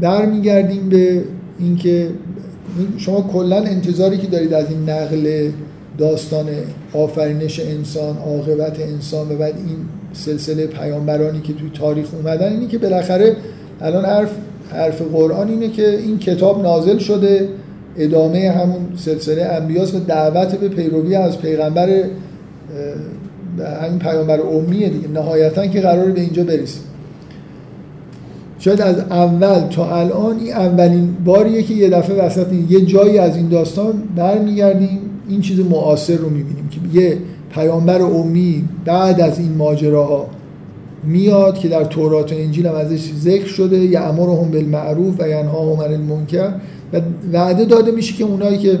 برمیگردیم به اینکه شما کلا انتظاری که دارید از این نقل داستان آفرینش انسان عاقبت انسان و بعد این سلسله پیامبرانی که توی تاریخ اومدن اینی که بالاخره الان حرف حرف قرآن اینه که این کتاب نازل شده ادامه همون سلسله انبیاس و دعوت به پیروی از پیغمبر همین پیامبر امیه دیگه. نهایتا که قرار به اینجا برسیم. شاید از اول تا الان این اولین باریه که یه دفعه وسط یه جایی از این داستان برمیگردیم. این چیز معاصر رو می‌بینیم که یه پیامبر امی بعد از این ماجراها میاد که در تورات و انجیل هم ازش ذکر شده یا امرهم بالمعروف و ینهاهم عن المنکر و وعده داده میشه که اونایی که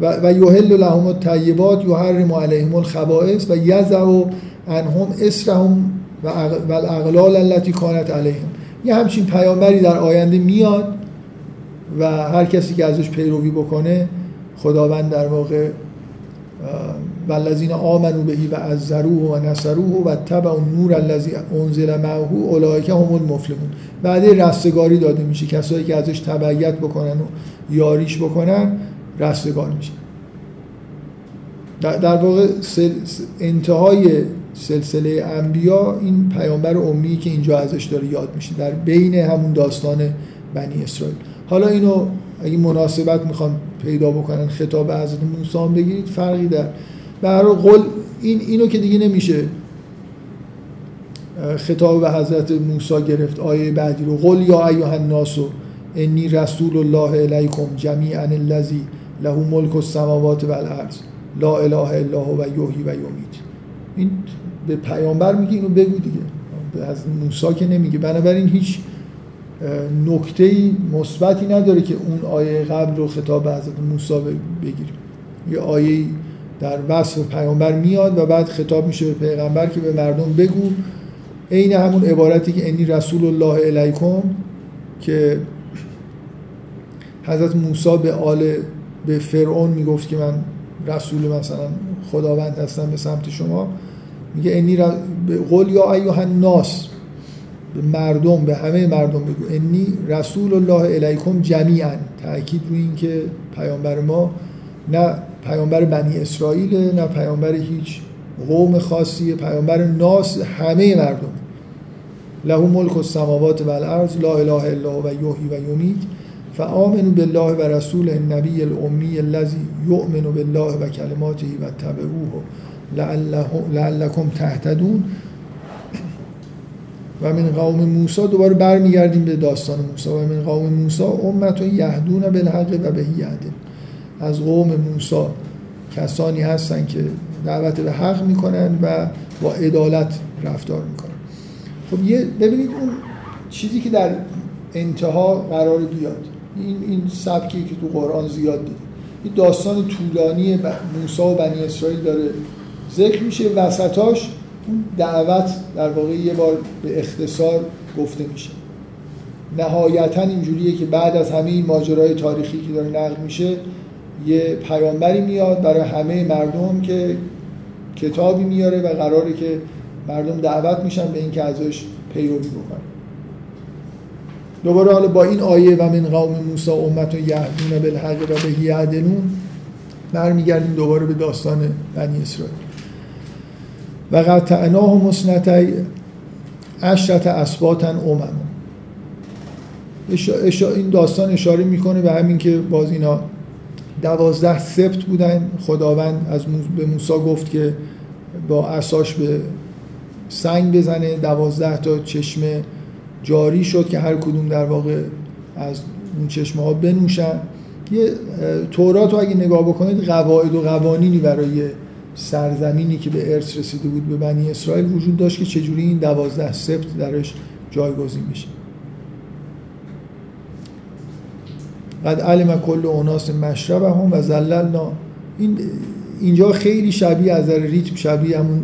و یحل لهم الطیبات یحرم علیهم الخبائث و یضع عنهم اسرهم و الاغلال التي کانت علیهم. یه همچین پیامبری در آینده میاد و هر کسی که ازش پیروی بکنه خداوند در واقع والذین آمنوا بهی و عزروه و نصروه و تبع نور الذی انزل معه اولئک هم المفلحون. بعد رستگاری داده میشه. کسایی که ازش تبعیت بکنن و یاریش بکنن رستگار میشه. در واقع انتهای سلسله انبیا این پیامبر امی که اینجا ازش داره یاد میشه. در بین همون داستان بنی اسرائیل. حالا اینو اگه مناسبت می‌خوان پیدا بکنن خطاب حضرت موسی بگیرید فرقی در. برای قول این اینو که دیگه نمیشه خطاب به حضرت موسی گرفت آیه بعدی رو. قل یا ایها الناس انی رسول الله الیکم جمیعا الذی له ملک السماوات والارض لا اله الا هو و یحیی و یمیت. این به پیامبر میگه اینو بگو دیگه. از موسی که نمیگه. بنابراین هیچ نکته مثبتی نداره که اون آیه قبل رو خطاب به حضرت موسی بگیریم. یه آیه در وصف پیامبر میاد و بعد خطاب میشه به پیغمبر که به مردم بگو عین همون عبارتی که انی رسول الله علیکم که حضرت موسی به آل به فرعون می‌گفت که من رسول مثلا خداوند هستم به سمت شما. میگه انی ر... قول یا ایها الناس به مردم به همه مردم بگو. انی رسول الله الیکم جمیعا. تاکید روی این که پیامبر ما نه پیامبر بنی اسرائیل نه پیامبر هیچ قوم خاصی پیامبر ناس همه مردم. له ملک السماوات و الارض لا اله الا هو یحیی و یمیت. فآمنوا بالله و رسول النبی الامی الذی یؤمن بالله و کلماته و تبعوه لعلکم تهتدون. و من قوم موسی دوباره برمیگردیم به داستان موسی. و من قوم موسی امت یهدون بالحق و به از قوم موسی کسانی هستن که دعوت به حق می‌کنن و با عدالت رفتار می‌کنن. خب یه ببینید اون چیزی که در انتها قرار بیاد. این این سبکی که تو قرآن زیاد دیدیم. این داستان طولانی موسی و بنی اسرائیل داره ذکر میشه. وسطاش اون دعوت در واقع یه بار به اختصار گفته میشه. نهایتا اینجوریه که بعد از همه این ماجرای تاریخی که داره نقل میشه یه پیامبری میاد برای همه مردم که کتابی میاره و قراره که مردم دعوت میشن به اینکه ازش پیروی بکنن. دوباره حالا با این آیه و من قوم موسی امت و یهدون بالحق و به یعدلون برمیگردیم دوباره به داستان بنی اسرائیل. و قطعناه مسنتی عشرت اثباتا امم این داستان اشاره می‌کنه به همین که باز اینا دوازده سبت بودن. خداوند از به موسی گفت که با اساش به سنگ بزنه. دوازده تا چشمه جاری شد که هر کدوم در واقع از اون چشمه ها بنوشن. یه تورات رو اگه نگاه بکنید قواعد و قوانینی برای سرزمینی که به ارث رسیده بود به بنی اسرائیل وجود داشت که چجوری این دوازده سبت درش جایگزین بشه قد علم کل اوناس مشرب هم و زللنا این اینجا خیلی شبیه از ریتم شبیه همون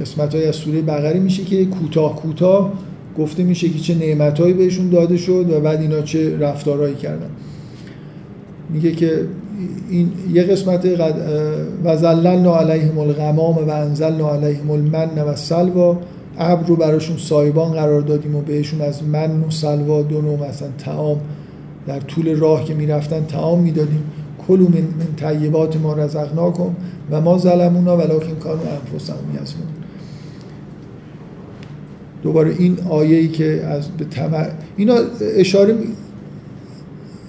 قسمت های از سوره بقره میشه که کوتاه کوتاه گفته میشه که چه نعمتهایی بهشون داده شد و بعد اینا چه رفتارهایی کردن. میگه که این یه قسمت قد و زللنا علیهم الغمام و انزلنا علیهم المن و سلوا. ابر رو براشون سایبان قرار دادیم و بهشون از من و سلوا دو نوع مثلا تعام در طول راه که می‌رفتن تعام می‌دادیم. کلو من, من طیبات ما رزقناکم و ما ظلمونا ولکن کانوا انفسهم یظلمون. دوباره این آیه ای که از به تمر... اینا اشاره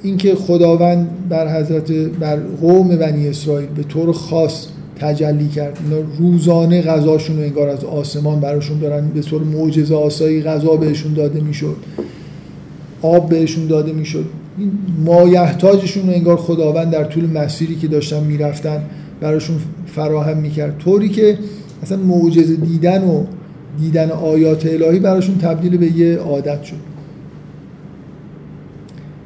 اینکه خداوند بر حضرت بر قوم بنی اسرائیل به طور خاص تجلی کرد. اینا روزانه غذاشون رو انگار از آسمان براشون دارن به طور معجزه آسایی غذا بهشون داده می‌شد آب بهشون داده می‌شد. این مایحتاجشون رو انگار خداوند در طول مسیری که داشتن می‌رفتن براشون فراهم می‌کرد. طوری که اصلا معجزه دیدن و دیدن آیات الهی براشون تبدیل به یه عادت شد.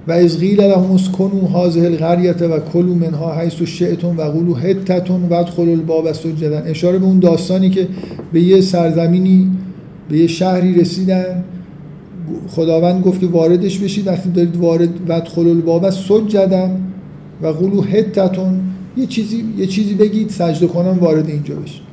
و از غیل لهم اسکنوا هذه القريه و کلوا منها حیث شئتم و قولوا حتة و ادخلوا الباب سجدا. اشاره به اون داستانی که به یه سرزمینی به یه شهری رسیدن. خداوند گفت که واردش بشید. وقتی دارید وارد و ادخلوا الباب سجدا و قولوا حتة یه چیزی یه چیزی بگید سجده کنم وارد اینجا بشید.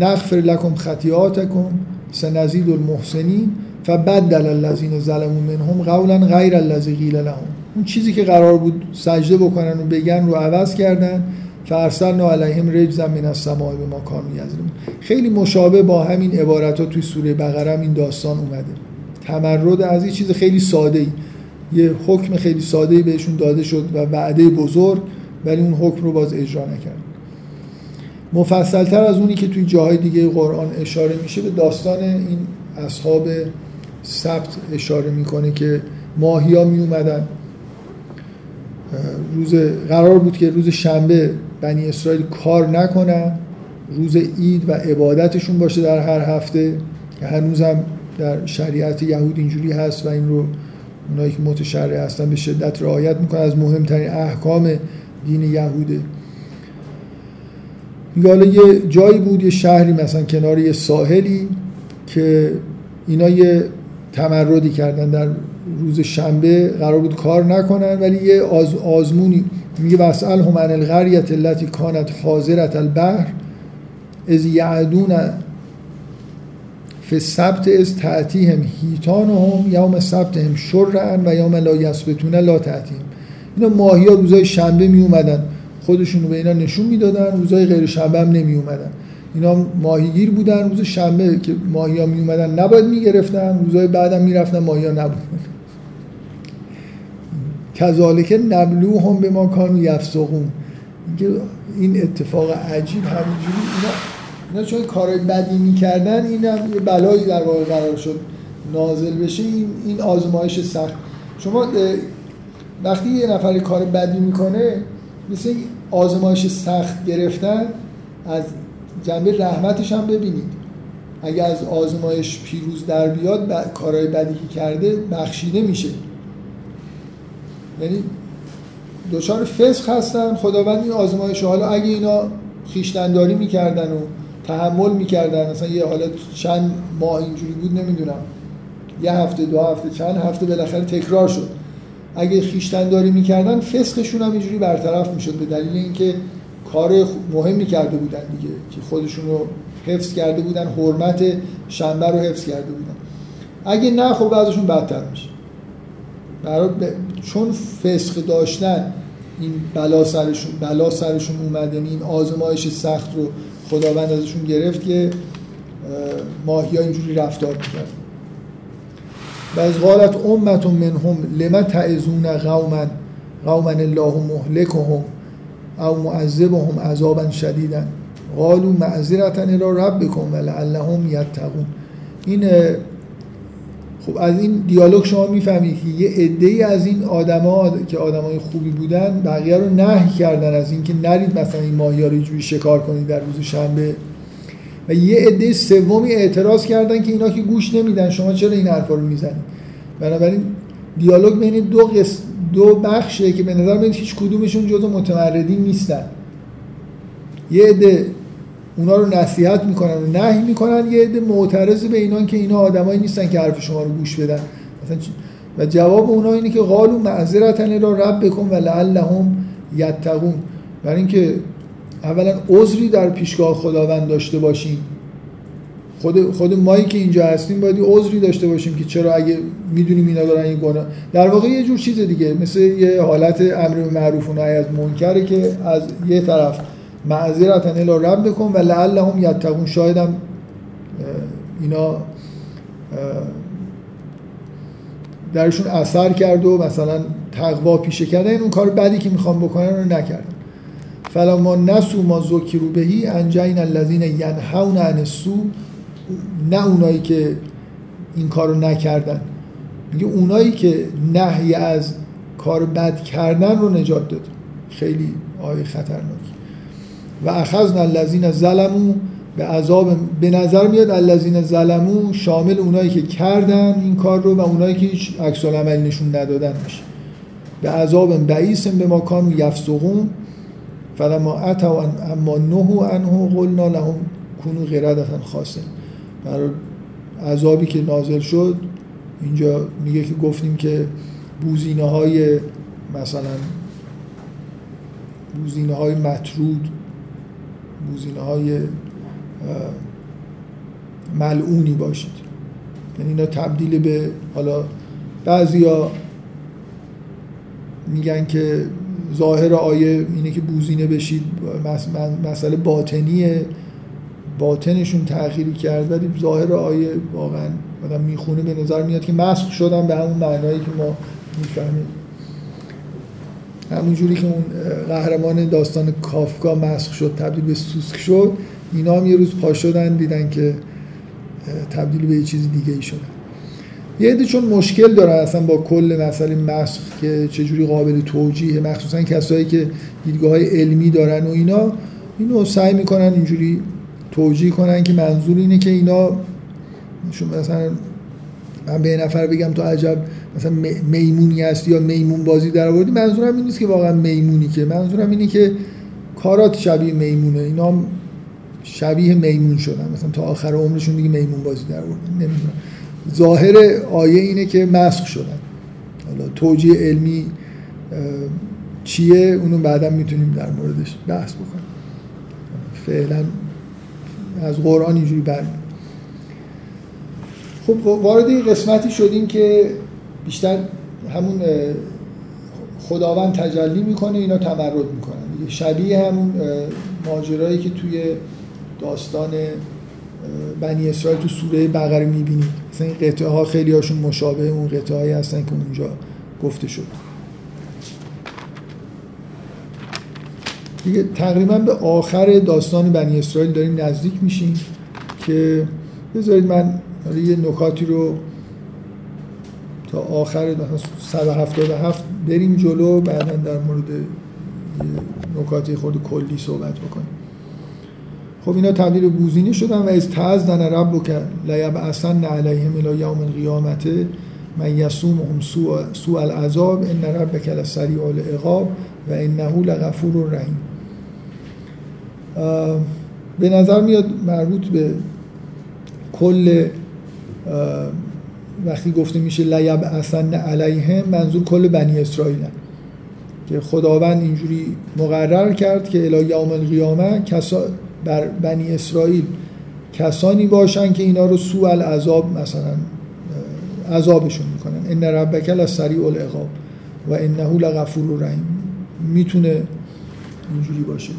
نغفر لکم خطیاتکم سنزید المحسنین. فبدل الذین ظلموا منهم قولا غیر الذی قیل لهم. اون چیزی که قرار بود سجده بکنن و بگن رو عوض کردن فارسلنا علیهم رجزا من السماء بما کانوا یظلمون. خیلی مشابه با همین عبارت ها توی سوره بقره این داستان اومده. تمرد از این چیز خیلی ساده ای یه حکم خیلی ساده ای بهشون داده شد و وعده بزرگ ولی اون حکم رو باز اجرا نکرد. مفصلتر از اونی که توی جاهای دیگه قرآن اشاره میشه به داستان این اصحاب سبت اشاره می‌کنه که ماهیا می اومدن روز قرار بود که روز شنبه بنی اسرائیل کار نکنن. روز عید و عبادتشون باشه در هر هفته. که هنوزم در شریعت یهود اینجوری هست و این رو اونایی که متشرع هستن به شدت رعایت می‌کنن از مهمترین احکام دین یهوده. میگه حالا یه جایی بود یه شهری مثلا کنار یه ساحلی که اینا یه تمردی کردن در روز شنبه قرار بود کار نکنن ولی یه آز آزمونی میگه وسأل هم عن القریت التي کانت حاضرت البحر از یعدون فی السبت از تعتیهم هیتانهم یوم سبتهم شرعن و یوم لا یسبتون لا تعتیهم اینا ماهی ها روزای شنبه می اومدن خودشون به اینا نشون می‌دادن روزای غیر شنبه هم نمی اومدن اینا ماهیگیر بودن روز شنبه که ماهی ها می اومدن نباید می گرفتن روزای بعدم می رفتن ماهی ها نبودن. کذالک نبلو هم به ما کانو یفسقون. این اتفاق عجیب همینجوری اینا, اینا چون کارهای بدی می‌کردن این هم یه بلایی در واقع قرار شد نازل بشه. این, این آزمایش سخت. شما وقتی یه نفر کار بدی می‌کنه مثل آزمایش سخت گرفتن از جنبه رحمتش هم ببینید. اگر از آزمایش پیروز در بیاد کارهای بدی که کرده بخشیده میشه. یعنی دچار فسخ هستن. خداوند این آزمایش حالا اگه اینا خیشتنداری می‌کردن و تحمل می‌کردن مثلا یه حالا چند ماه اینجوری بود نمی‌دونم. یه هفته دو هفته چند هفته بالاخره تکرار شد. اگه خیشتنداری می‌کردن فسخشون هم اینجوری برطرف می‌شد به دلیل اینکه کار مهمی کرده بودن دیگه که خودشون رو حفظ کرده بودن حرمت شنبه رو حفظ کرده بودن. اگه نه خب ازشون بدتر میشه. برای چون فسق داشتن این بلا سرشون بلا سرشون اومد یعنی این آزمایش سخت رو خداوند ازشون گرفت که ماهی ها اینجوری رفتار می‌کرد و از قالت امت منهم لما تعزون قوما قوما الله مهلكهم او معذبهم عذابا شدیدا. قالوا معذرتا الى ربكم ولعلهم یتقون. این خب از این دیالوگ شما می‌فهمید که یه عده از این آدما که آدمای خوبی بودن بقیه رو نهی کردن از اینکه نرید مثلا این ماهی رو جوری شکار کنید در روز شنبه. و یه عده سومی اعتراض کردن که اینا که گوش نمیدن شما چرا این حرفا رو می‌زنید؟ بنابراین دیالوگ بین دو قسم دو بخشه که به نظر میاد هیچ کدومشون جزو متمردین نیستن. یه عده اونا رو نصیحت می‌کنن و نهی می‌کنن یه عده معترض به اینان که اینا آدمایی نیستن که حرف شما رو گوش بدن. مثلا و جواب اونا اینه که قالو معذرتن را رب بکن و لعلهم یتقون. برای اینکه اولا عذری در پیشگاه خداوند داشته باشیم خود خود مایی که اینجا هستیم باید عذری داشته باشیم که چرا اگه می‌دونیم اینا دارن این گناه در واقع یه جور چیز دیگه مثل یه حالت امر معروف و نهی از منکره که از یه طرف معذرت رب بکن و لعلهم یتقون. شاید هم اینا درشون اثر کرد و مثلا تقوا پیشه کردن. اون کار بدی که می‌خوام بکنن رو نکردن. فلما نسو ما ذکروا بهی انجین الذین ینهون عن السوء نه اونایی که این کار رو نکردن. میگه اونایی که نهی از کار بد کردن رو نجات داد. خیلی آیه خطرناکی و اخذنا الذین ظلموا به عذاب به نظر میاد الذین ظلموا شامل اونایی که کردن این کار رو و اونایی که هیچ عکس العمل نشون ندادن میشه به عذاب بعیس به ما کانوا یفسقون. فلما اتوا اما نهو عنه قلنا لهم کونو قردتا خاصه برای عذابی که نازل شد اینجا میگه که گفتیم که بوزینه های مثلا بوزینه های مطرود بوزینه های ملعونی باشید. یعنی اینا تبدیل به حالا بعضیا میگن که ظاهر آیه اینه که بوزینه بشید مسئله باطنیه. باطنشون تأخیری کرد ولی ظاهر آیه واقعا آدم می‌خونه به نظر میاد که مسخ شدن به همون معنایی که ما می‌فهمیم. همون جوری که اون قهرمان داستان کافکا مسخ شد تبدیل به سوسک شد اینا هم یه روز پا شدن دیدن که تبدیل به یه چیز دیگه ای شدن یه عده چون مشکل دارن اصلا با کل مسئله مسخ که چجوری قابل توجیه مخصوصا کسایی که دیدگاه های علمی دارن و اینا اینو سعی می‌کنن اینجوری توجیه کنن که منظور اینه که اینا شما مثلا من به نفر بگم تو عجب مثلا میمونی هستی یا میمون بازی در آوردی منظورم این نیست که واقعا میمونی که منظورم اینه که کارات شبیه میمونه. اینا شبیه میمون شدن. مثلا تا آخر عمرشون دیگه میمون بازی در آوردن. نمی‌دونم. ظاهر آیه اینه که مسخ شدن. حالا توجیه علمی چیه؟ اونو بعدا می‌تونیم در موردش بحث بکنیم. فعلا از قرآن اینجوری بر خب وارد قسمتی شدیم که بیشتر همون خداوند تجلی می‌کنه اینا تمرد می‌کنن. شبیه همون ماجرایی که توی داستان بنی اسرائیل تو سوره بقره می‌بینید مثلا این قطعه ها خیلی هاشون مشابه اون قطعه هایی هستن که اونجا گفته شد. دیگه تقریبا به آخر داستان بنی اسرائیل داریم نزدیک میشیم که بذارید من یه نکاتی رو تا آخر 177 بریم جلو بعدا در مورد نکاتی خود کلی صحبت بکنیم. خب اینا تبدیل بوزینی شدن و از تعزدن رب کرد لیب اصن علیهم الى یوم القیامت من یسومهم سوء, سوء العذاب ان ربک لسریع العقاب و انه لغفور رحیم به نظر میاد مربوط به کل وقتی گفته میشه لیب اصن علیهم منظور کل بنی اسرائیل که خداوند اینجوری مقرر کرد که الی یوم القیامه کسا بر بنی اسرائیل کسانی باشن که اینا رو سوء العذاب مثلا عذابشون می‌کنن. ان ربک لسریع العقاب و انه لغفور رحیم می‌تونه اینجوری باشه.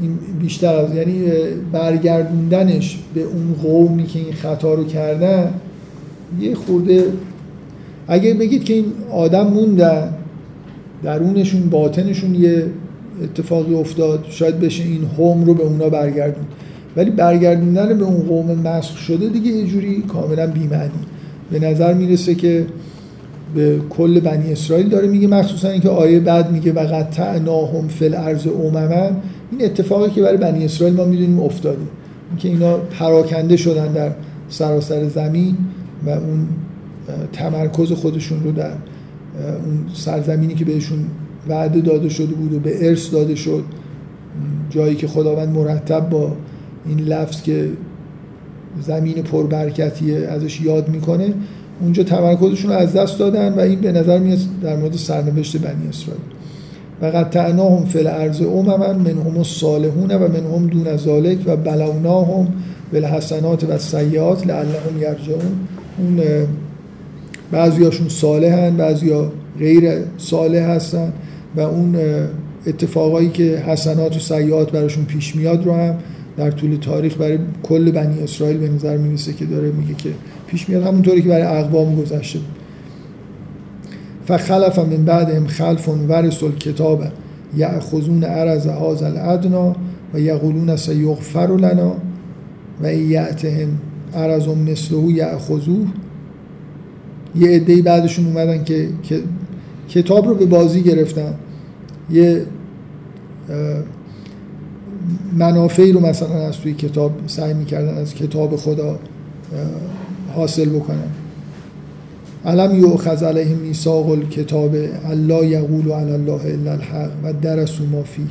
این بیشتر از یعنی برگردوندنش به اون قومی که این خطا رو کردن یه خورده اگه بگید که این آدم موندن درونشون باطنشون یه اتفاقی افتاد شاید بشه این هوم رو به اونا برگردون ولی برگردوندن به اون قوم مسخ شده دیگه یه جوری کاملا بی‌معنی. به نظر می‌رسه که به کل بنی اسرائیل داره میگه مخصوصا اینکه آیه بعد میگه و قطعناهم فی الارض امما این اتفاقی که برای بنی اسرائیل ما می‌دونیم افتاده. اینکه اینا پراکنده شدن در سراسر زمین و اون تمرکز خودشون رو در اون سرزمینی که بهشون وعده داده شده بود و به ارث داده شد جایی که خداوند مرتب با این لفظ که زمین پربرکتیه ازش یاد می‌کنه اونجا تمرکزشون رو از دست دادن و این به نظر میاد در مورد سرنوشت بنی اسرائیل. و قد تعناهم فی الارض امما منهم الصالحون و منهم دون ذلک و بلوناهم بالحسنات و سیئات لعلهم یرجعون. اون بعضیاشون صالحن بعضیا غیر صالح هستن و اون اتفاقایی که حسنات و سیئات براشون پیش میاد رو هم در طول تاریخ برای کل بنی اسرائیل به نظر می‌رسه که داره میگه که پیش میاد. همونطوری که برای اقوام گذشته بود فخلف من بعدهم خلف ورث الکتاب یأخذون عرض هذا الادنا و یقولون سیغفر لنا و یأتهم عرض مثله یأخذوه. یه عده بعدشون اومدن که کتاب رو به بازی گرفتن. یه منافعی رو مثلا از توی کتاب سعی می‌کردن از کتاب خدا حاصل بکنن. علم یؤخذ علیهم میثاق الکتاب الله یقول علی الله الا الحق و درسوا ما فی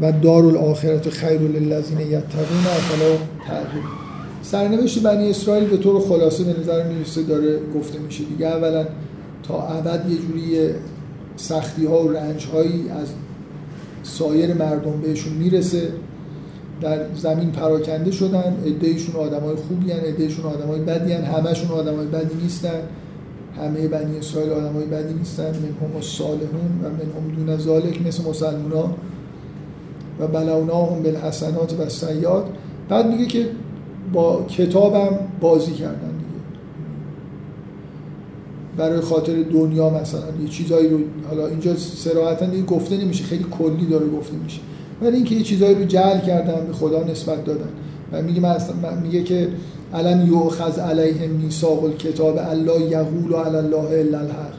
و دار الاخرت خیر للذین یتقون افلا تغییر سرنوشت بنی اسرائیل به طور خلاصه به نظر می‌رسه داره گفته میشه دیگه. اولا تا ابد یه جوری سختی ها و رنج هایی از سایر مردم بهشون می‌رسه. در زمین پراکنده شدن ادهشون آدمای خوبی هن ادهشون آدمای بدی هن همشون آدمای بدی نیستن. همه بنی اسرائیل آدمای بدی نیستن منهم صالحون و منهم دون ذالک مثل مسلمونا. و بلوناهم بالحسنات و سیاد بعد میگه که با کتابم بازی کردن دیگه. برای خاطر دنیا مثلا یه چیزایی رو حالا اینجا سراحتا دیگه گفته نمیشه خیلی کلی داره گفته میشه. ولی اینکه یه چیزایی رو جعل کردن به خدا نسبت دادن. و میگه میگه که الان یؤخذ علیهم میثاق الکتاب الله یقول علی الله الا الحق.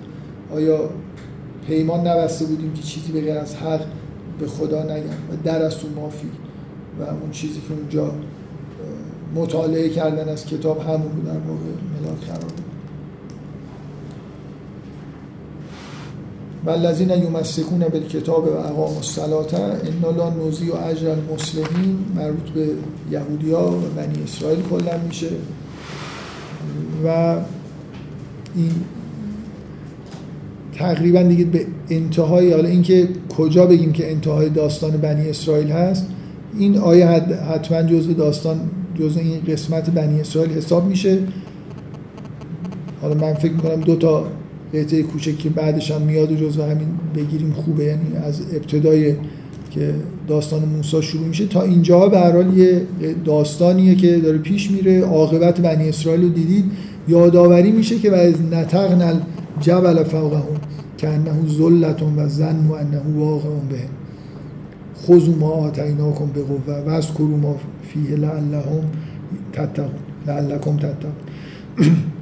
آیا پیمان نبسته بودیم که چیزی به از حق به خدا نگن و در از تو مافی و اون چیزی که اونجا مطالعه کردن از کتاب همون رو در واقع ملاک قرار و الذین یمسکون بالکتاب و اقام الصلاه ان لا نوزی و اجر المسلمین مربوط به یهودیا و بنی اسرائیل کلا میشه. و این تقریبا دیگه به انتهای حالا اینکه کجا بگیم که انتهای داستان بنی اسرائیل هست این آیه حتما جزء داستان جزء این قسمت بنی اسرائیل حساب میشه. حالا من فکر می‌کنم دو تا قطعه کوچک که بعدش هم میاد و جزو همین بگیریم خوبه یعنی از ابتدای که داستان موسی شروع میشه تا اینجا به هر یه داستانیه که داره پیش میره. عاقبت بنی اسرائیل رو دیدید یادآوری میشه که و از نتقن الجبل فوقهم که انه ذلتون و زن و انه واقع به. خذوا ما آتیناکم به قوه و از ما فیه لعلهم تتقون. لعلکم تتقون.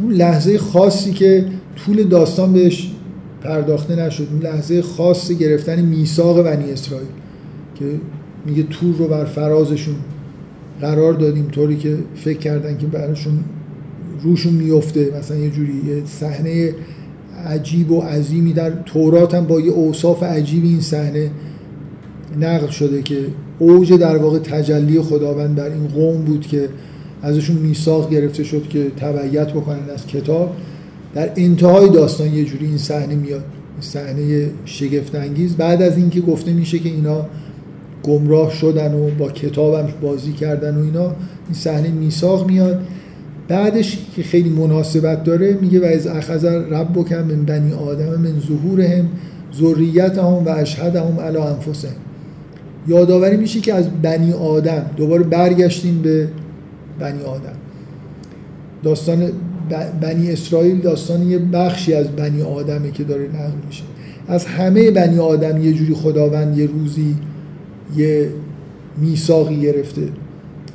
اون لحظه خاصی که طول داستان بهش پرداخته نشد اون لحظه خاص گرفتن میثاق بنی اسرائیل که میگه تور رو بر فرازشون قرار دادیم طوری که فکر کردن که براشون روشون میفته. مثلا یه جوری یه صحنه عجیب و عظیمی در تورات هم با یه اوصاف عجیبی این صحنه نقل شده که اوج در واقع تجلی خداوند بر این قوم بود که ازشون میثاق گرفته شد که تبعیت بکنن از کتاب. در انتهای داستان یه جوری این صحنه میاد صحنه شگفت انگیز بعد از اینکه گفته میشه که اینا گمراه شدن و با کتابم بازی کردن و اینا این صحنه میثاق میاد. بعدش که خیلی مناسبت داره میگه و از اخذ رب بکن من بنی آدم من ظهورهم ذریتهم و اشهدهم علی انفسهم. یادآوری میشه که از بنی آدم دوباره برگشتیم به بنی آدم. داستان بنی اسرائیل داستان یه بخشی از بنی آدمه که داره نقل میشه. از همه بنی آدم یه جوری خداوند یه روزی یه میثاقی گرفته.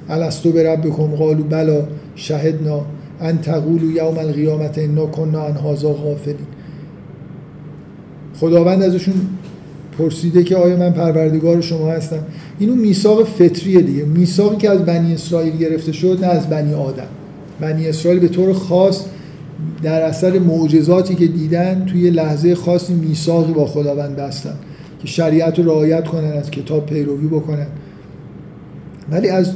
الستو به رب بکن قالو بلا شهدنا ان تقولو یوم القیامت انا کنا ان هازا غافلین. خداوند ازشون پرسیده که آیا من پروردگار شما هستم؟ اینو میثاق فطریه دیگه. میثاقی که از بنی اسرائیل گرفته شد نه از بنی آدم. بنی اسرائیل به طور خاص در اثر معجزاتی که دیدن توی لحظه خاصی میثاقی با خداوند بستن که شریعت رو رعایت کنن از کتاب پیروی بکنن. ولی از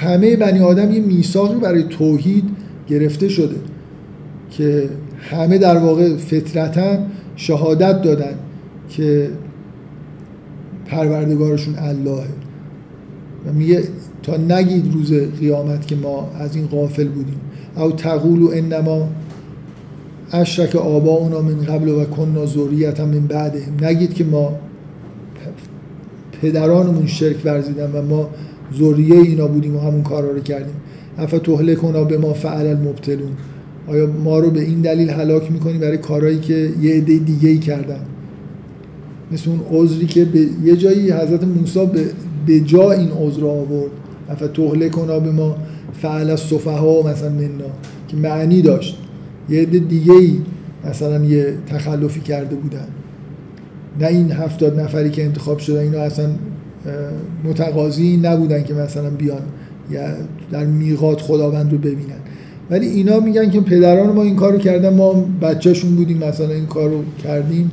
همه بنی آدم یه میثاقی برای توحید گرفته شده که همه در واقع فطرتا شهادت دادن. که پروردگارشون اللهه. و میگه تا نگید روز قیامت که ما از این غافل بودیم. او تقول و انما اشرک آبا اونا من قبل و کننا ذریت من بعده نگید که ما پدرانمون شرک ورزیدن و ما ذریه اینا بودیم و همون کارا رو کردیم. افا کنا به ما فعل المبتلون. آیا ما رو به این دلیل هلاک می‌کنی برای کارهایی که یه عده دیگه ای کردن؟ مثل اون عذری که به یه جایی حضرت موسی به, به جا این عذر آورد. افا کنا به ما فعل الصفها مثلا مننا که معنی داشت. یه عده دیگه ای مثلا یه تخلفی کرده بودن. نه این هفتاد نفری که انتخاب شدن اینا اصلا متقاضی نبودن که مثلا بیان یا در میقات خداوند رو ببینن. ولی اینا میگن که پدران ما این کارو کردن ما بچهشون بودیم مثلا این کارو کردیم.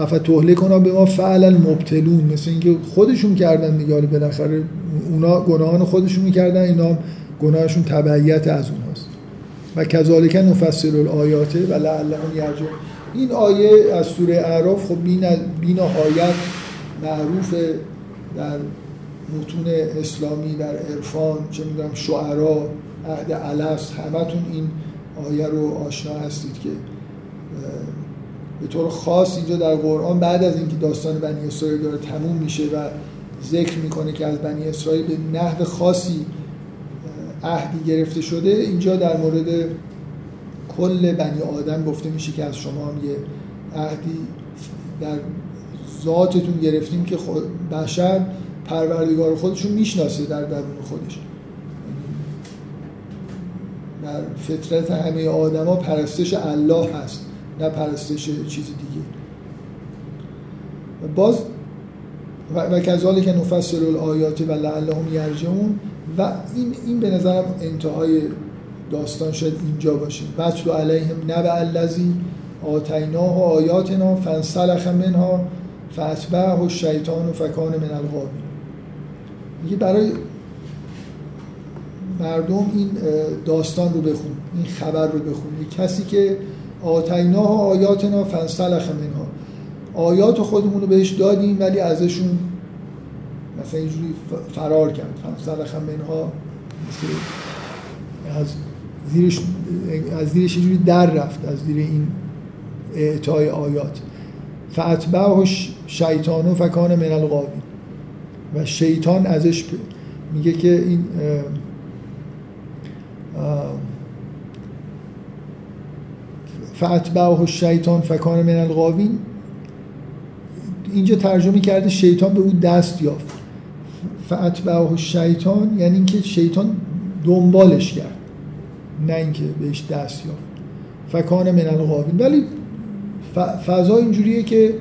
افا توهله کنا به ما فعلا مبتلون مثل اینکه خودشون کردن دیگه. بالاخره اونا گناهان خودشون می‌کردن اینا گناهشون تبعیت از اوناست. و کذالک نفسر الآیات و لعلهم یرجعون. این آیه از سوره اعراف خب بی نهایت معروف در متون اسلامی در عرفان چه می‌دونم شعرا عهد علس همتون این آیه رو آشنا هستید که به طور خاص اینجا در قرآن بعد از اینکه داستان بنی اسرائیل داره تموم میشه و ذکر می‌کنه که از بنی اسرائیل به نحو خاصی عهدی گرفته شده اینجا در مورد کل بنی آدم گفته میشه که از شما هم یه عهدی در ذاتتون گرفتیم که بشر پروردگار خودشون می‌شناسه در درون خودش. در فطرت همه آدما پرستش الله هست. نه پرستش چیز دیگه. باز و کذالک که نفصل الآیات و لعلهم یرجعون و این این به نظرم انتهای داستان شد اینجا باشه. وتلو علیهم نبع الذی آتیناه و آیاتنا فانسلخ منها فاتبعه الشیطان و فکان من الغاوین میگه برای مردم این داستان رو بخون این خبر رو بخون. کسی که آتیناه آیاتنا فانسلخ منها. آیات خودمون رو بهش دادیم ولی ازشون مثلا اینجوری فرار کرد. فانسلخ منها از زیرش از زیرش اینجوری در رفت از زیر این اعطای آیات. فاتبعه شیطان و فکان من الغاوین و شیطان ازش میگه که این فاتبعه شیطان فکان من الغاوین اینجا ترجمه کرده شیطان به او دست یافت. فاتبعه شیطان یعنی اینکه شیطان دنبالش کرد. نه اینکه بهش دست یافت. فکان من الغاوین ولی فضا اینجوریه که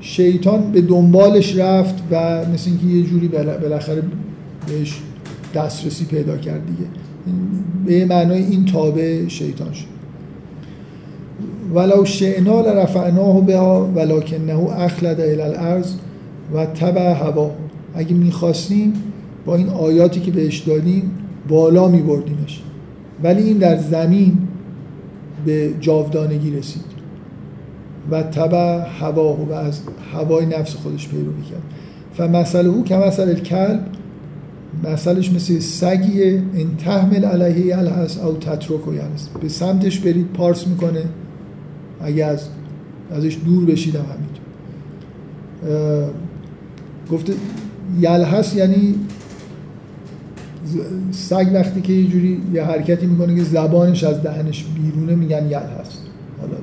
شیطان به دنبالش رفت و مثل اینکه یه جوری بالاخره بهش دسترسی پیدا کرد دیگه. به معنای این تابع شیطان شد. ولو شئنا لرفعناه بها ولکنه اخلد الى الارض و تبع هوا اگه می‌خواستیم با این آیاتی که بهش دادیم بالا میبردیمش. ولی این در زمین به جاودانگی رسید و تبع هوا و از هوای نفس خودش پیروی کرد. فمثل او که مثل کلب مثلش مثل سگیه ان تحمل علیه الهس او تترک و به سمتش برید پارس می‌کنه. اگه از ازش دور بشیدم همینطور گفته یلحس یعنی سگ وقتی که یه جوری یه حرکتی می‌کنه که زبانش از دهنش بیرونه میگن یلحس حالا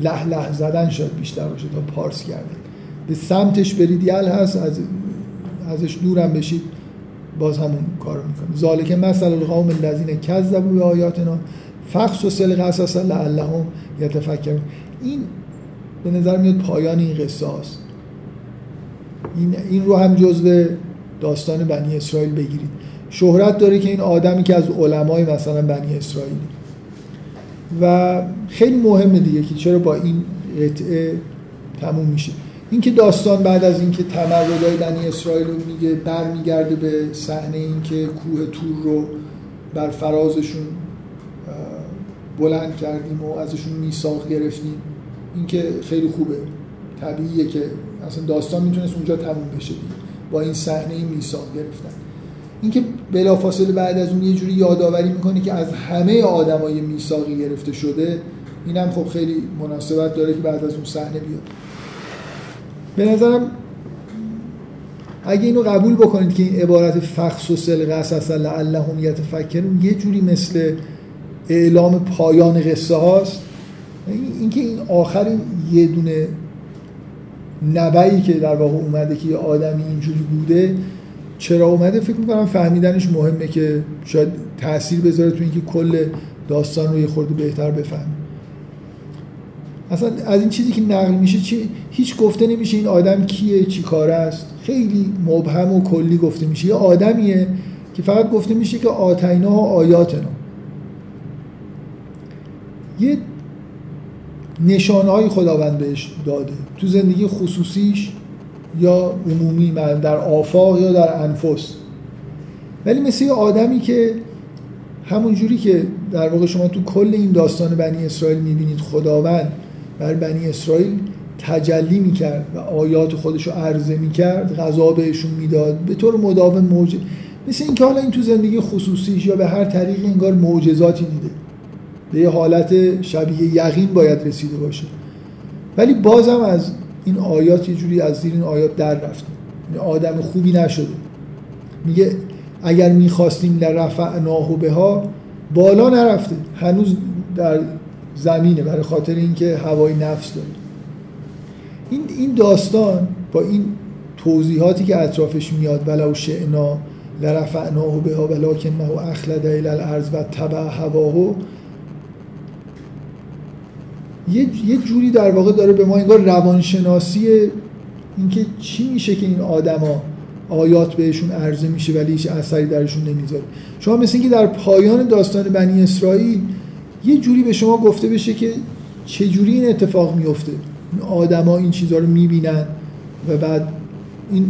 له له زدن شد بیشتر باشه تا پارس کردن به سمتش برید یلحس از ازش دورم بشید باز همون کارو می‌کنه. ذالک مثل القوم الذین کذبوا بآیاتنا فخص و سل قصص لعلهم یتفکرون. این به نظر میاد پایان این قصه هست. این, این رو هم جزو داستان بنی اسرائیل بگیرید. شهرت داره که این آدمی که از علمای مثلا بنی اسرائیل. و خیلی مهمه دیگه که چرا با این قطعه تموم میشه. اینکه داستان بعد از اینکه تمردای بنی اسرائیل رو میگه برمیگرده به صحنه اینکه کوه تور رو بر فرازشون بلند کردیم و ازشون میثاق گرفتیم. این که خیلی خوبه. طبیعیه که اصلا داستان می‌تونست اونجا تموم بشه دیگه. با این صحنه میثاق گرفتن. اینکه بلافاصله بعد از اون یه جوری یادآوری می‌کنه که از همه آدمای میثاقی گرفته شده اینم خب خیلی مناسبت داره که بعد از اون صحنه بیاد. به نظرم اگه اینو قبول بکنید که این عبارت فخص و سل قصص لعلهم یتفکرون یه جوری مثل اعلام پایان قصه هاست. اینکه این آخر یه دونه نبعی که در واقع اومده که یه آدمی اینجوری بوده چرا اومده؟ فکر می‌کنم فهمیدنش مهمه که شاید تاثیر بذاره تو اینکه کل داستان رو یه خورده بهتر بفهمیم اصلا از این چیزی که نقل میشه چی؟ هیچ گفته نمیشه این آدم کیه چی کاره است. خیلی مبهم و کلی گفته میشه. یه آدمیه که فقط گفته میشه که آتینا و آیاتنا. یه نشانهای خداوند بهش داده. تو زندگی خصوصیش یا عمومی من در آفاق یا در انفس. ولی مثل یه آدمی که همون جوری که در واقع شما تو کل این داستان بنی اسرائیل می‌بینید خداوند بر بنی اسرائیل تجلی می‌کرد و آیات خودش رو عرضه می‌کرد غذا بهشون می‌داد به طور مداوم موج مثل اینکه حالا این تو زندگی خصوصیش یا به هر طریق انگار معجزاتی دیده. به یه حالت شبیه یقین باید رسیده باشه. ولی بازم از این آیات یه جوری از زیر این آیات در رفته. یعنی آدم خوبی نشده. میگه اگر می‌خواستیم لرفعناه بها بالا نرفته. هنوز در زمینه برای خاطر اینکه هوای نفس داره. این این داستان با این توضیحاتی که اطرافش میاد ولو شئنا لرفعناه بها ولکنه اخلد الى الارض و تبع هواه یه یه جوری در واقع داره به ما انگار روانشناسی اینکه چی میشه که این آدما آیات بهشون عرضه میشه ولی هیچ اثری درشون نمی‌ذاره. شما مثل اینکه در پایان داستان بنی اسرائیل یه جوری به شما گفته بشه که چه جوری این اتفاق میفته. این آدما این چیزها رو می‌بینن و بعد این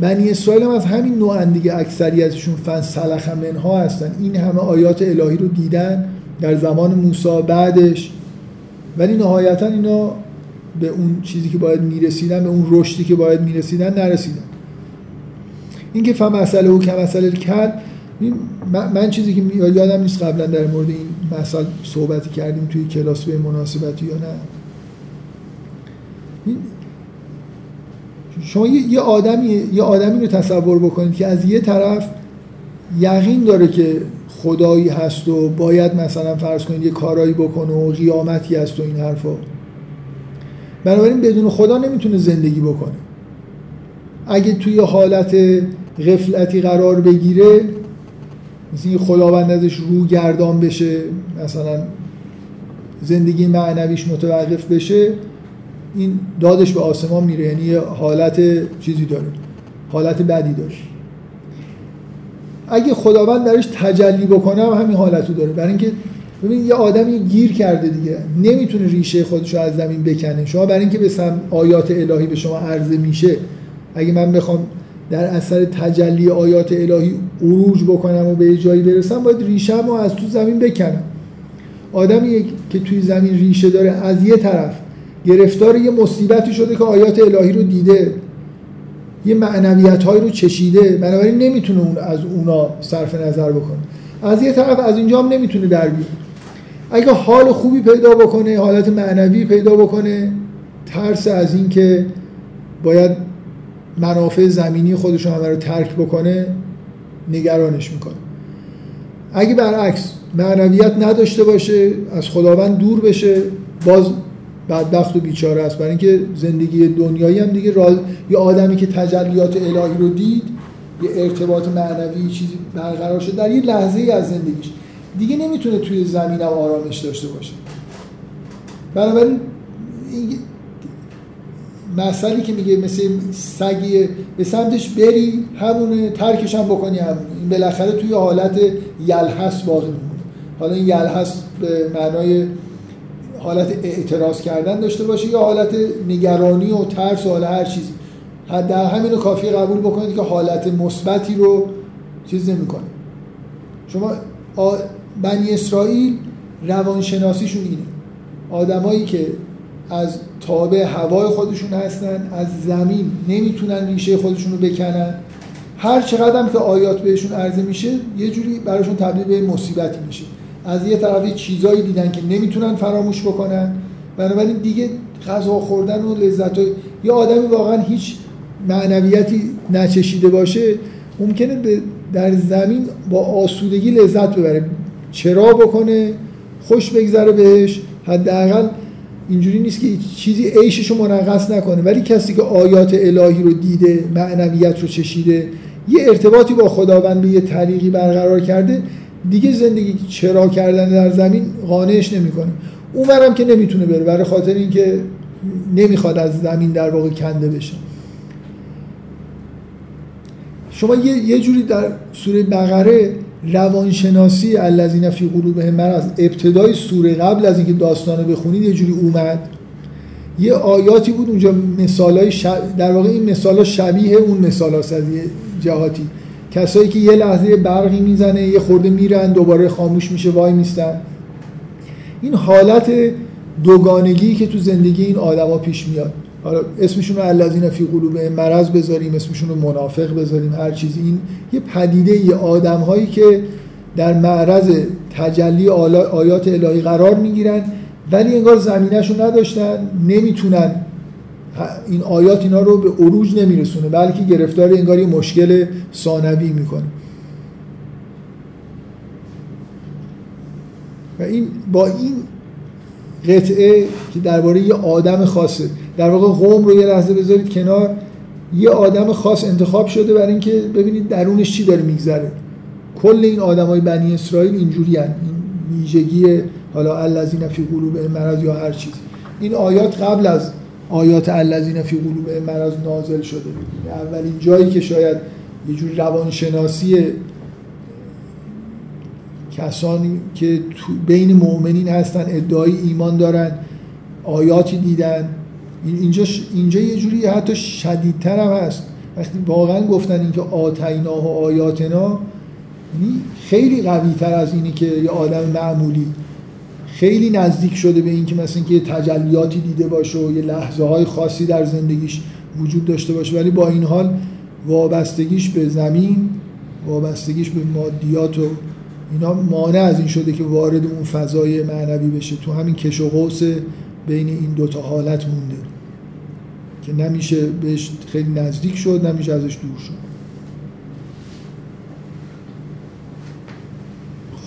بنی اسرائیل هم از همین نوع دیگه اکثریتشون فن سلخ منها هستن. این همه آیات الهی رو دیدن در زمان موسی بعدش. ولی نهایتا اینا به اون چیزی که باید می‌رسیدن به اون رشدی که باید می‌رسیدن نرسیدن. این که مسئله او که مسئله کل من چیزی که یادم نیست قبلا در مورد این مسئله صحبتی کردیم توی کلاس به مناسبتی یا نه. شما یه آدمی یه آدمی رو تصور بکنید که از یه طرف یقین داره که خدایی هست و باید مثلا فرض کنید یه کارایی بکنه و قیامتی هست و این حرفا. بنابراین بدون خدا نمی‌تونه زندگی بکنه. اگه توی حالت غفلتی قرار بگیره مثل این خداوند ازش رو گردان بشه مثلا زندگی معنویش متوقف بشه این دادش به آسمان میره. یعنی حالت چیزی داره. حالت بدی داره. اگه خداوند درش تجلی بکنه هم همین حالتو داره. برای اینکه ببین یه آدمی گیر کرده دیگه. نمی‌تونه ریشه خودش رو از زمین بکنه. شما برای اینکه به آیات الهی به شما عرضه میشه اگه من بخوام در اثر تجلی آیات الهی عروج بکنم و به جایی برسم باید ریشم رو از تو زمین بکنم. آدمی که توی زمین ریشه داره از یه طرف گرفتار یه مصیبتی شده که آیات الهی رو دیده. یه معنویت رو چشیده بنابراین نمی‌تونه اون از اونا صرف نظر بکنه. از یه طرف از اینجا هم نمی‌تونه در بیاد. اگه حال خوبی پیدا بکنه حالت معنوی پیدا بکنه ترس از این که باید منافع زمینی خودش همه رو ترک بکنه نگرانش می‌کنه. اگه برعکس معنویت نداشته باشه از خداوند دور بشه باز بدبخت و بیچاره است. برای اینکه زندگی دنیایی هم دیگه راز... یه آدمی که تجلیات الهی رو دید یه ارتباط معنوی چیزی برقرار شد در یه لحظه ای از زندگیش. دیگه نمی‌تونه توی زمین و آرامش داشته باشه. بنابراین مسئله که میگه مثل سگی به سمتش بری همونه ترکش هم بکنی همونه. این بالاخره توی حالت یلحس باقی میمونه. حالا این یلحس به معنای حالت اعتراض کردن داشته باشه یا حالت نگرانی و ترس و حالا هر چیزی. در همین کافی قبول بکنید که حالت مثبتی رو چیز نمی‌کنه. شما بنی اسرائیل روانشناسیشون اینه. آدمایی که از تابع هوای خودشون هستن از زمین نمی‌تونن ریشه خودشون رو بکنن. هر چقدر که آیات بهشون عرضه میشه یه جوری براشون تبدیل به مصیبتی میشه. از یه طرفی چیزایی دیدن که نمی‌تونن فراموش بکنن. بنابراین دیگه غذا خوردن و لذت های... یه آدمی واقعا هیچ معنویتی نچشیده باشه ممکنه به در زمین با آسودگی لذت ببره. چرا بکنه؟ خوش بگذره بهش. حداقل اینجوری نیست که چیزی عیشش رو منقص نکنه. ولی کسی که آیات الهی رو دیده معنویت رو چشیده یه ارتباطی با خداوند به یه طریقی برقرار کرده دیگه زندگی چرا کردن در زمین قانعش نمی‌کنه. اونورم که نمی‌تونه بره برای خاطر اینکه نمی‌خواد از زمین در واقع کنده بشه. شما یه, یه جوری در سوره بقره روانشناسی الذین فی قلوبهم مرض ابتدای سوره قبل از اینکه داستانو بخونید یه جوری اومد. یه آیاتی بود اونجا مثالای شب... در واقع این مثالا شبیه اون مثال از یه جهاتی. کسایی که یه لحظه برقی می‌زنه یه خورده میرن دوباره خاموش میشه وای میستن. این حالت دوگانگی که تو زندگی این آدما پیش میاد. حالا اسمشون رو الذین فی قلوب مرض بذاریم اسمشون رو منافق بذاریم هر چیزی. این یه پدیده یه آدم هایی که در معرض تجلی آیات الهی قرار می‌گیرن ولی انگار زمینهشون نداشتن نمی‌تونن این آیات اینا رو به عروج نمیرسونه بلکه گرفتار انگار یه مشکل ثانوی می‌کنه. و این با این قطعه که درباره یه آدم خاصه در واقع قوم رو یه لحظه بذارید کنار یه آدم خاص انتخاب شده برای اینکه ببینید درونش چی داره میگذره. کل این آدمای بنی اسرائیل اینجوری این ویژگی حالا الذین فی قلوب مرض یا هر چیز این آیات قبل از آیات الذین فی قلوب مرض نازل شده. اولین جایی که شاید یه جور روانشناسی کسانی که بین مؤمنین هستن ادعای ایمان دارن آیاتی دیدن اینجا اینجا یه جوری حتی شدیدتر هم هست. وقتی واقعا گفتن اینکه آتینا و آیاتنا یعنی خیلی قوی تر از اینی که یه آدم معمولی خیلی نزدیک شده به اینکه مثلا که تجلیاتی دیده باشه و یه لحظه های خاصی در زندگیش وجود داشته باشه. ولی با این حال وابستگیش به زمین وابستگیش به مادیات و اینا مانع از این شده که وارد اون فضای معنوی بشه. تو همین کش و قوس بین این دوتا حالت مونده. که نمیشه بهش خیلی نزدیک شد نمیشه ازش دور شد.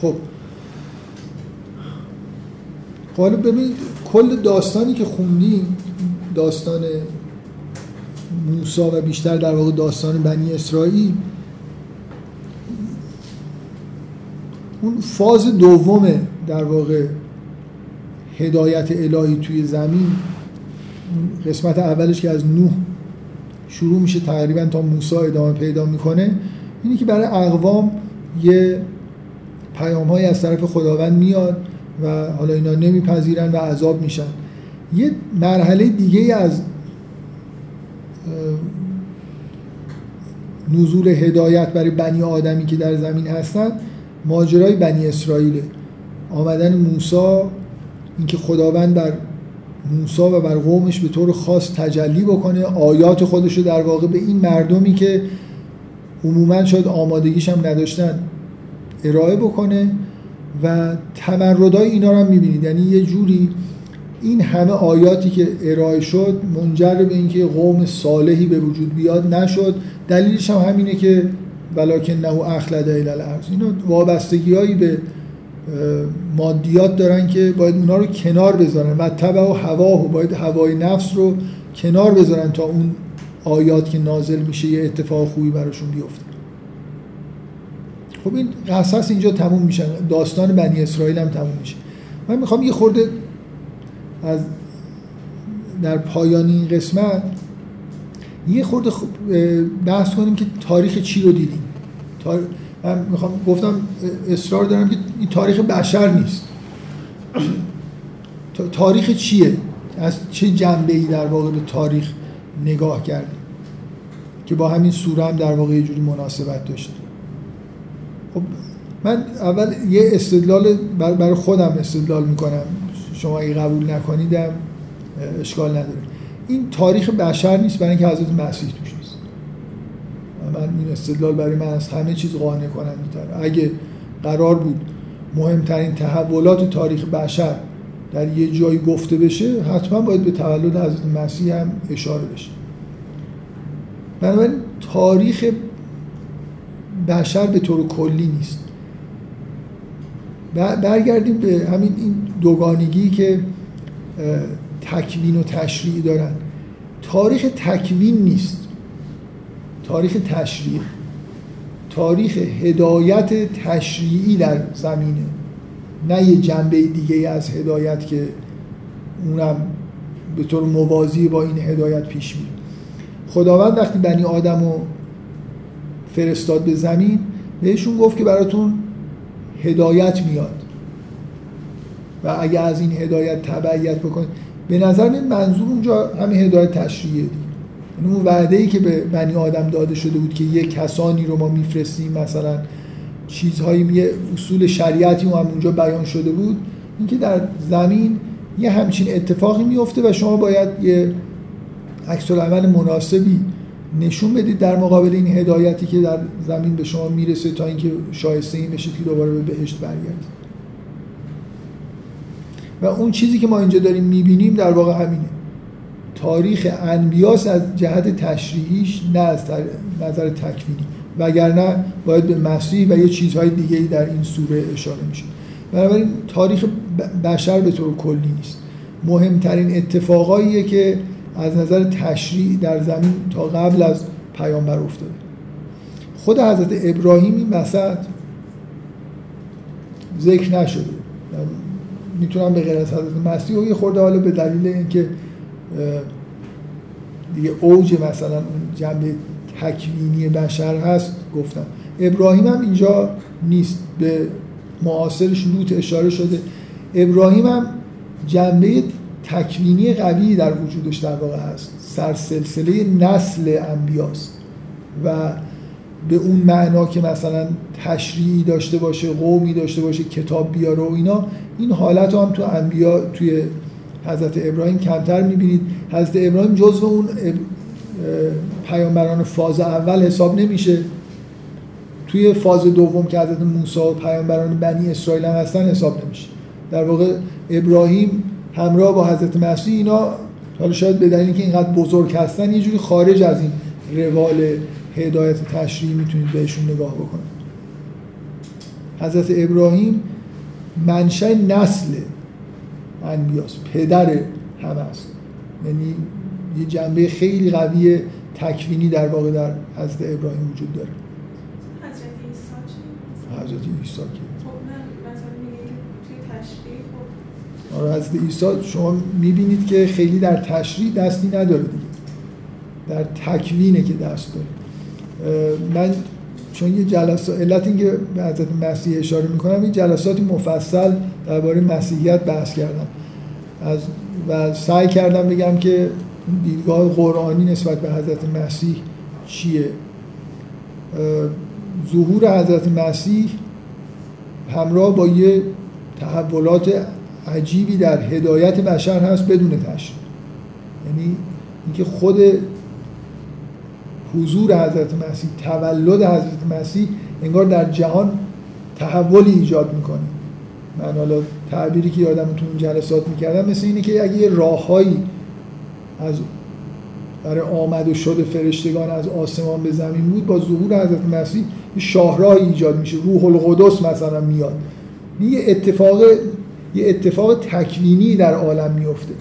خب. حالا ببینید کل داستانی که خوندیم داستان موسا و بیشتر در واقع داستان بنی اسرائیل اون فاز دوم در واقع هدایت الهی توی زمین قسمت اولش که از نوح شروع میشه تقریبا تا موسی ادامه پیدا می‌کنه اینی که برای اقوام یه پیام های از طرف خداوند میاد و حالا اینا نمیپذیرن و عذاب میشن. یه مرحله دیگه از نزول هدایت برای بنی آدمی که در زمین هستن ماجرای بنی اسرائیل آمدن موسی اینکه خداوند بر موسی و بر قومش به طور خاص تجلی بکنه آیات خودش رو در واقع به این مردمی که عموما شاید آمادگیش هم نداشتن ارائه بکنه. و تمردای اینا رو هم می‌بینید. یعنی یه جوری این همه آیاتی که ارائه شد منجر به اینکه قوم صالحی به وجود بیاد نشد. دلیلش هم همینه که ولکن نه اخلد الى الارض. اینا وابستگیهایی به مادیات دارن که باید اونا رو کنار بذارن. و تبع و هوا و باید هوای نفس رو کنار بذارن تا اون آیات که نازل میشه یه اتفاق خوبی براشون بیفته. خب این قصص اینجا تموم میشه. داستان بنی اسرائیل هم تموم میشه. من می‌خوام یه خورده از در پایان این قسمت یه خورده بحث کنیم که تاریخ چی رو دیدیم. من می‌خوام گفتم اصرار دارم که این تاریخ بشر نیست. تاریخ چیه؟ از چه جنبه ای در واقع به تاریخ نگاه کردیم؟ که با همین سوره هم در واقع یه جوری مناسبت داشته. خب من اول یه استدلال برای خودم استدلال می‌کنم. شما اگه قبول نکنیدم اشکال نداره. این تاریخ بشر نیست برای اینکه حضرت مسیح توش نیست. من این استدلال برای من از همه چیز قانع کنم میتره اگه قرار بود مهمترین تحولات تاریخ بشر در یه جایی گفته بشه حتما باید به تولد حضرت مسیح هم اشاره بشه. بنابراین تاریخ بشر به طور کلی نیست. برگردیم به همین این دوگانگی که تکوین و تشریع دارن. تاریخ تکوین نیست. تاریخ تشریع. تاریخ هدایت تشریعی در زمینه. نه یه جنبه دیگه از هدایت که اونم به طور موازی با این هدایت پیش میره. خداوند وقتی بنی آدم رو فرستاد به زمین بهشون گفت که براتون هدایت میاد. و اگه از این هدایت تبعیت بکنید به نظر من منظور اونجا همین هدایت تشریعیه یعنی اون وعده ای که به بنی آدم داده شده بود که یه کسانی رو ما میفرستیم مثلا چیزهایی یه اصول شریعتی هم اونجا بیان شده بود اینکه در زمین یه همچین اتفاقی میفته و شما باید یه عکس مناسبی نشون بدید در مقابل این هدایتی که در زمین به شما می‌رسه تا اینکه شایسته این بشید که دوباره به بهشت برگردید. و اون چیزی که ما اینجا داریم می‌بینیم در واقع همینه. تاریخ انبیاس از جهت تشریعیش نه از نظر تکوینی. وگرنه باید به مسیح و یه چیزهای دیگه در این سوره اشاره میشه بنابراین تاریخ بشر به طور کلی نیست. مهمترین اتفاقاییه که از نظر تشریع در زمین تا قبل از پیامبر افتاده خود حضرت ابراهیم این وسط ذکر نشده. می‌تونم به غیر از حضرت مسیح و یه خورده حالا به دلیل اینکه دیگه اوج مثلا اون جنبه تکوینی بشر هست گفتم. ابراهیم هم اینجا نیست. به معاصرش لوط اشاره شده. ابراهیم هم جنبه تکوینی قوی در وجودش در واقع هست. سرسلسله نسل انبیاست. و به اون معنا که مثلا تشریعی داشته باشه قومی داشته باشه کتاب بیاره و اینا این حالت هم تو انبیا توی حضرت ابراهیم کمتر می‌بینید. حضرت ابراهیم جزو اون پیامبران فاز اول حساب نمیشه. توی فاز دوم که حضرت موسی و پیامبران بنی اسرائیل هم هستن حساب نمیشه. در واقع ابراهیم همراه با حضرت مسیح اینا حالا شاید به دلیلی که اینقدر بزرگ هستن یه جوری خارج از این روال هدایت تشریعی می‌تونید بهشون نگاه بکنید. حضرت ابراهیم منشأ نسل انبیاس پدر هم است. یعنی یه جنبه خیلی قوی تکوینی در واقع در حضرت ابراهیم وجود داره. حضرت عیسی آره حضرت عیسی شما می‌بینید که خیلی در تشریع دستی نداره دیگه. در تکوینه که دست داره. من چون یه جلسات علت اینکه به حضرت مسیح اشاره می‌کنم این جلساتی مفصل درباره مسیحیت بحث کردم. از و سعی کردم بگم که دیدگاه قرآنی نسبت به حضرت مسیح چیه. ظهور حضرت مسیح همراه با یه تحولات عجیبی در هدایت بشر هست بدون تشریع یعنی اینکه خود حضور حضرت مسیح تولد حضرت مسیح انگار در جهان تحولی ایجاد می‌کنه. من حالا تعبیری که یادم تو اون جلسات می‌کردم مثل اینه که اگه یه راههایی از برای آمد و شد فرشتگان از آسمان به زمین بود با ظهور حضرت مسیح یه شاهراه ایجاد میشه. روح القدس مثلا میاد. یه اتفاق یه اتفاق تکوینی در عالم میفته.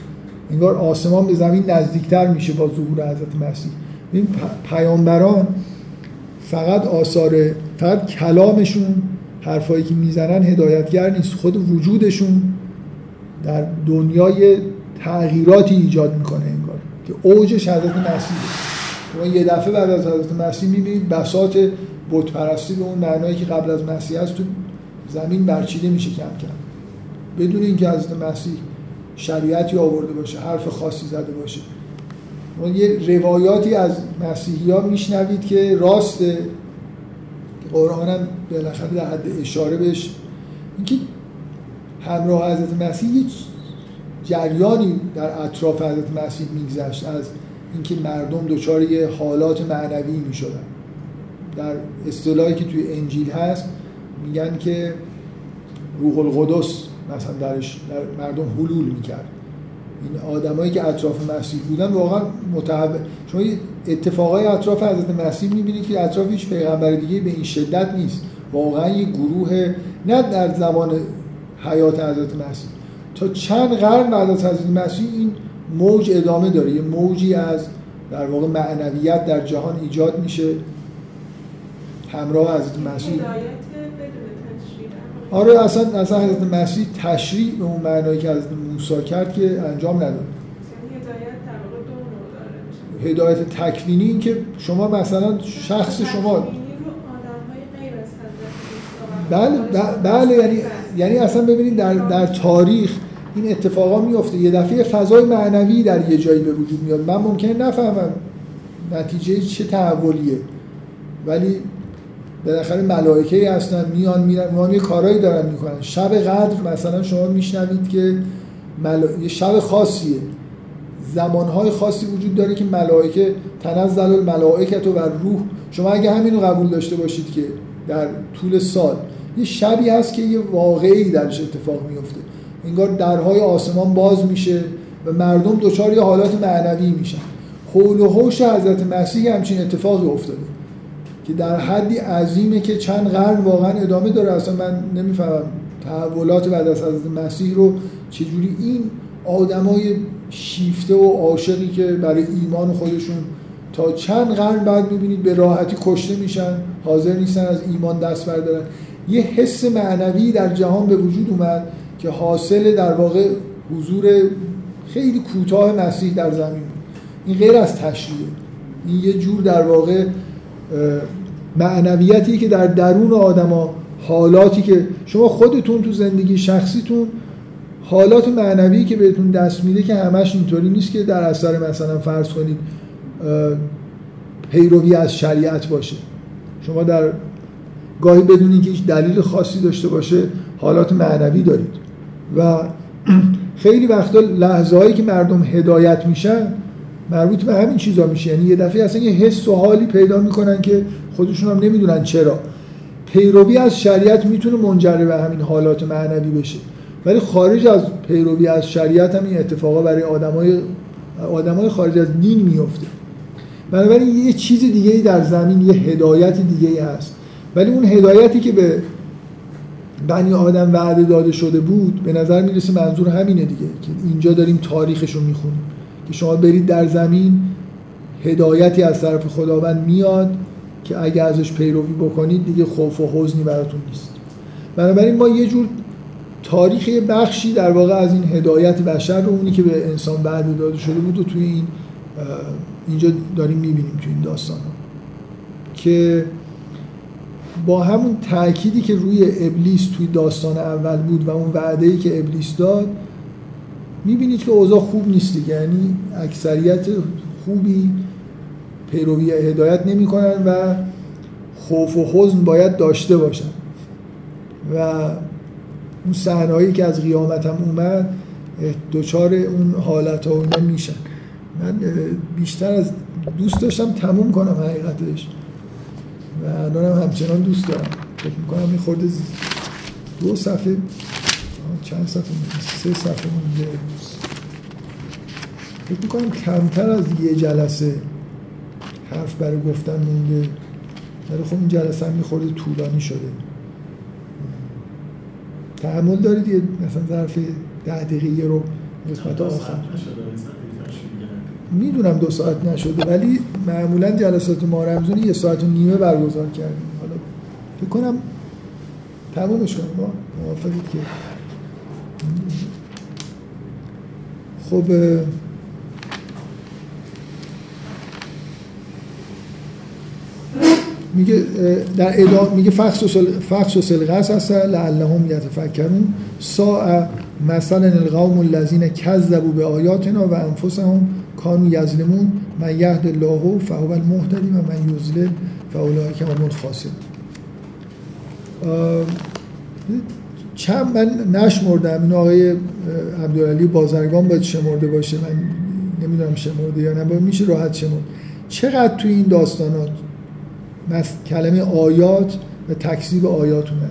انگار آسمان به زمین نزدیکتر میشه با ظهور حضرت مسیح. این پیامبران فقط آثار فقط کلامشون حرفایی که می‌زنن هدایتگر نیست. خود وجودشون در دنیای تغییراتی ایجاد می‌کنه انگار که اوجش حضرت مسیح. شما یه دفعه بعد از حضرت مسیح می‌بینید بساط بت پرستی به اون معنایی که قبل از مسیح هست تو زمین برچیده میشه کم کم. بدون اینکه حضرت مسیح شریعتی آورده باشه حرف خاصی زده باشه. یه روایاتی از مسیحی ها میشنوید که راسته قرآن هم بالاخره در حد اشاره بهش. اینکه همراه حضرت مسیح یک جریانی در اطراف حضرت مسیح میگذشت از اینکه مردم دچار یه حالات معنوی می‌شدن. در اصطلاحی که توی انجیل هست میگن که روح القدس مثلا درش در مردم حلول می‌کرد. این آدمایی که اطراف مسیح بودن واقعا متحول شما اتفاقای اطراف حضرت مسیح می‌بینید که اطراف هیچ پیغمبر دیگه به این شدت نیست. واقعا یه گروه نه در زمان حیات حضرت مسیح. تا چند قرن بعد از حضرت مسیح این موج ادامه داره. یه موجی از در واقع معنویت در جهان ایجاد میشه. همراه حضرت مسیح. آره اصلا اصلا حضرت مسیح تشریع به اون معنایی که حضرت موسی کرد که انجام نداد. هدایت تکوینی این که شما مثلا شخص شما بله بله یعنی یعنی اصلا ببینید در در تاریخ این اتفاقا میفته یه دفعه فضای معنوی در یه جایی به وجود میاد. من ممکنه نفهمم نتیجه چه تحولیه. ولی بالاخره ملائکه هستن میان میرن میان یه کارایی دارن می‌کنن. شب قدر مثلا شما میشنوید که ملا... یه شب خاصیه. زمانهای خاصی وجود داره که ملائکه تنزل الملائکت و روح. شما اگه همینو قبول داشته باشید که در طول سال یه شبی هست که یه واقعی درش اتفاق میفته انگار درهای آسمان باز میشه و مردم دچار یه حالات معنوی میشن. حول و حوش حضرت مسیح همچین اتفاقی افتاده. که در حدی عظیمه که چند قرن واقعا ادامه داره. اصلا من نمی‌فهمم تحولات بعد از حضرت مسیح رو چجوری این آدمای شیفته و عاشقی که برای ایمان خودشون تا چند قرن بعد می‌بینید به راحتی کشته میشن حاضر نیستن از ایمان دست بردارن. یه حس معنوی در جهان به وجود اومد که حاصل در واقع حضور خیلی کوتاه مسیح در زمین این غیر از تشریعه. این یه جور در واقع معنویتی که در درون آدما حالاتی که شما خودتون تو زندگی شخصیتون حالات معنوی که بهتون دست میده که همش اینطوری نیست که در اثر مثلا فرض کنید پیروی از شریعت باشه. شما در گاهی بدون اینکه هیچ دلیل خاصی داشته باشه حالات معنوی دارید. و خیلی وقتا لحظه هایی که مردم هدایت میشن مربوط به همین چیزا میشه. یعنی یه دفعه اصلا یه حس و حالی پیدا می‌کنن که خودشون هم نمی‌دونن چرا. پیروی از شریعت می‌تونه منجر به همین حالات معنوی بشه. ولی خارج از پیروی از شریعت هم این اتفاقا برای آدمای آدمای خارج از دین میفته. بنابراین یه چیز دیگه ای در زمین یه هدایت دیگه ای هست. ولی اون هدایتی که به بنی آدم وعده داده شده بود به نظر می‌رسه منظور همینه دیگه که اینجا داریم تاریخش رو می‌خونیم. که شما برید در زمین هدایتی از طرف خداوند میاد که اگه ازش پیروی بکنید دیگه خوف و حزنی براتون نیست بنابراین ما یه جور تاریخ بخشی در واقع از این هدایت بشر رو اونی که به انسان بعد داده شده بود و توی این اینجا داریم می‌بینیم توی این داستان ها. که با همون تأکیدی که روی ابلیس توی داستان اول بود و اون وعده که ابلیس داد می‌بینید که اوضاع خوب نیست دیگه. یعنی اکثریت خوبی پیروی هدایت نمی‌کنن و خوف و حزن باید داشته باشن. و اون صحنه‌ای که از قیامت هم اومد دوچار اون حالت ها اونا میشن. من بیشتر از دوست داشتم تموم کنم حقیقتش. و الان هم همچنان دوست دارم. فکر می‌کنم این خورده دو صفحه چند صفحه سه صفحه مونده فکر می‌کنم کمتر از یه جلسه حرف برای گفتن مونده. ولی خب این جلسه هم میخورده طولانی شده. تحمل دارید یه مثلا ظرف ده دقیقه رو قسمت آخر. می‌دونم دو ساعت نشده ولی معمولا جلسات ما رمزونی یه ساعت و نیمه برگزار کردیم. حالا فکر کنم تمومش کنیم ما موافقید که خب میگه در ادامه میگه فخص و سلغس هست لعلهم یتفکرون. ساعة مثلا القوم الذین کذبوا به آیاتنا و انفسهم کانوا یظلمون. من یهد الله فهو المهتدی و من یضلل فاولئک هم الخاسرون. چند من نشمردم. این آقای عبدالعلی بازرگان باید شمرده باشه. من نمی‌دونم شمرده یا نه میشه راحت شمرد. چقدر توی این داستانات کلمه آیات و تکذیب آیات اومد؟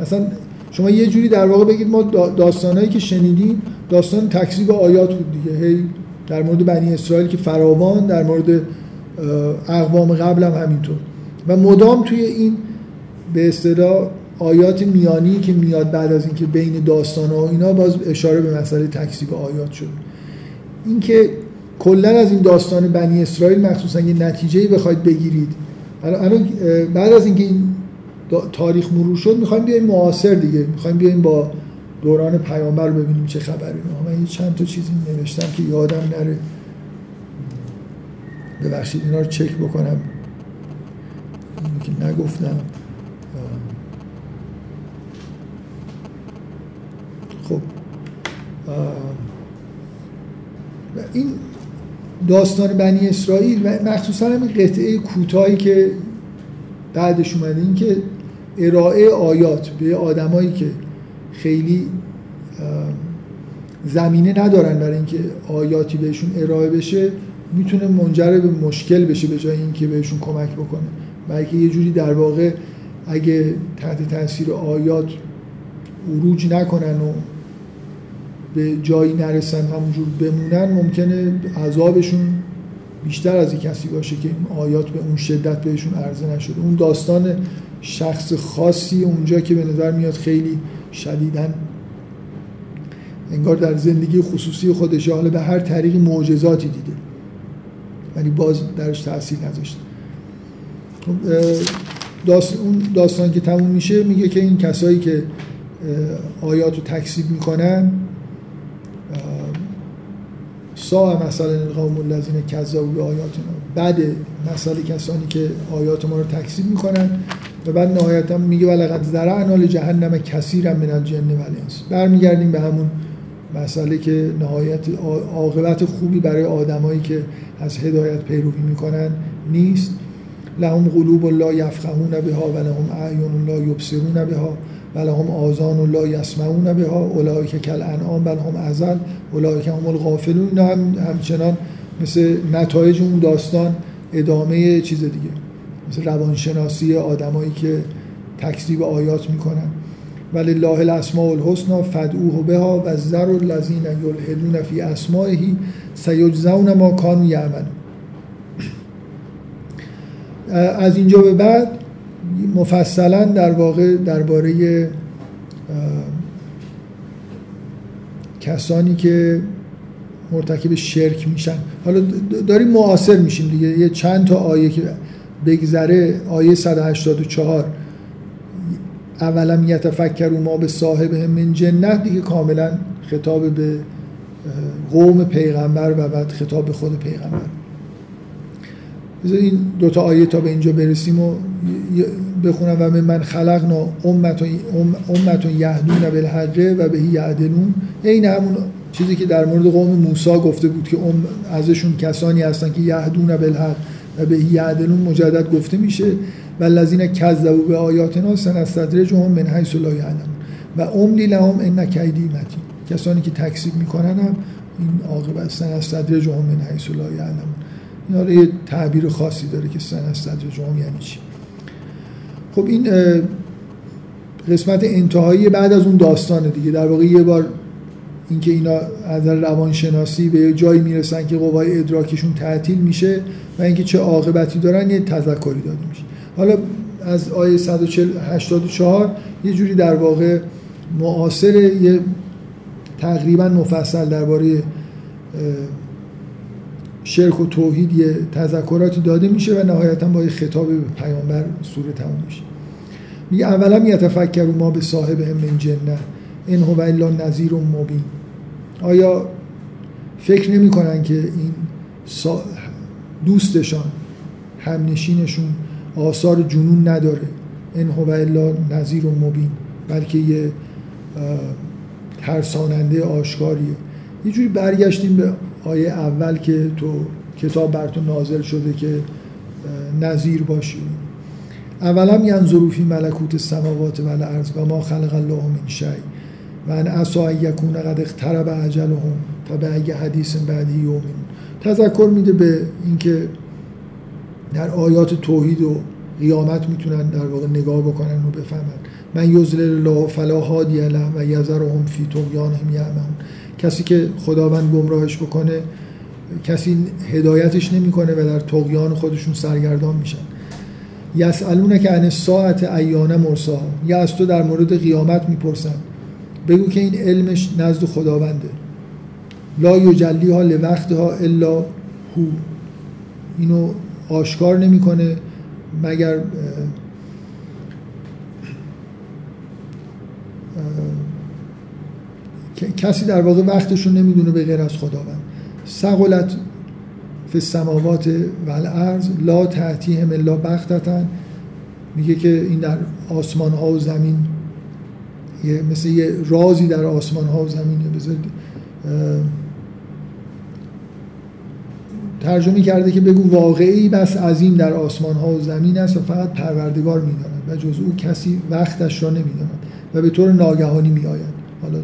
اصلا شما یه جوری در واقع بگید ما دا- داستانهایی که شنیدیم داستان تکذیب آیات بود دیگه. هی در مورد بنی اسرائیل که فراوان در مورد اقوام قبل هم همینطور. و مدام توی این به اصطلاح آیات میانی که میاد بعد از اینکه بین داستان و اینا باز اشاره به مسئله تکذیب آیات شد. اینکه کلا از این داستان بنی اسرائیل مخصوصا یه نتیجه بخواید بگیرید. الان بعد از اینکه این تاریخ مرور شد می‌خوایم بیایم معاصر دیگه. می‌خوایم بیایم با دوران پیامبر رو ببینیم چه خبری من یه چند تا چیزی نوشتم که یادم نره. ببخشید اینا رو چک بکنم. که نگفتم اه. خب اه. و این داستان بنی اسرائیل و مخصوصا همین قطعه کوتاهی که بعدش اومده این که ارائه آیات به آدمایی که خیلی زمینه ندارن برای اینکه آیاتی بهشون ارائه بشه می‌تونه منجر به مشکل بشه به جای اینکه بهشون کمک بکنه. بلکه یه جوری در واقع اگه تحت تاثیر آیات عروج نکنن و به جایی نرسن همونجور بمونن ممکنه عذابشون بیشتر از یک کسی باشه که این آیات به اون شدت بهشون عرضه نشده. اون داستان شخص خاصی اونجا که به نظر میاد خیلی شدیدن انگار در زندگی خصوصی خودش حالا به هر طریقی معجزاتی دیده. ولی باز درش تاثیر نذاشته. خب، داست- اون داستان که تموم میشه میگه که این کسایی که آیات رو تکذیب می‌کنن سا مثلا القوم الذین کذبوا آیاتنا. بعد مثل کسانی که آیات ما رو تکذیب می‌کنن و بعد نهایتا میگه ولقد ذرعنا لجهنم کثیرا من الجن والانس. برمیگردیم به همون مسئله که نهایت عا- عاقبت خوبی برای آدمایی که از هدایت پیروی می‌کنن نیست. لهم قلوب لا یفقهون بها و لهم اعین لا یبصرون بها. و لهم آذان لا یسمعون بها اولئک کالانعام بل هم ازل اولئک هم الغافلون اینا هم همچنان مثل نتایج اون داستان ادامه چیز دیگه مثل روانشناسی آدمایی که تکذیب آیات می‌کنن. ولله الاسماء الحسنى فادعوه بها و ذر الذین یلحدون فی اسمائه سیجزون ما کانوا یعملون. از اینجا به بعد مفصلا در واقع درباره کسانی که مرتکب شرک میشن. حالا داریم معاصر میشیم دیگه. یه چند تا آیه که بگذره. آیه 184 اولم یتفکروا ما به صاحب من جنت. دیگه کاملا خطاب به قوم پیغمبر و بعد خطاب به خود پیغمبر. بذار این دوتا آیه تا به اینجا برسیم و بخونم. و من خلقنا امت امت یهدون بالحق و بهی یعدلون. این همون چیزی که در مورد قوم موسی گفته بود که ام ازشون کسانی هستن که یهدون بالحق و بهی یعدلون مجدد گفته میشه. و الذین کذبوا به آیاتنا سنستدرجهم من حیث لا یعلمون. و املی لهم ان کیدی متین. کسانی که تکذیب می‌کنن هم این عاقبت سنستدرجهم من حیث لا این حالا یه تعبیر خاصی داره که سنستدرجهم یعنی چی؟ خب این قسمت انتهایی بعد از اون داستانه دیگه. در واقع یه بار اینکه اینا از روانشناسی به جایی می‌رسن که قوای ادراکشون تعطیل میشه و اینکه چه عاقبتی دارن یه تذکری داده میشه. حالا از آیه 184 یه جوری در واقع معاصر یه تقریبا مفصل درباره شرک و توحید یه تذکراتی داده میشه و نهایتا با یه خطاب پیامبر سوره تموم میشه. میگه اولا یتفکر ما به صاحب من جنه این هو الا نذیر مبین. آیا فکر نمی‌کنن که این دوستشان همنشینشون آثار جنون نداره؟ این هو الا نظیر و مبین بلکه یه ترساننده آشکاریه. یه جوری برگشتیم به آیه اول که تو کتاب بر تو نازل شده که نظیر باشی. اولا ینظرو فی ملکوت السماوات و الارض و ما خلق الله من شیء و ان عسى یکون قد اقترب اجلهم به اگه حدیث بعدی یومین. تذکر میده به اینکه در آیات توحید و قیامت می‌تونن در واقع نگاه بکنن و بفهمن. من یزلل الله فلا هادی و یذرهم فی طغیانهم یعمهون. کسی که خداوند گمراهش بکنه کسی هدایتش نمی‌کنه و در طغیان خودشون سرگردان میشن. یسالون که ان ساعت ایانه مرسا یا از تو در مورد قیامت می‌پرسن. بگو که این علمش نزد خداونده. لا یجلی ها لوقت ها الا هو. اینو آشکار نمی‌کنه مگر کسی در واقع وقتش رو نمی‌دونه به غیر از خداوند. سقلت فی السماوات و الارض لا هم الا بختتن میگه که این در آسمان ها و زمین یه مثل یه رازی در آسمان ها و زمین بذارید ترجمه کرده که بگو واقعی بس عظیم در آسمان ها و زمین است و فقط پروردگار می‌داند و جز او کسی وقتش را نمی‌داند و به طور ناگهانی میآید. حالا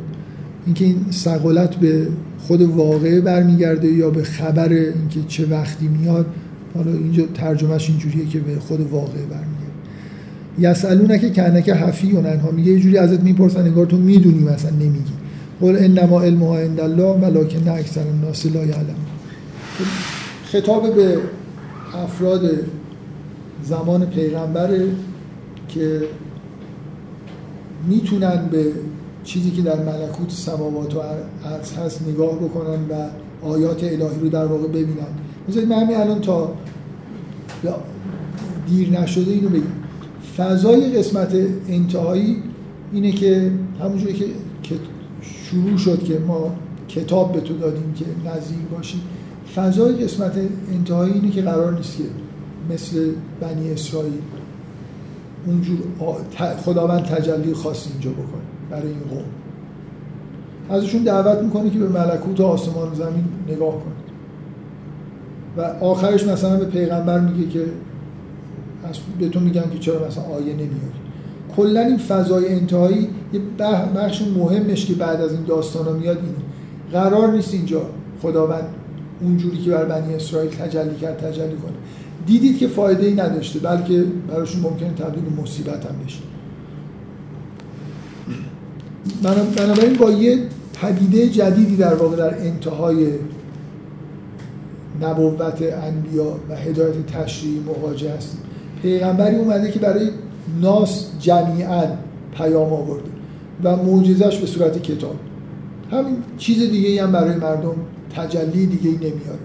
اینکه این سقالت به خود واقعه برمیگرده یا به خبر اینکه چه وقتی میاد حالا اینجا ترجمهش اینجوریه که به خود واقعه برمیگرده. یسالونه که کنه حفی و ننها میگه یه جوری ازت می‌پرسن انگار تو می‌دونی مثلا نمیگی. قول انما علمها عند الله ولکن اکثر الناس لا یعلم خطاب به افراد زمان پیغمبره که می‌تونن به چیزی که در ملکوت سماوات و عرض هست نگاه بکنن و آیات الهی رو در واقع ببینن. مثلا من همین الان تا دیر نشده اینو بگم. فضای قسمت انتهایی اینه که همونجوری که شروع شد که ما کتاب به تو دادیم که نظیر باشی فضای قسمت انتهایی اینه که قرار نیست که مثل بنی اسرائیل اونجور خداوند تجلی خاص اینجا بکنه. برای این قوم. ازشون دعوت می‌کنه که به ملکوت آسمان و زمین نگاه کنید و آخرش مثلا به پیغمبر میگه که به تو میگن که چرا مثلا آیه نمیاری. کلا این فضای انتهایی یه بخش مهمش که بعد از این داستان ها میاد اینه. قرار نیست اینجا خداوند اونجوری که بر بنی اسرائیل تجلی کرد تجلی کنه. دیدید که فایده ای نداشته بلکه براشون ممکنه تبدیل مصیبت هم بشه. بنابراین با یه پدیده جدیدی در واقع در انتهای نبوت انبیا و هدایت تشریعی مواجه هستیم. پیغمبری اومده که برای ناس جمیعا پیام آورده و معجزش به صورت کتاب. همین چیز دیگه هم برای مردم تجلی دیگه نمیاره.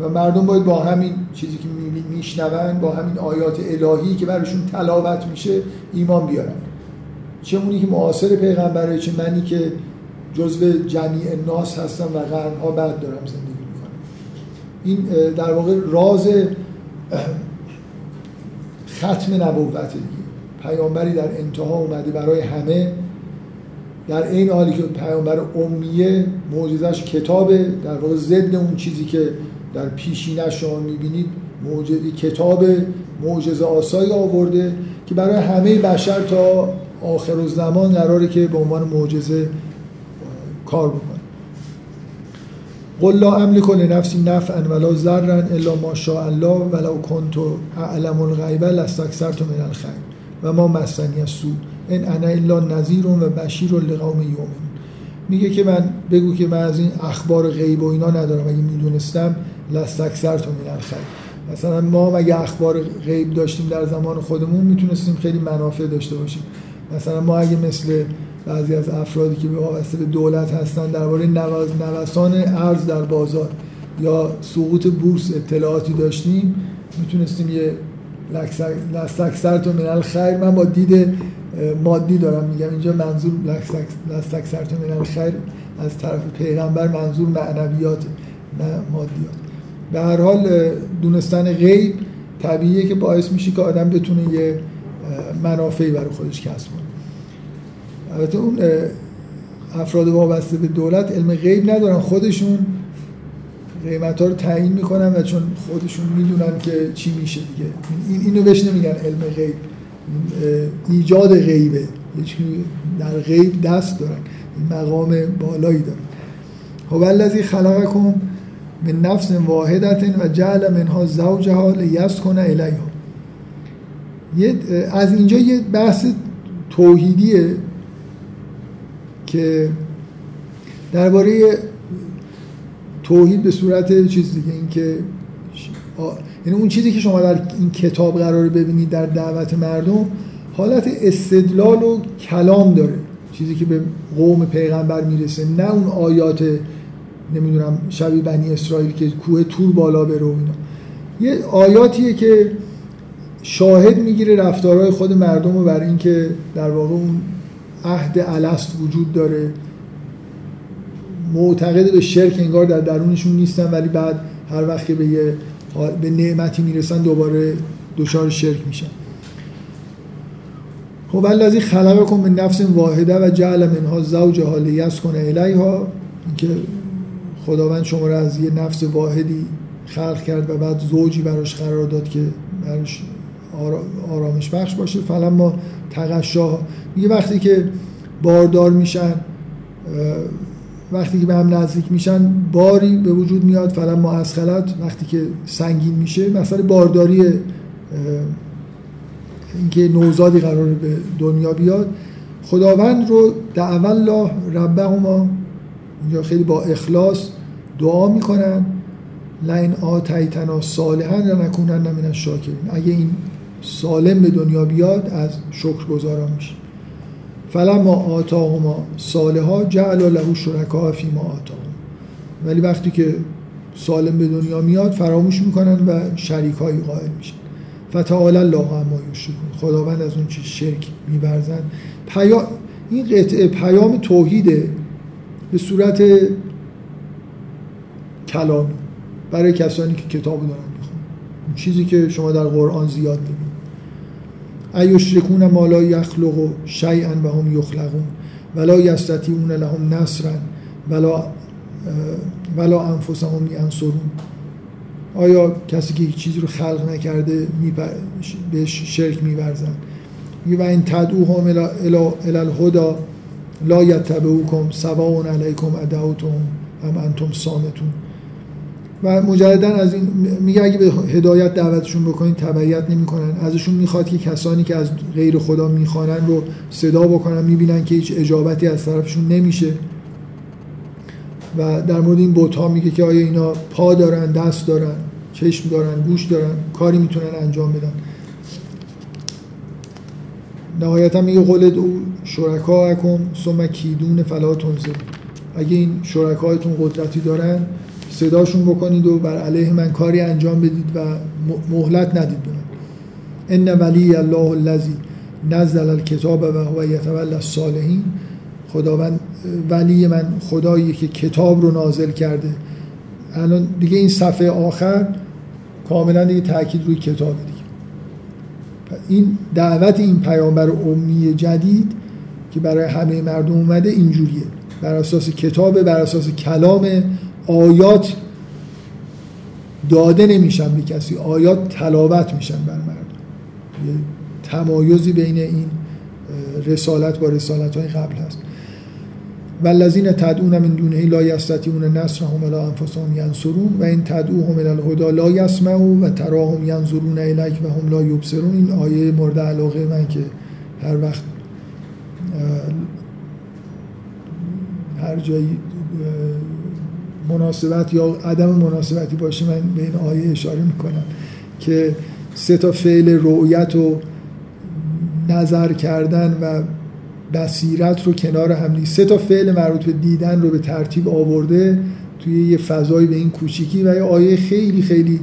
و مردم باید با همین چیزی که میشنون با همین آیات الهی که براشون تلاوت میشه ایمان بیارن. چه اونی که معاصر پیغمبره چه منی که جزو جمیع ناس هستم و قرنها بعد دارم زندگی می‌کنم. این در واقع راز ختم نبوت. دیگه پیامبری در انتها اومده برای همه. در این حالی که پیامبر امیه معجزش کتابه. در واقع ضد اون چیزی که در پیشینه شما می‌بینید کتاب معجزه آسایی آورده که برای همه بشر تا آخر زمان قراره که به عنوان معجزه کار بکنه. قل لا املک لنفسی نفعا ولا ضرا الا ما شاء الله ولو كنت اعلم الغیب لاستكثرت من الخیر و ما مسنی سو ان انا الا نذیر و بشیر لقوم یومن میگه که من بگو که من از این اخبار غیب و اینا ندارم. اگه می‌دونستم لاستكثرت من الخیر. مثلا ما مگه اخبار غیب داشتیم در زمان خودمون می‌تونستیم خیلی منافع داشته باشیم. مثلا ما اگه مثل بعضی از افرادی که وابسته به دولت هستن درباره نوسان ارز در بازار یا سقوط بورس اطلاعاتی داشتیم می‌تونستیم یه لستکسر تو من خیر. من با دید مادی دارم میگم. اینجا منظور لستکسر تو من خیر. از طرف پیغمبر منظور معنویات نه مادیات. به هر حال دونستن غیب طبیعیه که باعث میشه که آدم بتونه یه منافعی برای خودش کسب کنه. البته اون افراد وابسته به دولت علم غیب ندارن. خودشون قیمت ها رو تعیین می‌کنن و چون خودشون می‌دونن که چی میشه دیگه. این اینو بهش نمیگن علم غیب. ایجاد غیبه. در غیب دست دارن. این مقام بالایی دارن. هو الذی خلقکم من نفس واحدت و جعل منها زوجها لیسکن الیها. از اینجا یه بحث توحیدیه که درباره توحید به صورت چیز دیگه این که یعنی اون چیزی که شما در این کتاب قرار ببینید در دعوت مردم حالت استدلال و کلام داره. چیزی که به قوم پیغمبر می‌رسه نه اون آیات نمی‌دونم شبیه بنی اسرائیل که کوه تور بالا بره و اینا. یه آیاتیه که شاهد می‌گیره رفتارهای خود مردم رو برای اینکه در واقع اون عهد الست وجود داره. معتقد به شرک انگار در درونشون نیستن ولی بعد هر وقت که به یه به نعمتی می‌رسن دوباره دچار شرک میشن. خب الذی خلقکم من نفس واحده و جعل منها زوجها لیسکن الیها. اینکه خداوند شما را از یه نفس واحدی خلق کرد و بعد زوجی براش قرار داد که براش آرامش بخش باشه. فلا ما تقشا میگه وقتی که باردار میشن وقتی که به هم نزدیک میشن باری به وجود میاد. فلا ما از خلط وقتی که سنگین میشه مثلا بارداری اینکه نوزادی قرار به دنیا بیاد. خداوند رو دعو الله ربهما اینجا خیلی با اخلاص دعا می‌کنن. لین آتیتنا صالحا لنکونن من الشاکرین. اگه این سالم به دنیا بیاد از شکر گذاران میشه. فلما آتاهما صالحا جعل له شرکا فی ما آتاهم ولی وقتی که سالم به دنیا میاد فراموش می‌کنن و شریک هایی قائل میشن. فتعال الله اما یشرکون. خداوند از اون چیز شرک میبرزن پیا... این قطعه پیام توحیده به صورت کلامی. برای کسانی که کتاب دارن می‌خونن. چیزی که شما در قرآن زیاد می‌بینید. ایشرکون ما لا یخلق شیئا و هم یخلقون ولا یستطیعون لهم نصرا ولا ولا انفسهم ینصرون آیا کسی که چیزی رو خلق نکرده بهش شرک میورزن؟ و این تدعوهم الى الهدى لا یتبعوکم سواء علیکم ادعوتم هم انتم صامتون. و مجددا از این میگه اگه به هدایت دعوتشون بکنین تبعیت نمی‌کنن. ازشون می‌خواد که کسانی که از غیر خدا می‌خوانن رو صدا بکنن می‌بینن که هیچ اجابتی از طرفشون نمیشه. و در مورد این بوت ها میگه که آیا اینا پا دارن دست دارن چشم دارن گوش دارن کاری می‌تونن انجام بدن. نهایتا میگه قول او شرکاکم ثم کیدون فلا تنزل اگه این شرکایتون قدرتی دارن صداشون بکنید و بر علیه من کاری انجام بدید و مهلت ندید به ان ولی الله الذی نزل الکتاب و هو یتولی الصالحین. خداوند ولی من خدایی که کتاب رو نازل کرده. الان دیگه این صفحه آخر کاملا دیگه تاکید روی کتاب دیگه. این دعوت این پیامبر امی جدید که برای همه مردم اومده اینجوریه. بر اساس کتاب بر اساس کلام آیات داده نمیشن به کسی. آیات تلاوت میشن بر مردم. یه تمایزی بین این رسالت با رسالت های قبل هست. والذین تدعون من دونه لا یستطیعون نصرهم ولا انفسهم ینصرون و این تدعوهم الى الهدى لا یسمعون و تراهم ینظرون الیک و هم لا یبصرون. این آیه مورد علاقه من که هر وقت هر جایی مناسبت یا عدم مناسبتی باشه من به این آیه اشاره می‌کنم که سه تا فعل رؤیت و نظر کردن و بصیرت رو کنار هم سه تا فعل مربوط به دیدن رو به ترتیب آورده توی یه فضایی به این کوچیکی و یه آیه خیلی خیلی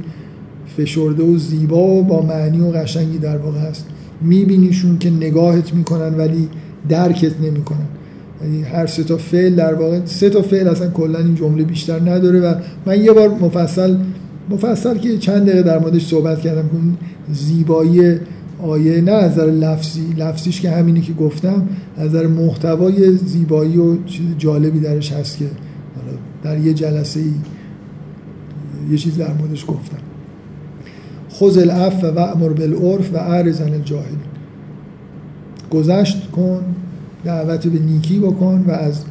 فشرده و زیبا و با معنی و قشنگی در واقع هست. میبینیشون که نگاهت می‌کنن ولی درکت نمی‌کنن. یعنی هر سه تا فعل در واقع سه تا فعل اصلا کلا این جمله بیشتر نداره و من یه بار مفصل مفصل که چند دقیقه در موردش صحبت کردم که زیبایی آیه نه از نظر لفظی لفظیش که همینی که گفتم از نظر محتوای زیبایی و چیز جالبی درش هست که در یه جلسه ای یه چیز در موردش گفتم. خذ العفو و امر بالعرف و اعرض عن الجاهل. گذشت کن دعوت به نیکی بکن و از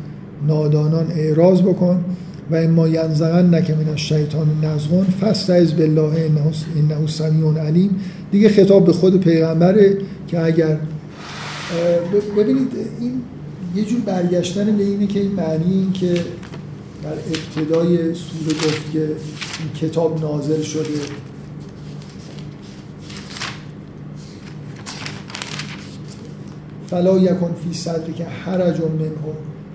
نادانان اعراض بکن و اما ینزغن نک من الشیطان نزغون فاستعذ بالله انه سمیع علیم. دیگه خطاب به خود پیغمبره که اگر ببینید این یه جور برگشتن به اینه که این معنی این که در ابتدای سوره گفت که این کتاب نازل شده. فلا یکن فی صدری که حرج منه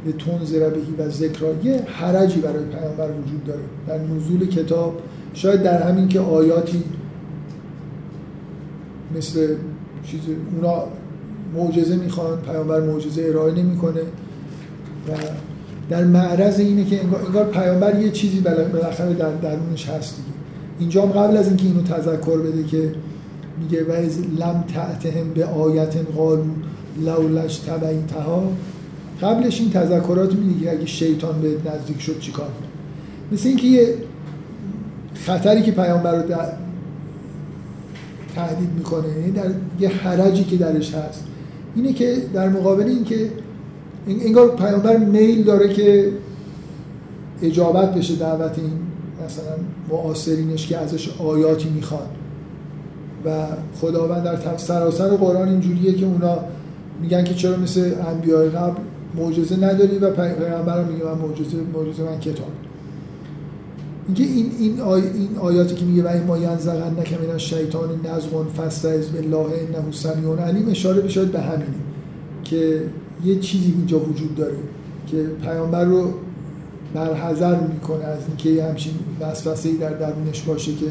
به تنظر بهی و ذکر یه حرجی برای پیامبر وجود داره. در نزول کتاب شاید در همین که آیاتی مثل چیز اونا معجزه می‌خوان پیامبر معجزه ارائه نمی‌کنه. و در معرض اینه که انگار, انگار پیامبر یه چیزی بالاخره در درونش هست دیگه. اینجا هم قبل از اینکه اینو تذکر بده که میگه و از لم تعتهم به آیت قالو لولش تبعیتها. قبلش این تذکرات میگه که اگه شیطان به نزدیک شد چیکار کنه مثل اینکه یه خطری که پیامبر رو تهدید می‌کنه یعنی در یه حرجی که درش هست اینه که در مقابل این که انگار پیامبر میل داره که اجابت بشه دعوت این مثلا معاصرینش که ازش آیاتی می‌خواد و خداوند در سراسر قرآن اینجوریه که اونا میگن که چرا مثل انبیاء قبل معجزه نداری و پیغمبر میگه من معجزه معجزه من کتاب. اینکه این این, آی این آیاتی که میگه و این ما ینزغن نکم شیطان نزغون فاستعذ بالله انه سمیع علیم اشاره بشه به همینه که یه چیزی اینجا وجود داره که پیامبر رو برحذر می‌کنه از اینکه همچین وسوسه ای در درونش باشه که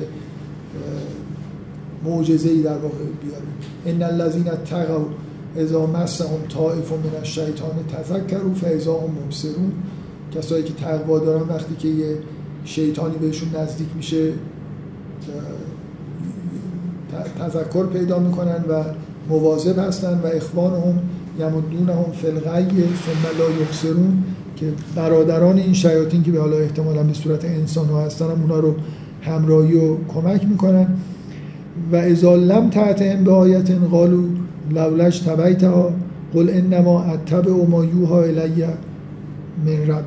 معجزه ای در واقع بیاره. ان الذين اتقوا اذا مسهم طائف من الشیطان تذکروا فاذا هم مبصرون. کسایی که تقوا دارن وقتی که یه شیطانی بهشون نزدیک میشه تذکر پیدا می‌کنن و مواظب هستن و اخوان هم یمدون هم فلغی ثم لا یخسرون که برادران این شیاطین که به حالا احتمالا به صورت انسان ها هستن هم اونا رو همراهی و کمک می‌کنن. و ازا لم تعتهم به آیت لولش تبیتها قل انما اتبع و ما یوها الی من رب.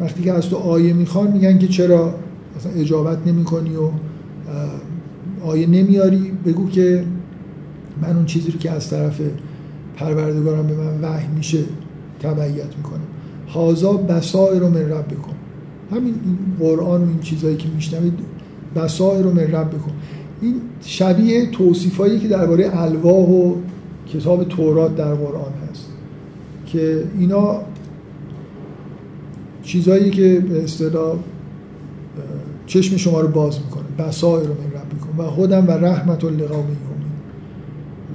وقتی که از تو آیه می‌خوان میگن که چرا؟ مثلا اجابت نمی کنی و آیه نمیاری بگو که من اون چیزی رو که از طرف پروردگارم به من وحی میشه تبعیت می‌کنم. هازا بسائر رو من رب بکن همین قرآن و این چیزهایی که میشنوید بسائر رو من رب بکن این شبیه توصیفایی که درباره الواح و کتاب تورات در قرآن هست که اینا چیزهایی که به اصطلاح چشم شما رو باز می‌کنه بسائر رو من رب بکن و خودم و رحمت لقوم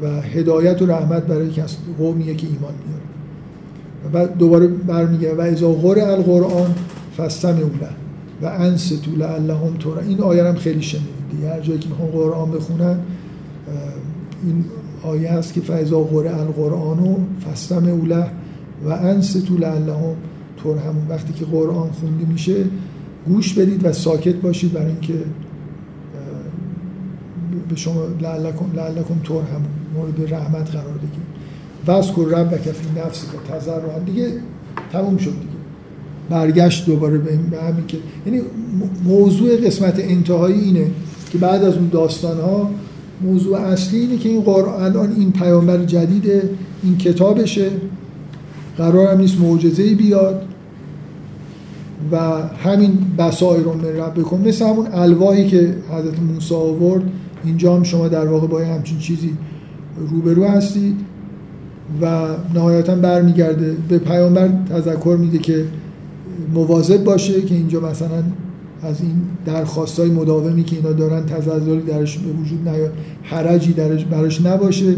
و هدایت و رحمت برای کس قومیه که ایمان میاره و بعد دوباره برمیگه و اذا قرئ القرآن فستمعوا له. و انصتوا لعلهم تر این آیه هم خیلی شنیدید. هر جایی که می‌خوان قرآن بخونن این آیه هست که فاذا قرئ القرآن فستمعوا له و انصتوا لعلهم همون وقتی که قرآن خونده میشه گوش بدید و ساکت باشید برای اینکه به شما لعلکم لعلکم همون مورد رحمت قرار بگیرید وذکر رب فی نفسی که تضرعا دیگه تموم شد دیگه. برگشت دوباره به همین که یعنی موضوع قسمت انتهایی اینه که بعد از اون داستان ها موضوع اصلی اینه که این قرآن الان این پیامبر جدید این کتابشه. قرار هم نیست معجزه بیاد و همین بسایر رو رب بکن مثل همون الواحی که حضرت موسی آورد اینجا هم شما در واقع با همچین چیزی روبرو هستید و نهایتا برمیگرده. به پیامبر تذکر میده که مواظب باشه که اینجا مثلا از این درخواست های مداومی که اینا دارن تزلزلی درش به وجود نیاد حرجی درش براش نباشه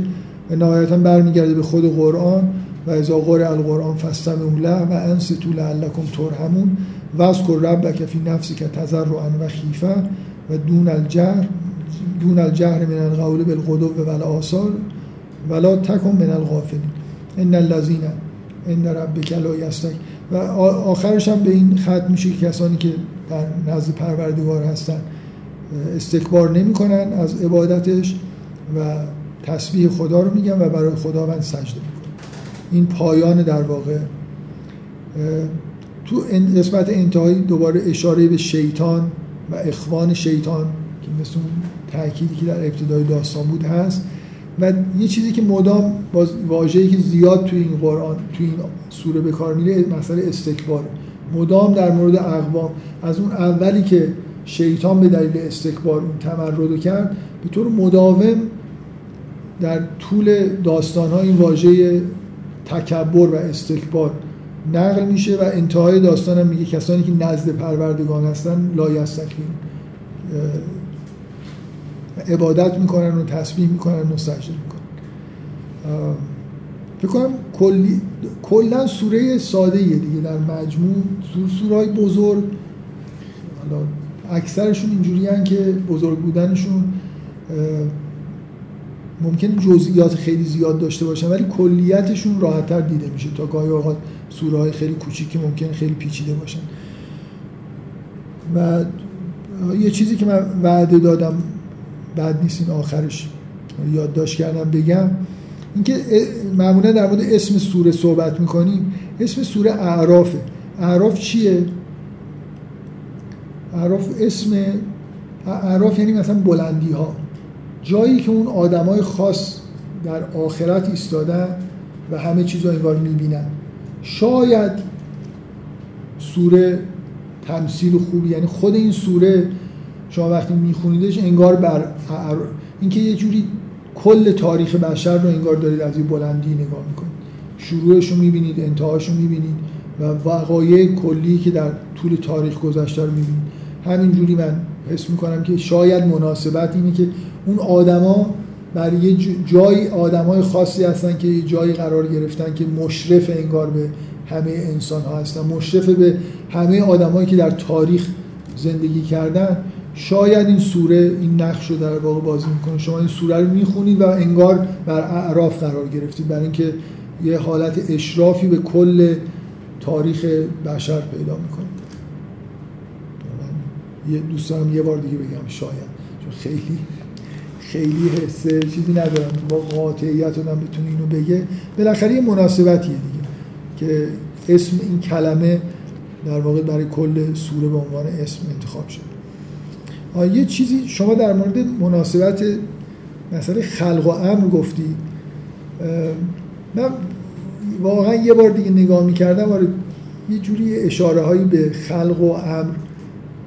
و نهایتا برمیگرده به خود قرآن و اذا قرئ القرآن فاستمعوا له و انصتوا لعلکم ترحمون. واذکر ربک فی نفسک تضرعا و خیفه و دون الجهر دون الجهر من القول بالغدو و الآثار ولا تکن من الغافلین. ان الذین ان ربک لا یستک و آخرش هم به این ختم میشه که کسانی که در نزد پروردگار هستن استکبار نمی‌کنن از عبادتش و تسبیح خدا رو میگن و برای خداوند سجده می‌کنن. این پایان در واقع. تو قسمت انتهایی دوباره اشاره به شیطان و اخوان شیطان که مثل اون تأکیدی که در ابتدای داستان بود هست. و یه چیزی که مدام باز واژه‌ای که زیاد توی این قرآن توی این سوره به کار میره مسئله استکبار مدام در مورد اقوام. از اون اولی که شیطان به دلیل استکبار اون تمرد کرد به طور مداوم در طول داستان ها این واژه تکبر و استکبار نقل میشه و انتهای داستان هم میگه کسانی که نزد پروردگان هستن لا یستکبرون عبادت می‌کنن و تسبیح می‌کنن و سجده می‌کنن. فکر کنم کلی کلا سوره ساده یه دیگه در مجموع. سور سورهای بزرگ حالا اکثرشون اینجوری که بزرگ بودنشون ممکن جزئیات خیلی زیاد داشته باشن ولی کلیتشون راحتتر دیده میشه تا گاهی اوقات سوره های خیلی کوچیکی ممکن خیلی پیچیده باشن. و یه چیزی که من وعده دادم بعد نیست این آخرش. یادداشت کردم بگم. اینکه معمولا در مورد اسم سوره صحبت می‌کنیم. اسم سوره اعرافه. اعراف چیه؟ اعراف اسم اعراف یعنی مثلا بلندی ها جایی که اون آدمای خاص در آخرت ایستادن و همه چیز رو انگار می‌بینن. شاید سوره تمثیل خوبی یعنی خود این سوره شما وقتی میخونیدش انگار بر اینکه یه جوری کل تاریخ بشر رو انگار دارید از این بلندی نگاه می‌کنید. شروعش رو می‌بینید انتهاش رو می‌بینید و وقایع کلی که در طول تاریخ گذشته رو می‌بینید. همینجوری من حس می‌کنم که شاید مناسبت اینه که اون آدما برای یه جای آدمای خاصی هستن که یه جایی قرار گرفتن که مشرف انگار به همه انسان ها هستن مشرف به همه آدمایی که در تاریخ زندگی کردن. شاید این سوره این نقش رو در واقع بازی می‌کنه. شما این سوره رو می‌خونید و انگار بر اعراف قرار گرفتید برای اینکه یه حالت اشرافی به کل تاریخ بشر پیدا می‌کنید یه دوست یه بار دیگه بگم شاید. چون خیلی خیلی حسه چیزی ندارم. با قاطعیت آدم بتونه اینو بگه. بالاخره یه مناسبتیه دیگه که اسم این کلمه در واقع برای کل سوره به عنوان اسم انتخاب شد یه چیزی شما در مورد مناسبت مسئله خلق و امر گفتی. من واقعا یه بار دیگه نگاه می‌کردم آره یه جوری اشاره هایی به خلق و امر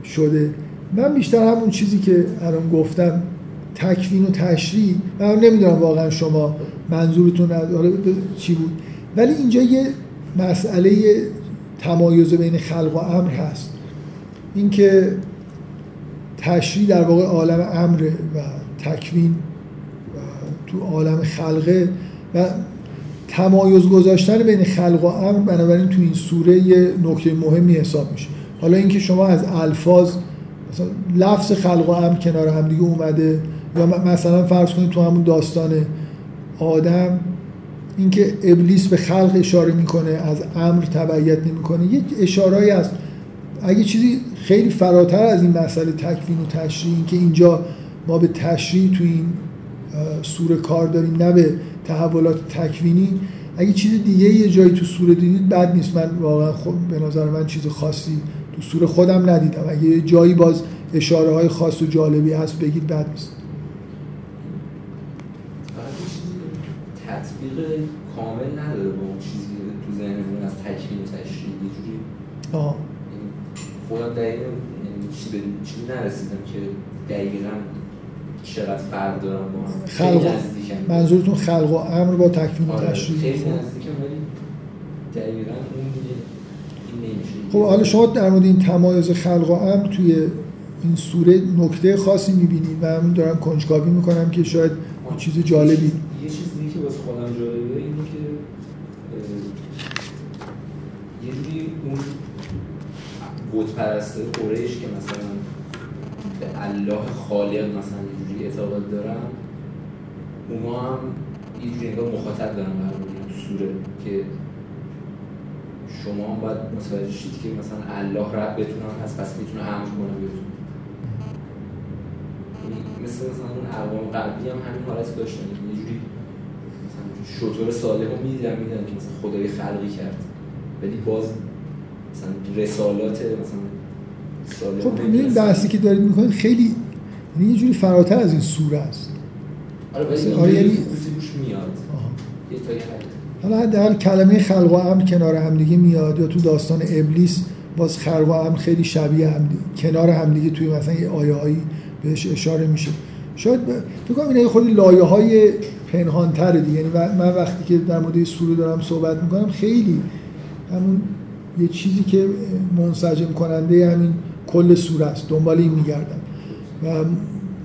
شده. من بیشتر همون چیزی که الان گفتم تکوین و تشریح. من نمی‌دونم واقعا شما منظورتون چی بود. ولی اینجا یه مسئله تمایز بین خلق و امر هست. اینکه تشریح در واقع عالم امر و تکوین و تو عالم خلقه و تمایز گذاشتن بین خلق و امر بنابراین تو این سوره یه نکته مهمی حساب میشه. حالا اینکه شما از الفاظ مثلا لفظ خلق و امر کنار همدیگه اومده یا مثلا فرض کنید تو همون داستان آدم اینکه ابلیس به خلق اشاره می‌کنه از امر تبعیت نمی‌کنه یک اشارهایی است اگه چیزی خیلی فراتر از این مسئله تکوین و تشریح که اینجا ما به تشریح تو این سوره کار داریم نه به تحولات تکوینی اگه چیز دیگه یه جایی تو سوره دیدید بد نیست. من واقعا خود به نظر من چیز خاصی تو سوره خودم ندیدم. اگه یه جایی باز اشاره های خاص و جالبی هست بگید بد نیست. تطبیق کامل نداره با اون چیزی تو ذهنمون از تکوین و جوری آه. خودم دقیقا چی به چی نرسیدم که دقیقا چقدر فرق دارم با خلق منظورتون خلق و امر با تکوین و آره، تشریح خیلی خب. نزدیکم ولی دقیقا اون دیگه خب حالا شما در مورد این تمایز خلق و امر توی این سوره نکته خاصی می‌بینید و همین دارم کنجکاوی می‌کنم که شاید چیز جالبی یه چیزی که واسه خودم جالبه اینه که اه، بود پرسته قریش که مثلا به الله خالق مثلا اینجوری اعتقاد دارن اونا هم یه جوری انگار مخاطب دارن قرار تو سوره که شما هم باید متوجه شید که مثلا الله ربتون هم هست پس می‌تونه امر کنه بهتون یعنی مثل مثلا اون اقوام قبلی هم همین حالت داشتن. یه جوری مثلا شطور سالم رو می‌دیدن میدن که مثلا خدای خلقی کرد. ولی باز مثلا رسالات مثلا خب این بحثی که دارید می‌کنید خیلی یعنی یه جوری فراتر از این سوره است. آره آره، یعنی- یعنی میاد. یه حالا حداقل کلمه خلق و امر کنار همدیگه میاد یا تو داستان ابلیس باز خلق و امر خیلی شبیه همدیگه کنار همدیگه توی مثلا یه آیه هایی بهش اشاره میشه. شاید ب... فکر کنم اینا خود لایه های پنهان تره دیگه. یعنی من وقتی که در مورد سوره دارم صحبت می‌کنم خیلی همون یه چیزی که منسجم کننده همین کل سوره است. دنبال این میگردم. و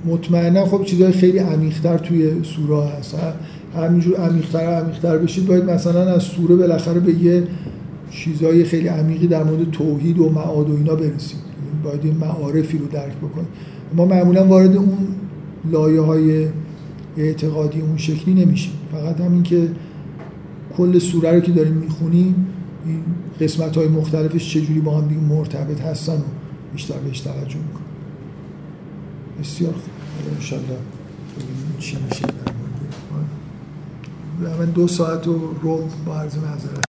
مطمئنا خب چیزهای خیلی عمیق‌تر توی سوره هست. همینجور عمیق‌تر عمیق‌تر بشید باید مثلا از سوره بالاخره به یه چیزهای خیلی عمیقی در مورد توحید و معاد و اینا برسید. یعنی باید یه معارفی رو درک بکنید. ما معمولا وارد اون لایه های اعتقادی اون شکلی نمیشیم. فقط همین که کل سوره رو که داریم می‌خونیم این قسمت های مختلفش چجوری با هم دیگه مرتبط هستن و بیشتر بهش توجه می‌کنیم بسیار خوب. انشالله ببینیم چی میشه در من دو ساعت و رو با عرض معذرت